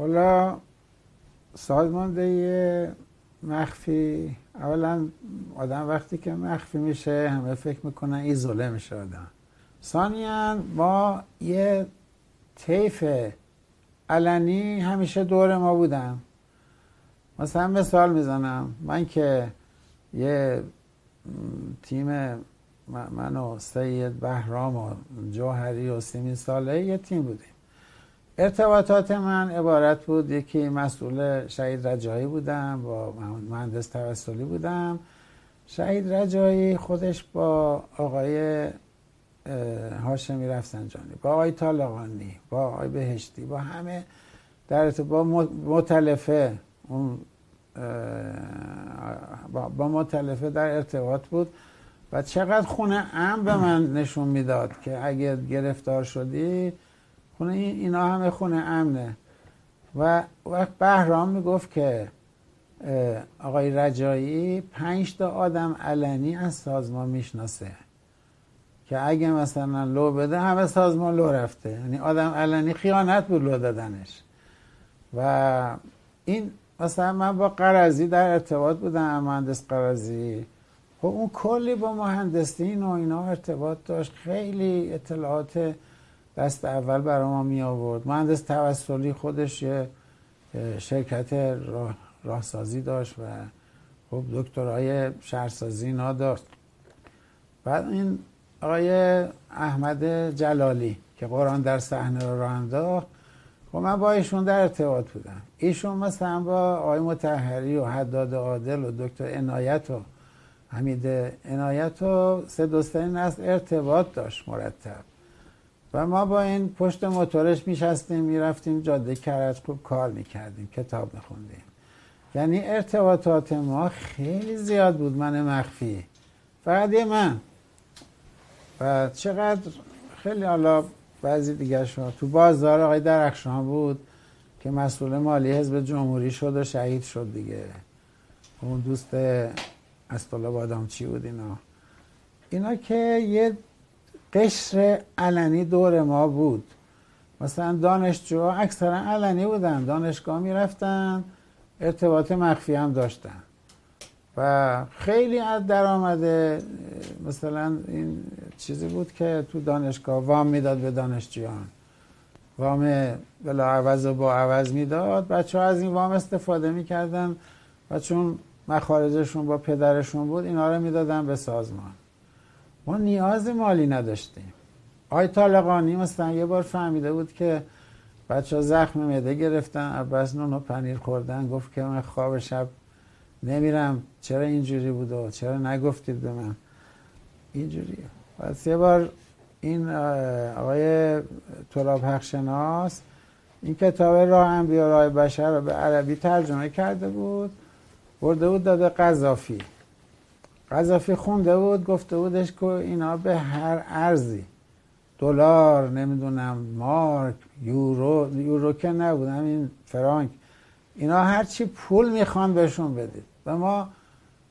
حالا سازماندهی مخفی اولا آدم وقتی که مخفی میشه همه فکر می‌کنن ایزوله میشه آدم. ثانیا ما یه طیف علنی همیشه دور ما بودم. مثلا مثال می‌زنم. من که یه تیم من و سید بهرام و جوهری و سیمین ساله یه تیم بودیم. ارتباطات من عبارت بود یکی مسئول شهید رجایی بودم با مهندس توسلی بودم. شهید رجایی خودش با آقای هاشمی رفسنجانی با آقای طالقانی با آقای بهشتی با همه در با متلفه با متلفه در ارتباط بود. و چقدر خونه ام به من نشون می‌داد که اگه گرفتار شدی خونه اینا همه خونه امنه. و وقت بهرام می‌گفت که آقای رجایی پنج تا آدم علنی از سازمان می‌شناسه. که اگه مثلا لو بده همه سازمان لو رفته. یعنی آدم علنی خیانت بود لو دادنش. و این مثلا من با قرضی در ارتباط بودم مهندس قرضی. خب اون کلی با مهندسین و اینا ارتباط داشت. خیلی اطلاعات دست اول برای ما می آورد مهندس توسلی خودش یه شرکت راه راهسازی داشت و خب دکترای شهرسازی اینا داشت. بعد این آقای احمد جلالی که قرآن در صحنه رو راه انداخت خب من با ایشون در ارتباط بودم. ایشون مثلا با آقای متحری و حداد عادل و دکتر عنایت و حمید عنایت و سه دوستان از ارتباط داشت مرتب. و ما با این پشت موتورش میشستیم می‌رفتیم جاده کرج خوب کار می‌کردیم کتاب میخوندیم. یعنی ارتباطات ما خیلی زیاد بود من مخفی. فقط یه من. و چقدر خیلی حالا بعضی دیگه شما تو بازار آقای درخشان بود که مسئول مالی حزب جمهوری شد و شهید شد دیگه. اون دوست اسطوله بادام چی بود اینا. اینا که یه قشر علنی دور ما بود. مثلا دانشجو اکثرا علنی بودن دانشگاه می‌رفتن ارتباط مخفی هم داشتن. و خیلی از درآمد مثلا این چیزی بود که تو دانشگاه وام می‌داد به دانشجویان. وام بلا عوض و با عوض می‌داد. بچه ها از این وام استفاده می‌کردن و چون مخارجشون با پدرشون بود اینا رو می‌دادن به سازمان. ما نیاز مالی نداشتیم. آی طالقانی مثلا یه بار فهمیده بود که بچه ها زخم مده گرفتن عباس نون و پنیر خوردن گفت که من خواب شب نمیرم. چرا اینجوری بود و چرا نگفتید به من؟ اینجوریه. پس یه بار این آقای تراب حقشناس این کتاب راه انبیا راه بشر رو به عربی ترجمه کرده بود. برده بود داده قذافی. قذافی خونده بود گفته بودش که اینا به هر ارزی. دلار نمی‌دونم مارک یورو یورو که نبود همین فرانک. اینا هرچی پول می‌خوان بهشون بدید. و ما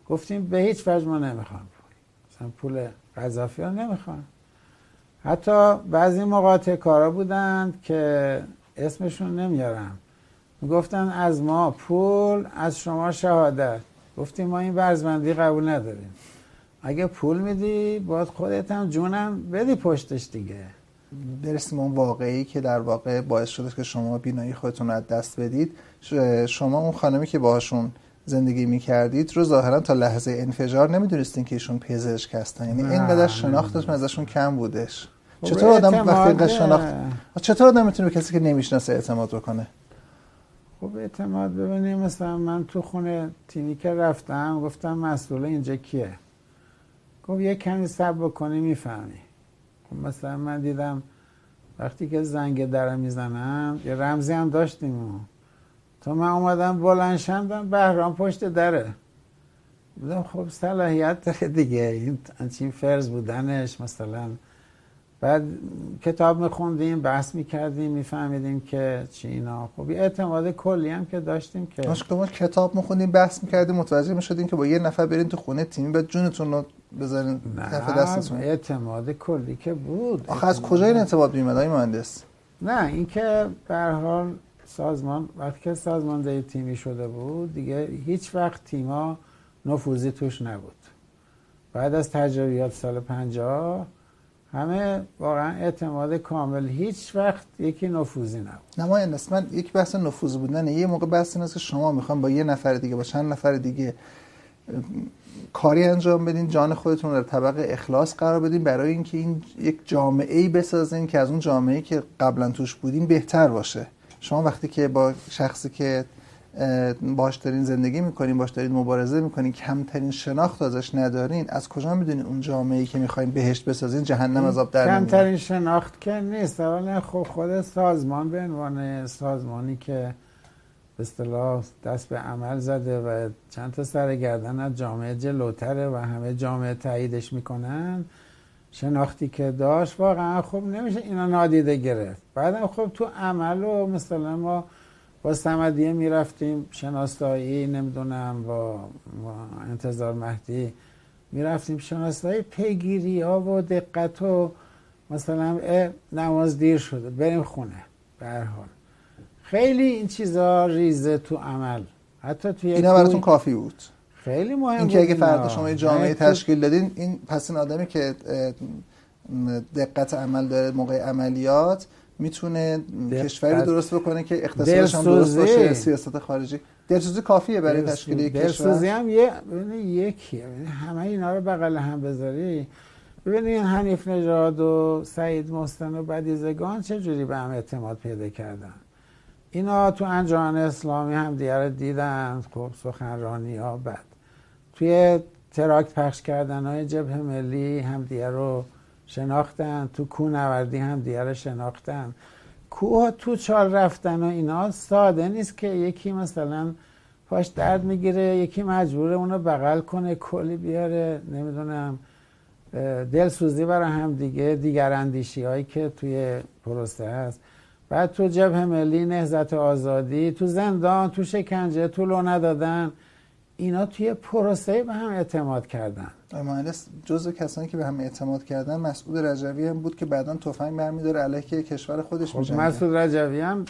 گفتیم به هیچ وجه ما نمی‌خوام پول. مثلا پول قذافی ها نمی‌خوان. حتی بعضی مقاطع کارا بودند که اسمشون نمیارم. می‌گفتن از ما پول از شما شهادت. گفتیم ما این ورزمندی قبول نداریم. اگه پول میدی باید خودت هم جونم بدی پشتش دیگه. برسیم اون واقعی که در واقع باعث شده که شما بینایی خودتون رو از دست بدید شما اون خانمی که باهاشون زندگی می‌کردید رو ظاهرا تا لحظه انفجار نمی‌دونستین که ایشون پزشک هستن. یعنی اینقدر شناختتون ازشون کم بودش. چطور آدم وقتی شناخت چطور آدم می‌تونه به کسی که نمی‌شناسه اعتماد بکنه؟ خب اعتماد ببینیم. مثلا من تو خونه تیمی که رفتم گفتم مسئول اینجا کیه؟ گفت یه کمی سب بکنی می‌فهمی. خب مثلا من دیدم وقتی که زنگ در می‌زنم یه رمزی هم داشتیم. تا من اومدم بلند بهرام پشت دره. بودم خب صلاحیت داره دیگه. این فرض بودنش مثلا بعد کتاب میخوندیم بحث می‌کردیم میفهمیدیم که چی اینا. خب اعتماد کلی هم که داشتیم که ما کتاب میخوندیم بحث می‌کردیم متوجه می‌شدیم که با یه نفر برین تو خونه تیمی بعد جونتون رو بذارین کف دستتون. اعتماد کلی که بود. آخه از کجا این اعتماد میمد های مهندس؟ نه اینکه به حال سازمان وقتی که سازماندهی تیمی شده بود دیگه هیچ وقت تیما نفوذی توش نبود. بعد از تجربیات سال 50 همه واقعا اعتماد کامل هیچ وقت یکی نفوذی نبود. نمای من یک بحث نفوذ بودن یه موقع بحث این که شما می‌خوام با یه نفر دیگه با چند نفر دیگه کاری انجام بدین جان خودتون رو در طبق اخلاص قرار بدین برای اینکه این یک جامعه ای بسازین که از اون جامعه که قبلا توش بودین بهتر باشه. شما وقتی که با شخصی که باش دارین زندگی می‌کنین باش دارین مبارزه می‌کنین کمترین شناخت ازش ندارین. از کجا می‌دونین اون جامعه ای که می‌خواین بهشت بسازین جهنم عذاب در کمترین شناخت که نیست. اولا خب خود سازمان به عنوان سازمانی که به اصطلاح دست به عمل زده و چند تا سرگردن از جامعه جلوتره و همه جامعه تاییدش می‌کنن شناختی که داشت واقعا خب نمیشه اینا نادیده گرفت. بعدم خب تو عمل و مثلا ما با سمدیه می‌رفتیم شناسایی نمی‌دونم با, انتظار مهدی می‌رفتیم. شناسایی پیگیری ها و دقت و مثلا نماز دیر شده بریم خونه به حال. خیلی این چیزا ریزه تو عمل. حتی توی اینا براتون کافی بود. خیلی مهم اینکه اگه فردا شما جامعه تشکیل دادین این پس این آدمی که دقت عمل داره موقع عملیات می‌تونه کشوری درست بکنه که اقتصادش هم درست باشه سیاست خارجی. دلسوزی کافیه برای تشکیل یک کشور. دلسوزی هم یه یکیه. همه اینا رو بغل هم بذاری. ببینید حنیف نژاد و سعید مستن و بدیزگان چه جوری به هم اعتماد پیدا کردن؟ اینا تو انجمن اسلامی هم دیگر دیدن. خب سخنرانی ها بد توی تراکت پخش کردن های جبه ملی هم دیگر رو شناختن تو کوهنوردی هم دیگر رو شناختن. کوه تو چال رفتن و اینا ساده نیست که یکی مثلا پاش درد می‌گیره یکی مجبوره اونو بغل کنه کلی بیاره نمی‌دونم دلسوزی برای هم دیگه دیگر اندیشی هایی که توی پروسه هست. بعد تو جبه ملی نهزت آزادی تو زندان تو شکنجه تو لو ندادن. اینا توی پروسه به هم اعتماد کردن. مهندس جزء کسانی که به هم اعتماد کردن مسعود رجوی هم بود که بعدا تفنگ برمیداره علیه کشور خودش خب مسعود رجوی هم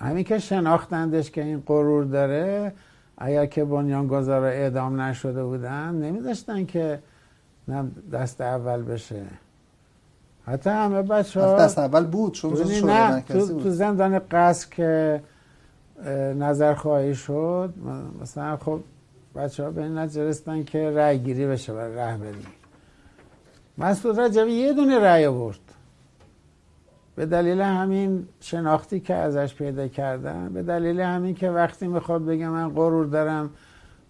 همین که شناختندش که این غرور داره اگر که بنیانگذارا اعدام نشده بودن نمیداشتن که دست اول بشه. حتی همه بچه ها دست اول بود چون نه تو, تو زندان قصر که نظر خواهی شد مثلا خب بچه ها به این نتیجه رسیدن که رأی گیری بشه برای رهبری مسعود رجبی یه دونه رأی آورد. به دلیل همین شناختی که ازش پیدا کردن به دلیل همین که وقتی می‌خواد بگه من غرور دارم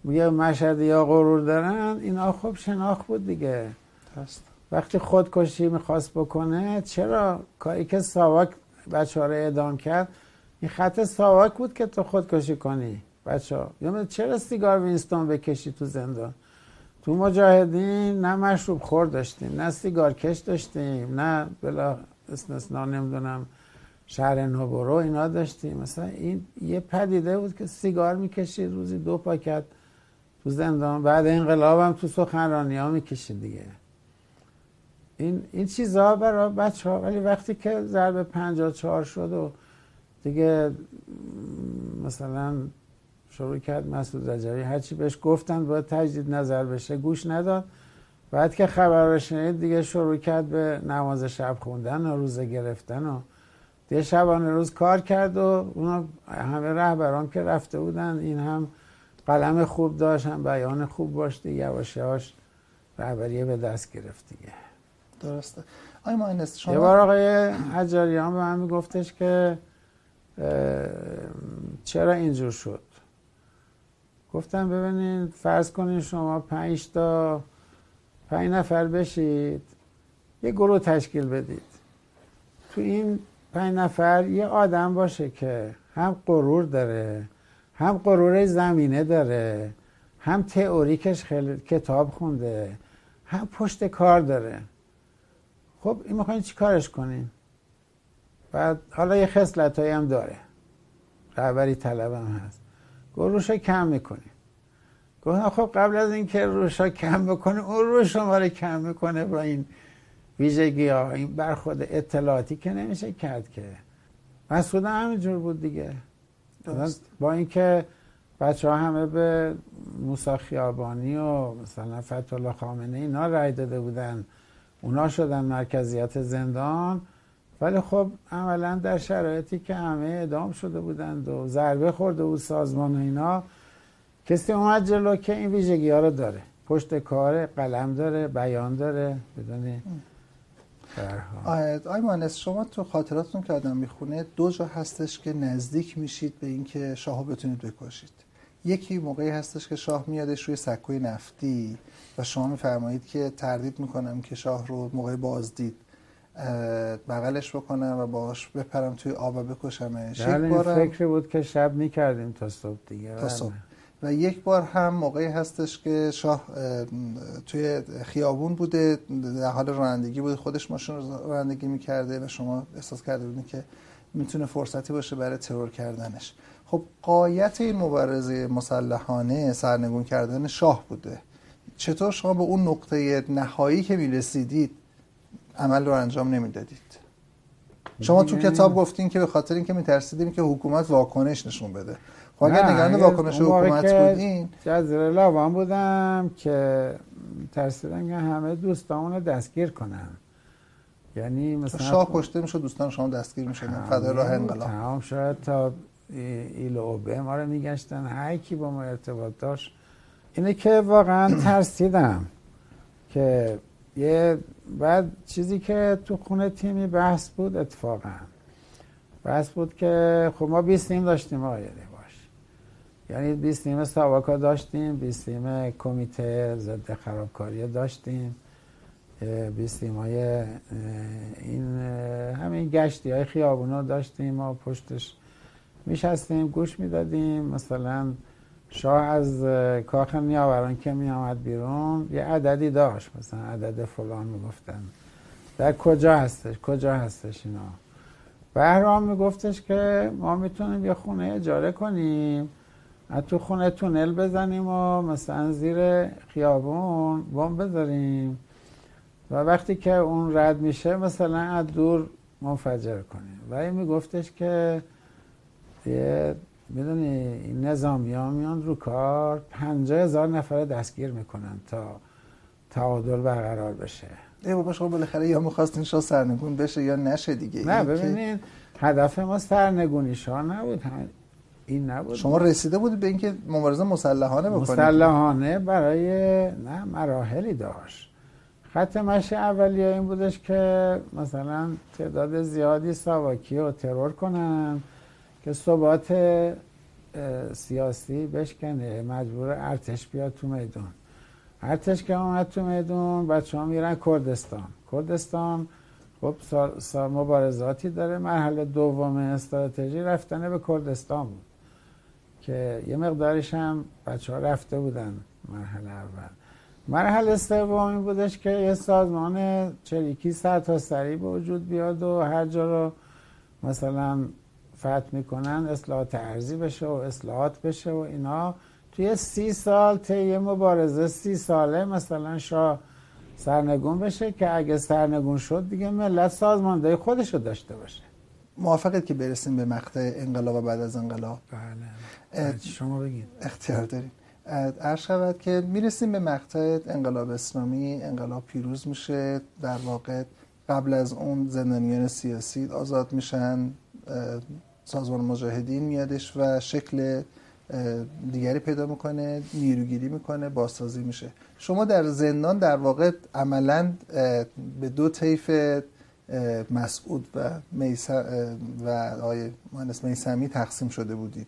میگه مشهد یا غرور دارن اینا خب شناخت بود دیگه. هست. وقتی خودکشی می‌خواست بکنه چرا؟ کاری که ساواک بچه ها رو اعدام کرد این خط ساواک بود که تو خودکشی کنی. بچه ها یا چرا سیگار وینستون بکشی تو زندان؟ تو مجاهدین نه مشروب خور داشتیم نه سیگار کش داشتیم نه بلا استثنا نمی‌دونم شهر نوبرو اینا داشتیم. مثلا این یه پدیده بود که سیگار می‌کشید روزی دو پاکت تو زندان بعد انقلاب هم تو سخنرانی ها می‌کشید دیگه. این این چیزها برای بچه ها ولی وقتی که ضرب 54 شد و دیگه مثلا شروع کرد مسعود رجبی. هرچی بهش گفتن باید تجدید نظر بشه. گوش نداد. بعد که خبر رو شنید دیگه شروع کرد به نماز شب خوندن و روزه گرفتن و دیگه شبانه روز کار کرد و اونا همه رهبران که رفته بودن این هم قلم خوب داشت هم بیان خوب باش دیگه یواش رهبریه به دست گرفت دیگه. درسته. آی مهندس شما یه بار آقای حجاریان به من میگفتش که چرا اینجور شد؟ گفتم ببینید فرض کنید شما پنج تا پنج نفر بشید یه گروه تشکیل بدید. تو این پنج نفر یه آدم باشه که هم غرور داره هم غرور زمینه داره هم تئوریکش خیلی کتاب خونده هم پشت کار داره. خب این می‌خواین چی کارش کنین؟ بعد حالا یه خصلت هم داره. رهبری طلب هم هست. گفت روشا کم می‌کنیم گفت خب قبل از اینکه روشا کم بکنه اون رو شما رو کم می‌کنه با این ویژگی ها. این برخورد اطلاعاتی که نمیشه کرد که. مسعود همینجور بود دیگه. با اینکه بچه ها همه به موسی خیابانی و مثلا فتح خامنه اینا رای داده بودن. اونا شدن مرکزیت زندان. ولی خب عملا در شرایطی که همه ادام شده بودند و ضربه خورده بود سازمان و اینا کسی اومد جلو که این ویژگی ها رو داره. پشت کار قلم داره بیان داره بدونی؟ آی مانس شما تو خاطراتتون که آدم می‌خونه دو جا هستش که نزدیک میشید به اینکه شاه بتونید بکشید. یکی موقعی هستش که شاه میادش روی سکوی نفتی و شما میفرمایید که تردید می‌کنم که شاه رو موقع بازدید. بغلش بکنم و باش بپرم توی آب و بکشمش. یک بله، بار فکری بود که شب می‌کردیم تا صبح دیگه تا صبح. و یک بار هم موقعی هستش که شاه توی خیابون بوده در حال رانندگی بوده خودش ماشین رانندگی می‌کرده و شما احساس کرده بودین که می‌تونه فرصتی باشه برای ترور کردنش. خب قایت این مبارزه مسلحانه سرنگون کردن شاه بوده. چطور شما به اون نقطه نهایی که می‌رسیدید عمل رو انجام نمی‌دادید. شما تو کتاب گفتین که به خاطر اینکه میترسیدیم که حکومت واکنش نشون بده. خب اگر نگران واکنش حکومت بودین. جزیره لاوان بودم که ترسیدم که همه دوستامون دستگیر کنم یعنی مثلا شاه کشته می‌شد دوستان شما دستگیر می‌شدن. فدای راه انقلاب. تمام شاید تا ایل اوبه ما رو میگشتن. هر کی با ما ارتباط داشت. اینه که واقعا ترسیدم که یه بعد چیزی که تو خونه تیمی بحث بود اتفاقا. بحث بود که خب ما 20 نیم داشتیم آقای باش. یعنی 20 نیم ساواکا داشتیم 20 نیم کمیته ضد خرابکاری داشتیم. 20 نیم های این همین گشتی های خیابونا داشتیم. ما پشتش میشستیم گوش می‌دادیم. مثلا شاه از کاخ نیاوران که می آمد بیرون یه عددی داشت. مثلا عدد فلان می‌گفتن. در کجا هستش؟ کجا هستش اینا؟ بهرام میگفتش که ما می‌تونیم یه خونه اجاره کنیم. از تو خونه تونل بزنیم و مثلا زیر خیابون بمب بذاریم. و وقتی که اون رد میشه مثلا از دور منفجر کنیم. و این میگفتش که یه می‌دونی این نظامی ها میان رو کار پنجاه هزار نفر دستگیر می‌کنن تا تعادل برقرار بشه. ای بابا شما بالاخره یا می‌خواستین شاه سرنگون بشه یا نشه دیگه. نه ببینید هدف ما سرنگونی شاه نبود این نبود. شما رسیده بودید به اینکه مبارزه مسلحانه بکنید. مسلحانه برای نه مراحلی داشت. خط مشی اولیه این بودش که مثلا تعداد زیادی ساواکی رو ترور کنن. که ثبات سیاسی بشکنه. مجبور ارتش بیاد تو میدون ارتش که اومد تو میدون بچه ها میرن کردستان. کردستان خب مبارزاتی داره. مرحله دوم استراتژی رفتنه به کردستان بود. که یه مقدارش هم بچه ها رفته بودن مرحله اول. مرحله سومی بودش که یه سازمان چریکی سر تا سری به وجود بیاد و هر جا رو مثلا فتح می‌کنن اصلاحات ارزی بشه و اصلاحات بشه و اینا. توی سی سال طی مبارزه سی ساله مثلا شاه سرنگون بشه که اگه سرنگون شد دیگه ملت سازمانده خودش رو داشته باشه. موافقت که برسیم به مقطع انقلاب و بعد از انقلاب؟ بله. شما بگید. اختیار داریم. عرض شود که می‌رسیم به مقطع انقلاب اسلامی. انقلاب پیروز میشه. در واقع قبل از اون زندانیان سیاسی آزاد میشن. سازمان مجاهدین میادش و شکل دیگری پیدا می‌کنه نیروگیری می‌کنه بازسازی میشه. شما در زندان در واقع عملا به دو طیف مسعود و و آقای مهندس میسمی تقسیم شده بودید.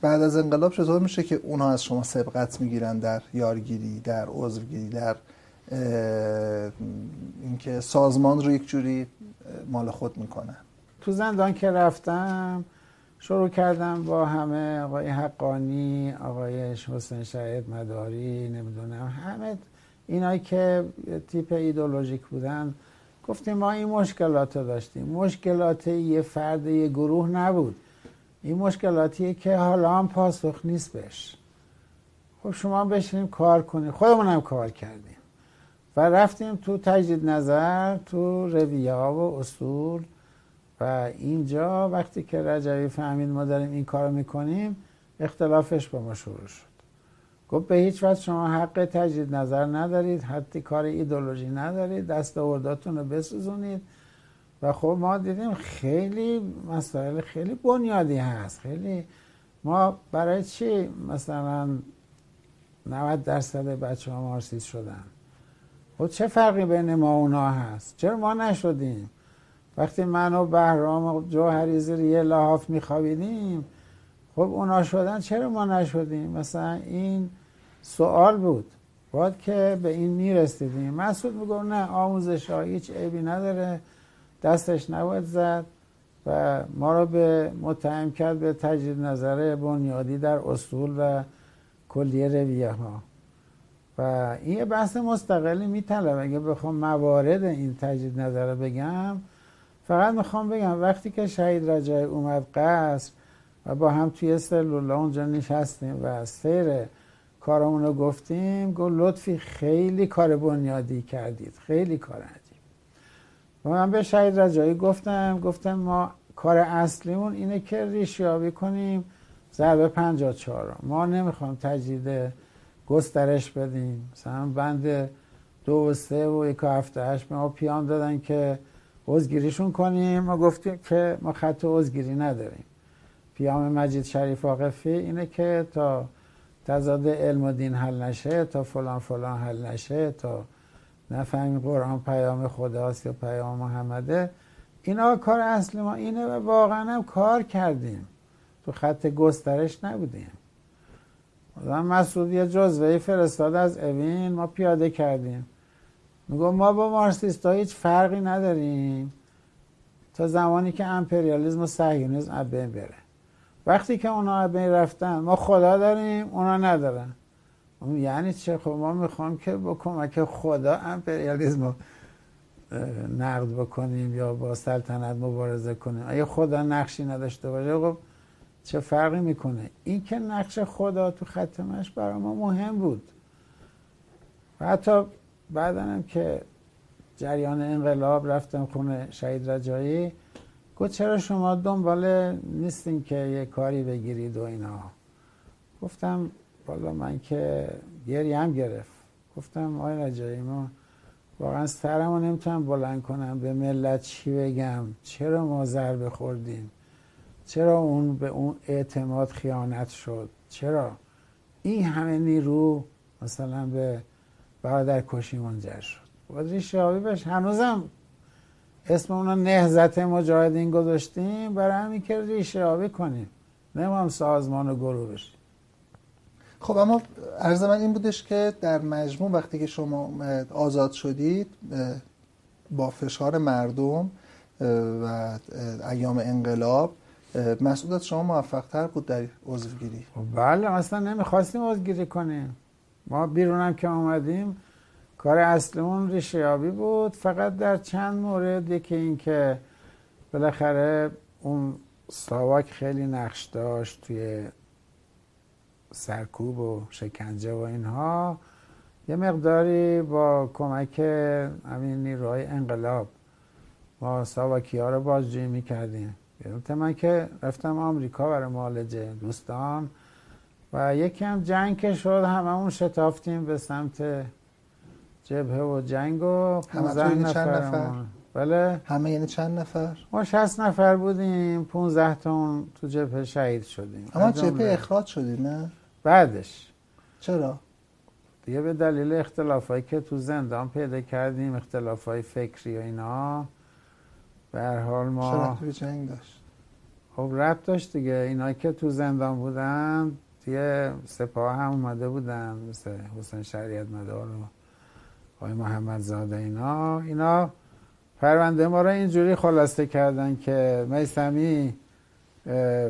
بعد از انقلاب چطور میشه که اونها از شما سبقت می‌گیرن در یارگیری در عضوگیری در اینکه سازمان رو یک جوری مال خود می‌کنن؟ تو زندان که رفتم شروع کردم با همه آقای حقانی آقای حسین شهید مداری نمی‌دونم همه اینایی که تیپ ایدولوژیک بودن. گفتیم ما این مشکلات رو داشتیم. مشکلات یه فرد یه گروه نبود. این مشکلاتیه که حالا هم پاسخ نیست بهش. خب شما بشینیم کار کنیم. خودمون هم کار کردیم. و رفتیم تو تجدید نظر تو رویه و اصول. و اینجا وقتی که رجوی فهمید ما داریم این کارو می‌کنیم اختلافش با ما شروع شد. گفت به هیچ وجه شما حق تجدید نظر ندارید حتی کار ایدولوژی ندارید دست ارداتون رو بسوزونید. و خب ما دیدیم خیلی مسائل خیلی بنیادی هست. خیلی ما برای چی مثلا 90 درصد بچه ها مارسیست شدن؟ خب چه فرقی بین ما اونا هست؟ چرا ما نشدیم؟ وقتی من و بهرام و جوهری زیر یه لحاف میخوابیدیم خب اونا شدن چرا ما نشدیم؟ مثلا این سوال بود. باید که به این می‌رسیدیم. مسعود میگو نه آموزش ها هیچ عیبی نداره. دستش نباید زد و ما رو به متهم کرد به تجدید نظر بنیادی در اصول و کلیه رویه ها. و این بحث مستقلی میطلب اگه بخوام موارد این تجدید نظر بگم فقط می‌خوام بگم وقتی که شهید رجای اومد قصر و با هم توی سلولا اونجا نشستیم و سیر کارمون رو گفتیم گفت لطفی خیلی کار بنیادی کردید خیلی کار عجیب. و من به شهید رجایی گفتم گفتم ما کار اصلیمون اینه که ریشیابی کنیم ضرب 54 ما نمی‌خوام تجدید گسترش بدیم. مثلا بند دو و سه و یک و هفته هشت ما پیام دادن که عزگیریشون کنیم ما گفتیم که ما خط عزگیری نداریم. پیام مجید شریف آقفی اینه که تا تضاد علم و دین حل نشه تا فلان فلان حل نشه تا نفهمی قرآن پیام خداست یا پیام محمده اینا کار اصلی ما اینه و واقعا هم کار کردیم. تو خط گسترش نبودیم. آدم مسعود یه جزوه فرستاد از اوین ما پیاده کردیم. میگو ما با مارسیست هیچ فرقی نداریم. تا زمانی که امپریالیزم و صهیونیسم از بین بره. وقتی که اونا از رفتن ما خدا داریم اونا ندارن. یعنی چه؟ خب ما می‌خوام که با کمک خدا امپریالیزم رو نقد بکنیم یا با سلطنت مبارزه کنیم. اگه خدا نقشی نداشته باشه خب چه فرقی می‌کنه؟ این که نقش خدا تو خط مش برای ما مهم بود. و حتی بعدنم که جریان انقلاب رفتم خونه شهید رجایی گفت چرا شما دنبال نیستین که یه کاری بگیرید و اینا؟ گفتم بالا من که گریه هم گرفت. گفتم آی رجایی ما واقعا سرمو نمی‌تونم بلند کنم به ملت چی بگم؟ چرا ما ضربه خوردیم؟ چرا اون به اون اعتماد خیانت شد؟ چرا؟ این همه نیرو مثلا به برادر کشی منجر شد. باید ریشه بش هنوزم اسم اونا نهزت مجاهدین گذاشتیم برای همین که ریشه آبی کنیم. نمیم سازمان و گروه بشیم. خب اما عرض من این بودش که در مجموع وقتی که شما آزاد شدید با فشار مردم و ایام انقلاب مسئولیت شما موفق تر بود در عضوگیری. خب بله اصلا نمی‌خواستیم عضوگیری کنیم. ما بیرونم که آمدیم کار اصلیمون ریشیابی بود. فقط در چند مورد که این که بالاخره اون ساواک خیلی نقش داشت توی سرکوب و شکنجه و اینها. یه مقداری با کمک همین نیروهای انقلاب ما ساواکی ها رو بازجویی می‌کردیم. یادم من که رفتم آمریکا برای معالجه دوستان. و یکی هم جنگ که شد هممون شتافتیم به سمت جبهه و جنگ و 15 یعنی نفر, نفر؟ بله. همه یعنی چند نفر؟ ما 60 نفر بودیم 15 تا تو جبهه شهید شدیم. اما جبهه اخراج شدید نه؟ بعدش. چرا؟ دیگه به دلیل اختلافایی که تو زندان پیدا کردیم اختلافای فکری و اینا به هر حال ما چرا جنگ داشت؟ خب ربط داشت دیگه. اینا که تو زندان بودن دیگه سپاه هم اومده بودن مثل حسین شریعت مدار و آقای محمد زاده اینا. اینا پرونده ما رو اینجوری خلاصه کردن که میسمی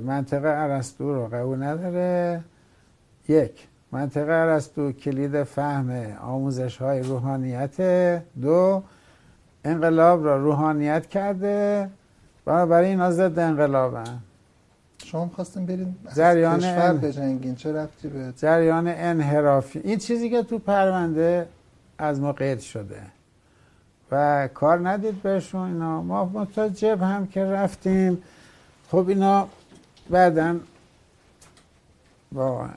منطقه عرستو رو قبول نداره. یک منطقه عرستو کلید فهم آموزش های روحانیت. دو انقلاب را روحانیت کرده. برای اینا ضد انقلابن. شما خواستیم برید جریان کشور بجنگین. چه رفتی به جریان انحرافی این چیزی که تو پرونده از ما قید شده. و کار ندید بهشون اینا. ما تا جب هم که رفتیم. خب اینا بعدا با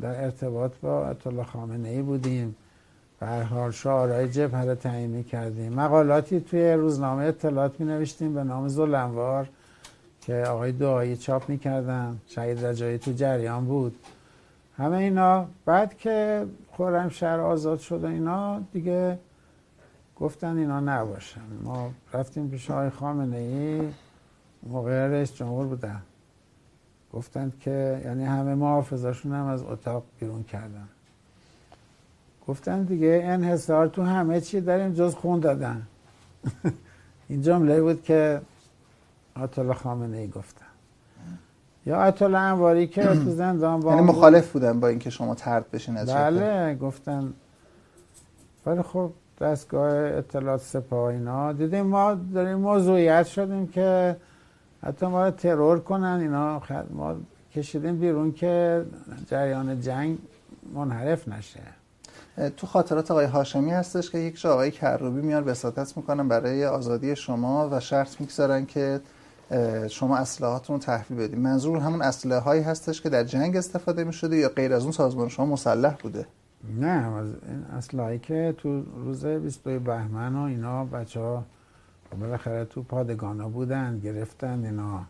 در ارتباط با اطلاع خامنه ای بودیم. به هر حال شعارهای جبهه رو تعیین کردیم مقالاتی توی روزنامه اطلاعات می نوشتیم به نام زلنوار که آقای دعایی چاپ می‌کردن. شهید رجایی تو جریان بود. همه اینا بعد که شهر آزاد شد اینا دیگه گفتن اینا نباشن. ما رفتیم پیش آقای خامنه ای موقع رئیس جمهور بودن. گفتند که یعنی همه محافظاشون هم از اتاق بیرون کردن. گفتن دیگه انحصار تو همه چی داریم جز خون دادن. این جمله بود که آتلا خامنه ای گفتن یا آتلا انواری که تو زندان با یعنی مخالف بودن با اینکه شما ترد بشین از بله گفتن. ولی خب دستگاه اطلاعات سپاه اینا دیدیم ما داریم موضوعیت شدیم که حتی ما رو ترور کنن اینا. ما کشیدیم بیرون که جریان جنگ منحرف نشه. تو خاطرات آقای هاشمی هستش که یک آقای کروبی میان وساطت می‌کنن برای آزادی شما و شرط می‌گذارن که شما اسلحاتون رو تحویل بدیم منظور همون اسلحه هایی هستش که در جنگ استفاده می شده یا غیر از اون سازمان شما مسلح بوده؟ نه این اسلحه که تو روز 22 بهمن و اینا بچه ها بالاخره تو پادگانا بودن گرفتن اینا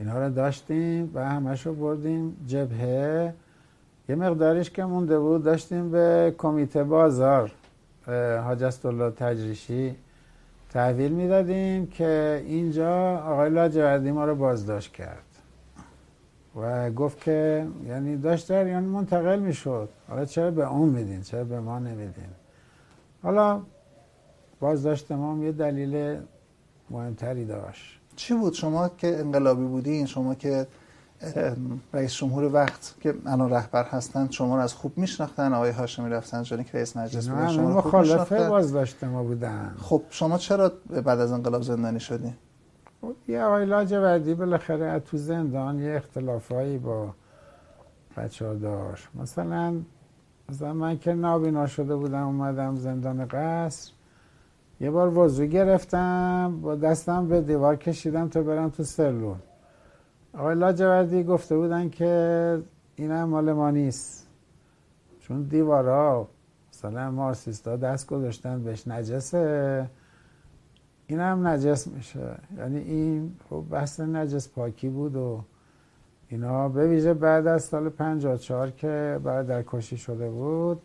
اینا رو داشتیم و همش رو بردیم جبهه. یه مقدارش که مونده بود داشتیم به کمیته بازار حاج الله تجریشی. تحویل می‌دادیم که اینجا آقای لاجوردی ما رو بازداشت کرد. و گفت که یعنی داشت در یعنی منتقل می‌شد. حالا چرا به اون میدین؟ چرا به ما نمیدین؟ حالا بازداشت ما یه دلیل مهمتری داشت. چی بود؟ شما که انقلابی بودین شما که رئیس جمهور وقت که الان رهبر هستن شما رو از خوب میشناختن. آقای هاشمی رفسنجانی که رئیس مجلس بودن شما رو مخالف بازداشت ما بودن. خب شما چرا بعد از انقلاب زندانی شدین خب یه آقای لاجوردی بالاخره تو زندان یه اختلافایی با بچه ها داشت. مثلا مثلا من که نابینا شده بودم اومدم زندان قصر. یه بار وضو گرفتم با دستم به دیوار کشیدم تا برم تو سلول. آقای لاجوردی گفته بودن که این هم مال ما نیست. چون دیوارا مثلا مارسیستا دست گذاشتن بهش نجسه. این هم نجس میشه. یعنی این خب بحث نجس پاکی بود و اینا به ویژه بعد از سال 54 که بعد در کشی شده بود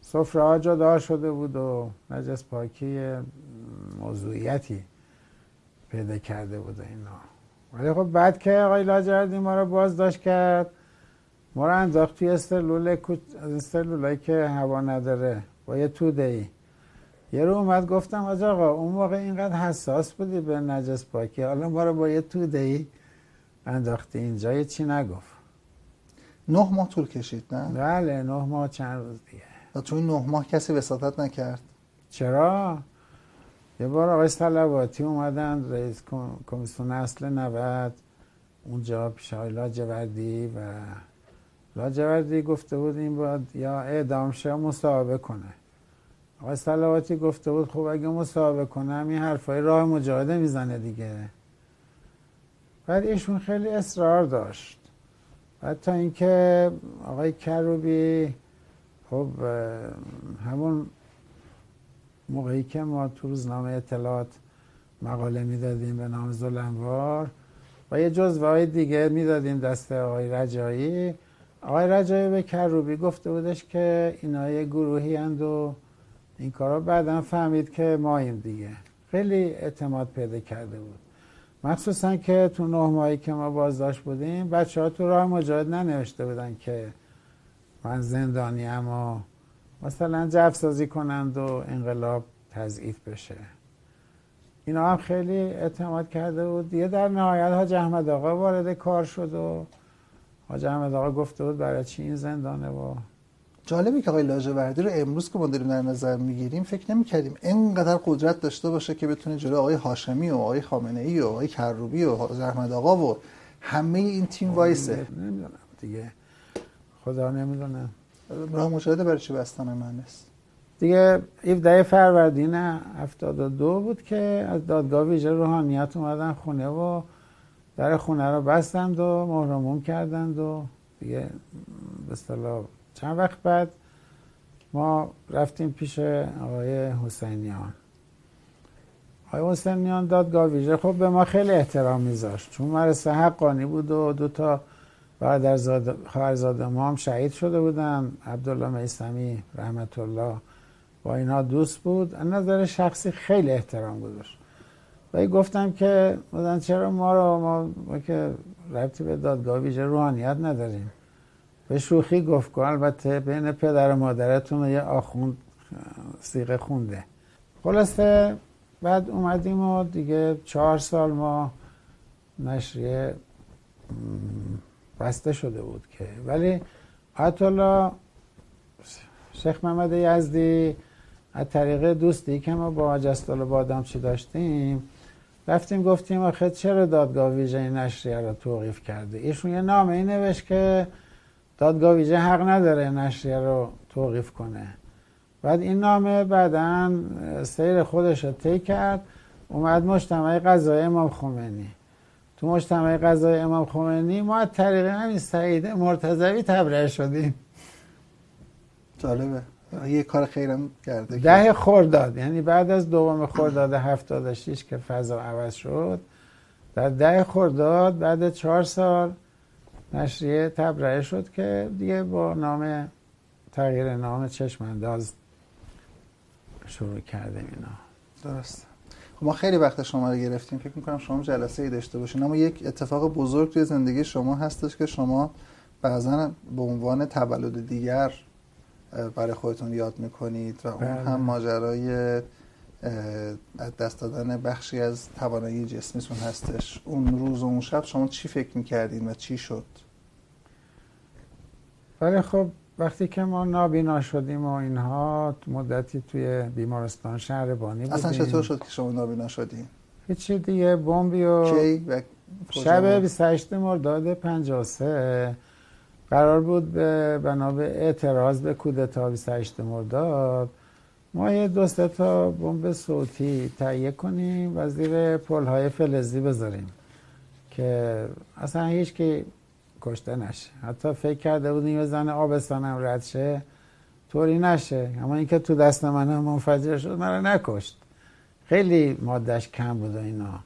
سفره ها جدا شده بود و نجس پاکی موضوعیتی پیدا کرده بود اینا. ولی خب بعد که آقای لاجردی ما رو بازداشت کرد ما رو انداخت توی استرلول از استرلولایی که هوا نداره با یه توده ای یه رو اومد گفتم از آقا اون موقع اینقدر حساس بودی به نجس پاکی حالا ما رو با یه توده ای انداختی اینجا یه چی نگفت نه ماه طول کشید نه؟ بله نه ماه چند روز دیگه و تو این نه ماه کسی وساطت نکرد چرا؟ یه بار آقای سلواتی اومدن رئیس کمیسیون اصل 90 اونجا پیش آقای لاجوردی و لاجوردی گفته بود این باید یا اعدام شه مصاحبه کنه. آقای سلواتی گفته بود خب اگه مصاحبه کنم این حرفای راه مجاهده می‌زنه دیگه. بعد ایشون خیلی اصرار داشت. بعد تا اینکه آقای کروبی خب همون موقعی که ما تو روزنامه اطلاعات مقاله می‌دادیم به نام زلنوار و یه جزوه های دیگه می‌دادیم دست آقای رجایی. آقای رجایی به کروبی گفته بودش که اینا یه گروهی هند و این کارا. بعدا فهمید که ماییم دیگه. خیلی اعتماد پیدا کرده بود. مخصوصا که تو نه ماهی که ما بازداشت بودیم بچه ها تو راه مجاهد ننوشته بودن که من زندانی اما مثلا جف سازی کنند و انقلاب تضعیف بشه. اینا هم خیلی اعتماد کرده بود. دیگه در نهایت حاج احمد آقا وارد کار شد و حاج احمد آقا گفته بود برای چی این زندانه و جالبی که آقای لاجوردی رو امروز که ما داریم در نظر می‌گیریم فکر نمی کردیم اینقدر قدرت داشته باشه که بتونه جلو آقای هاشمی و آقای خامنه ای و آقای کروبی و حاج احمد آقا و همه این تیم وایسه. نمی‌دونم دیگه. خدا نمی‌دونم راه مشاهده برای چی بستن است؟ دیگه 17 فروردین 72 بود که از دادگاه ویژه روحانیت اومدن خونه و در خونه رو بستند و محرموم کردند و دیگه به اصطلاح چند وقت بعد ما رفتیم پیش آقای حسینیان. آقای حسینیان دادگاه ویژه خب به ما خیلی احترام میذاشت. چون مرسه حقانی بود و دو تا خواهرزاده ما هم شهید شده بودن عبدالله میسمی رحمت الله با اینها دوست بود. از نظر شخصی خیلی احترام گذاشت. و گفتم که بودن چرا ما رو ما, ما که ربطی به دادگاه ویژه روحانیت نداریم. به شوخی گفت که البته بین پدر و مادرتون یه آخوند سیغه خونده. خلاصه بعد اومدیم و دیگه چهار سال ما نشریه بسته شده بود که. ولی آیت الله شیخ محمد یزدی از طریق دوستی که ما با جستال بادام چی داشتیم رفتیم گفتیم آخه چرا دادگاه ویژه نشریه رو توقیف کرده؟ ایشون یه نامه ای نوشت که دادگاه ویژه حق نداره نشریه رو توقیف کنه. بعد این نامه بعدا سیر خودش رو طی کرد اومد مجتمع قضای امام خمینی. تو مجتمع قضای امام خمینی ما از طریق همین سعید مرتضوی تبرئه شدیم. جالبه. یه کار خیرم کرده ده خورداد یعنی بعد از دوم خورداد 76 که فضا عوض شد در ده خورداد بعد چهار سال نشریه تبرئه شد که دیگه با نام تغییر نام چشم انداز شروع کردیم اینا. درست ما خیلی وقت شما رو گرفتیم فکر می‌کنم شما جلسه ای داشته باشین اما یک اتفاق بزرگ توی زندگی شما هستش که شما بعضا به عنوان تولد دیگر برای خودتون یاد می‌کنید و اون بله. هم ماجرای از دست دادن بخشی از توانایی جسمیتون هستش اون روز و اون شب شما چی فکر می‌کردین و چی شد؟ ولی خب وقتی که ما نابینا شدیم و اینها مدتی توی بیمارستان شهر بانی بودیم. اصلا چطور شد که شما نابینا شدیم؟ هیچی دیگه بمبی و شب 28 مرداد 53 قرار بود به بنا به اعتراض به کودتا 28 مرداد. ما یه دو تا بمب صوتی تهیه کنیم و زیر پلهای فلزی بذاریم. که اصلا هیچ که کشته نشه حتی فکر کرده بودیم یه زن آبستانم رد شه. طوری نشه. اما اینکه تو دست من هم منفجر شد من نکشت. خیلی مادش کم بود و اینا.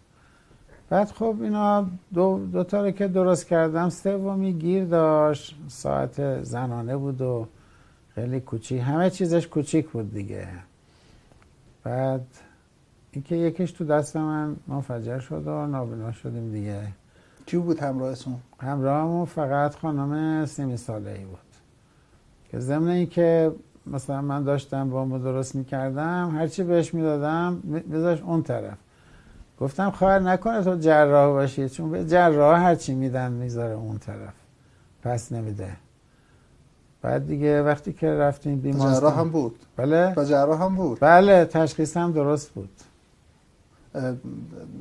بعد خب اینا دو, دو تا رو که درست کردم سومی گیر داشت. ساعت زنانه بود و خیلی کوچیک. همه چیزش کوچیک بود دیگه. بعد اینکه یکیش تو دست من منفجر شد و نابینا شدیم دیگه. کی بود همراهتون؟ همراهمون فقط خانم سیمی ساله ای بود. که ضمن اینکه مثلا من داشتم با درست می‌کردم هرچی بهش می‌دادم بذاش اون طرف. گفتم خواهر نکنه تو جراح باشی چون به جراح هرچی میدن می‌ذاره اون طرف. پس نمیده. بعد دیگه وقتی که رفتیم بیمارستان جراح هم بود. بله؟ جراح هم بود. بله تشخیص هم درست بود.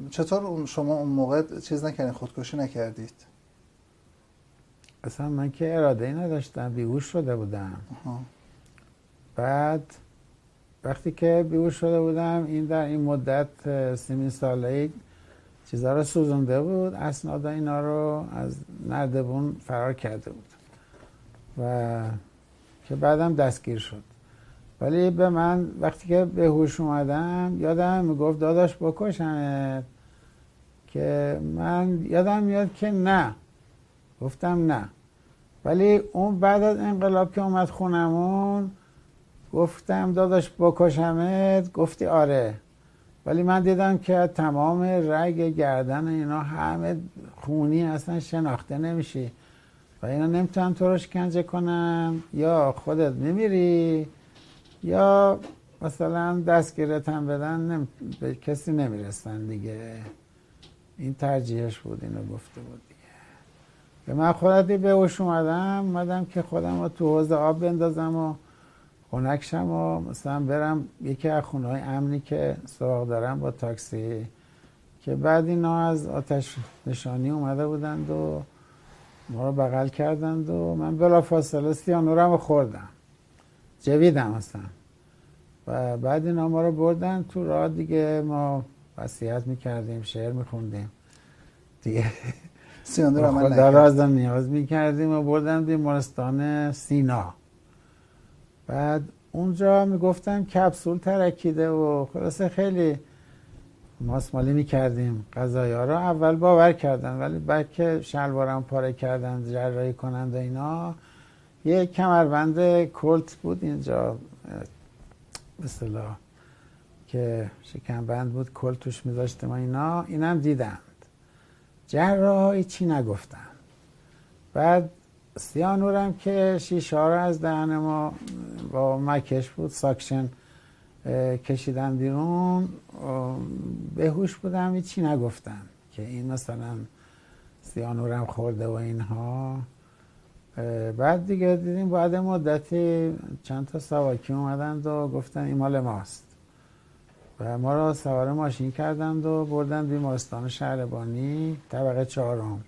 چطور شما اون موقع چیز نکردین خودکشی نکردید؟ اصلا من که اراده ای نداشتم بیهوش شده بودم. بعد وقتی که بیهوش شده بودم این در این مدت سیمین ساله چیزها رو سوزونده بود. اسناد اینا رو از نردبون فرار کرده بود. و که بعدم دستگیر شد. ولی به من وقتی که به هوش اومدم یادم می‌گفت داداش بکشمت. که من یادم میاد که نه. گفتم نه. ولی اون بعد از انقلاب که اومد خونمون گفتم داداش بکشمت. گفتی آره. ولی من دیدم که تمام رگ گردن اینا همه خونی اصلا شناخته نمیشی. و اینا نمی‌تونم تو رو شکنجه کنم یا خودت میمیری؟ یا مثلا دستگیرت هم بدن نم... به کسی نمی‌رسن دیگه. این ترجیحش بود اینو گفته بود دیگه. به من خودتی به اوش اومدم اومدم که خودم رو تو حوض آب بندازم و خونکشم و مثلا برم یکی از خونه های امنی که سراغ دارم با تاکسی. که بعد اینا از آتش نشانی اومده بودند و ما رو بغل کردند و من بلا فاصله سیانورم خوردم. جویدم اصلا. و بعد اینا ما رو بردن تو راه دیگه ما وصیت می‌کردیم شعر میخوندیم. دیگه سیانور عمل خدا نیاز می‌کردیم و بردن بیمارستان سینا. بعد اونجا می‌گفتن کپسول ترکیده و خلاصه خیلی ماسمالی می‌کردیم. غذای ها رو اول باور کردن ولی بعد که شلوارم پاره کردن جراحی کنند و اینا یه کمربند کلت بود اینجا مثلا که شکمبند بود کلت توش میذاشتم و اینا. اینم دیدند. جراحی چی نگفتن. بعد سیانورم که شیشه رو از دهن ما با مکش بود ساکشن کشیدن بیرون. بهوش بودم چی نگفتن که این مثلا سیانورم خورده و اینها. بعد دیگه دیدیم بعد مدتی چند تا سواکی اومدند و گفتن این مال ماست. و ما را سوار ماشین کردند و بردن بیمارستان شهربانی طبقه چهارم.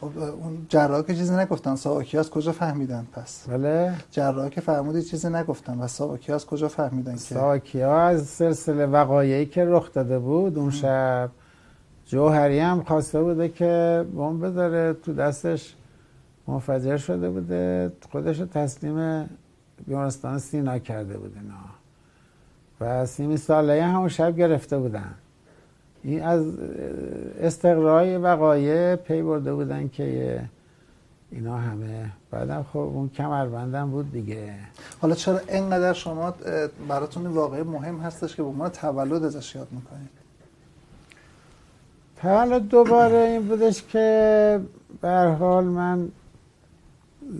خب اون جراح که چیزی نگفتن ساواکی از کجا فهمیدن؟ پس بله. جراح که فرمودی چیزی نگفتن و ساواکی از کجا فهمیدن که؟ ساواکی ها از سلسله وقایعی که رخ داده بود اون شب جوهری هم خواسته بوده که بمب بذاره تو دستش. منفجر شده بوده. خودش رو تسلیم بیمارستان سینا کرده بوده. نه. و سیمی ساله همون شب گرفته بودن. این از استقرای وقایع پی برده بودن که اینا همه. بعدم خب اون کمربندم بود دیگه. حالا چرا اینقدر شما براتون واقعی مهم هستش که به عنوان تولد ازش یاد می‌کنید؟ تولد دوباره این بودش که به حال من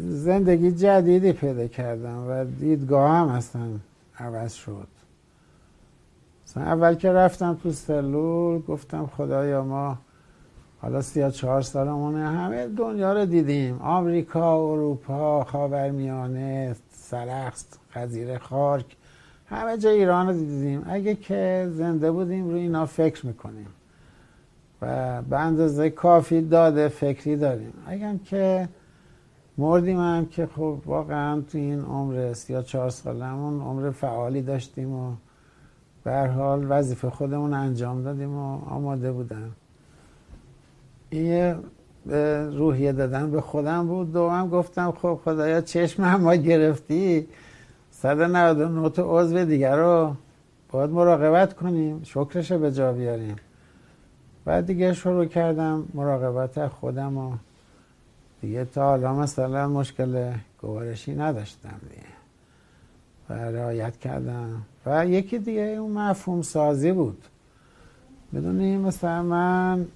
زندگی جدیدی پیدا کردم و دیدگاه هم اصلا عوض شد. اول که رفتم تو سلول گفتم خدایا ما حالا سی چهار سالمونه همه دنیا رو دیدیم. آمریکا اروپا خاورمیانه سرخص خزیر خارک همه جا ایران رو دیدیم. اگه که زنده بودیم روی اینا فکر می‌کنیم. و به اندازه کافی داده فکری داریم. اگه که مردیم هم که خب واقعا تو این عمر سی چهار سالمون عمر فعالی داشتیم و به حال وظیفه خودمون انجام دادیم و آماده بودم این روحیه دادن به خودم بود دوم گفتم خب خدایا چشم ما گرفتی 199 تا عضو دیگر رو باید مراقبت کنیم شکرش به جا بیاریم. بعد دیگه شروع کردم مراقبت خودم و دیگه تا حالا مثلا مشکل گوارشی نداشتم دیگه. و رعایت کردم. و یکی دیگه اون مفهوم سازی بود. بدونی مثلا من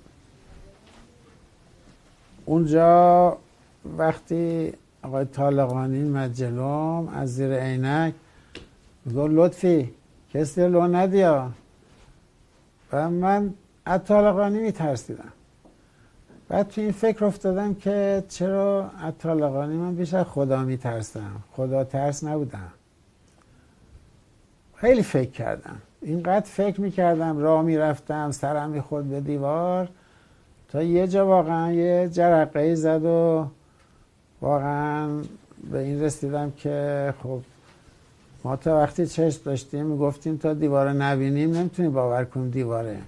اونجا وقتی آقای طالقانی مجلوم از زیر عینک گفت لطفی کسی لو ندیا. و من از طالقانی میترسیدم. بعد تو این فکر افتادم که چرا از طالقانی من بیشتر خدا میترسم. خدا ترس نبودم. خیلی فکر کردم. اینقدر فکر می‌کردم راه می‌رفتم سرم می‌خورد به دیوار تا یه جا واقعا یه جرقه زد و واقعا به این رسیدم که خب ما تا وقتی چشم داشتیم می‌گفتیم تا دیواره نبینیم نمی‌تونیم باور کنیم دیواره.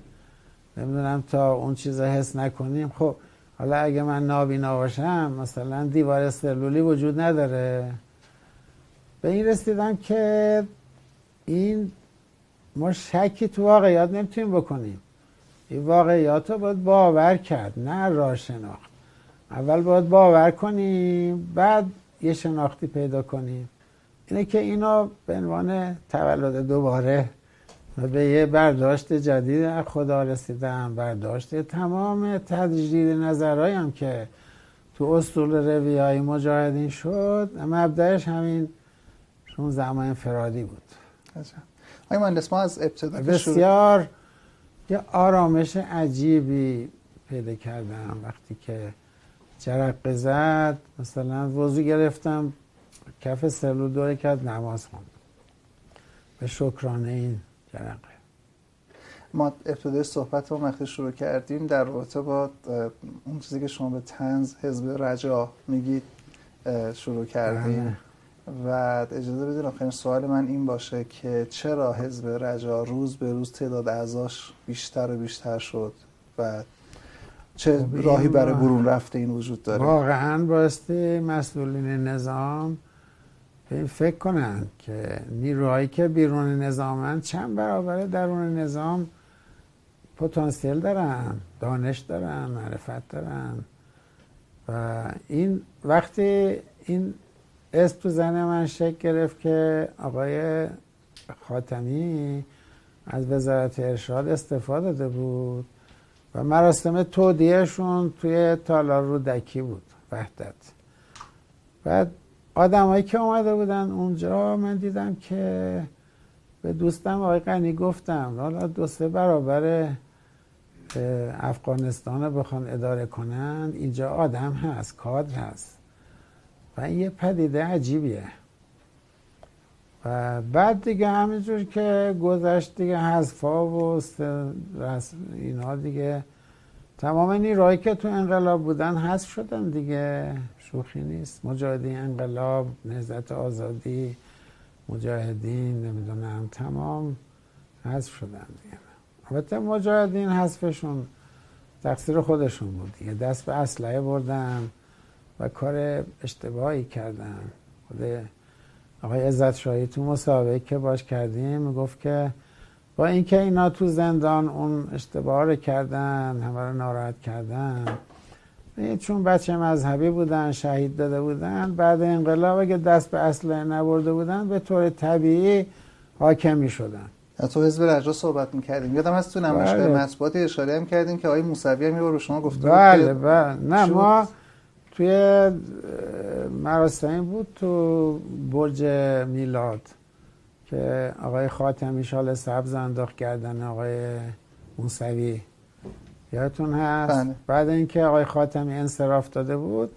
نمی‌دونم تا اون چیز حس نکنیم. خب حالا اگه من نابینا باشم مثلا دیوار سلولی وجود نداره. به این رسیدم که این ما شکی تو واقعیات نمی‌تونیم بکنیم. این واقعیات رو باید باور کرد نه راه شناخت. اول باید باور کنیم بعد یه شناختی پیدا کنیم. اینه که اینو به عنوان تولد دوباره و به یه برداشت جدید از خدا رسیدم. برداشت تمام تجدید نظرهایم که تو اصول روی های مجاهدین شد. مبدعش همین شون زمان انفرادی بود. آقای مهندس ما از ابتدا بسیار یه آرامش عجیبی پیدا کردم وقتی که جرق زد. مثلا وضو گرفتم کف سلول دوره کرد نماز خوندم. به شکرانه این جرقه ما ابتدای صحبت رو وقتی شروع کردیم در رابطه با اون چیزی که شما به تنز حزب رجا میگید شروع کردیم. بله. و اجازه بدین آخرین سوال من این باشه که چرا حزب رجا روز به روز تعداد اعضاش بیشتر و بیشتر شد و چه خب راهی برای برون رفته این وجود داره؟ واقعا بایستی مسئولین نظام فکر کنن که نیروهایی که بیرون نظامن چند برابر درون نظام پتانسیل دارن دانش دارن معرفت دارن. و این وقتی این اسم تو زن من شکل گرفت که آقای خاتمی از وزارت ارشاد استفاده داده بود و مراسم تودیهشون توی تالار رودکی بود وحدت. بعد آدمایی که اومده بودن اونجا من دیدم که به دوستم آقای قنی گفتم حالا دو سه برابر افغانستان رو بخوان اداره کنند اینجا آدم هست کادر هست. و این یه پدیده عجیبیه. و بعد دیگه همینجور که گذشت دیگه حذفا و اینا دیگه تمام نیروهایی که تو انقلاب بودن حذف شدن دیگه. شوخی نیست. مجاهدین انقلاب نهزت آزادی مجاهدین نمی‌دونم تمام حذف شدن دیگه. البته مجاهدین حذفشون تقصیر خودشون بود دیگه. دست به اسلحه بردن و کار اشتباهی کردن. خود آقای عزت شاهی تو مسابقه که باش کردیم می‌گفت که با اینکه اینا تو زندان اون اشتباه رو کردن همه رو ناراحت کردن. چون بچه مذهبی بودن شهید داده بودن بعد انقلاب اگه دست به اسلحه نبرده بودن به طور طبیعی حاکمی شدن. تو حزب رجا صحبت می‌کردیم. یادم هست تو نمایشگاه بله. مطبوعاتی اشاره هم کردیم که آقای موسوی هم رو شما گفته بله بله. نه ما توی مراسمی بود تو برج میلاد. که آقای خاتمی شال سبز انداخت کردن آقای موسوی. یادتون هست؟ بله. بعد اینکه آقای خاتمی انصراف داده بود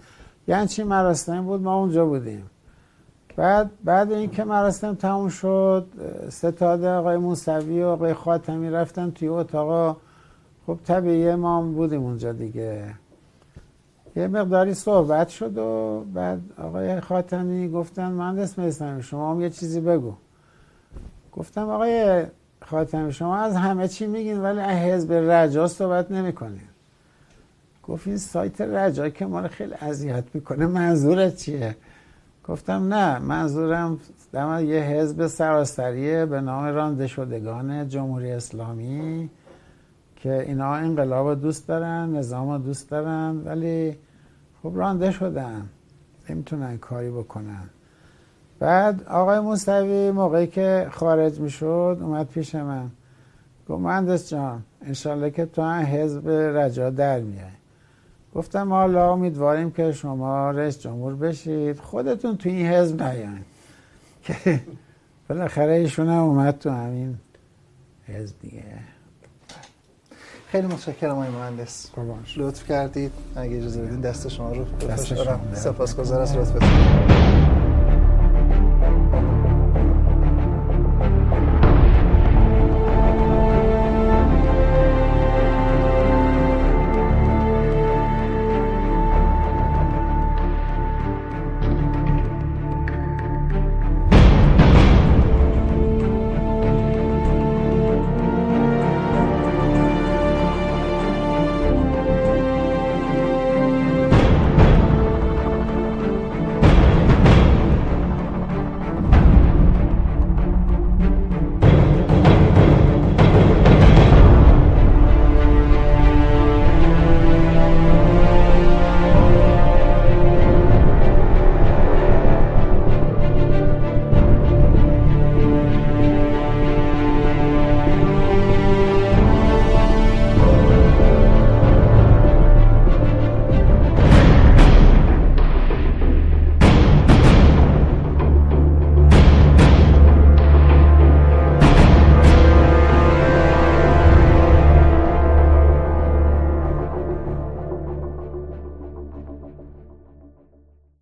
یعنی چی مراسم بود؟ ما اونجا بودیم. بعد بعد اینکه مراسم تموم شد ستاده آقای موسوی و آقای خاتمی رفتن توی اتاق. خب طبیعی ما بودیم اونجا دیگه. یه مقداری صحبت شد و بعد آقای خاتمی گفتن مهندس میسمی شما هم یه چیزی بگو. گفتم آقای خاتمی شما از همه چی میگین ولی حزب رجا صحبت نمی‌کنین. گفت این سایت رجا که ما رو خیلی اذیت می‌کنه منظورت چیه؟ گفتم نه منظورم دم یه حزب سراسریه به نام رانده شدگان جمهوری اسلامی که اینا انقلاب دوست دارن نظام دوست دارن ولی خب رانده شدن نمی‌تونن کاری بکنن. بعد آقای موسوی موقعی که خارج می‌شد اومد پیش من. گفت مهندس جان انشالله که تو هم حزب رجا در میای. گفتم حالا امیدواریم که شما رئیس جمهور بشید. خودتون تو این حزب نیاین. که بالاخره ایشون هم اومد تو همین حزب دیگه. خیلی متشکرم آقای مهندس. لطف کردید. اگه اجازه بدین دست شما رو سپاسگزار از لطفتون Thank you.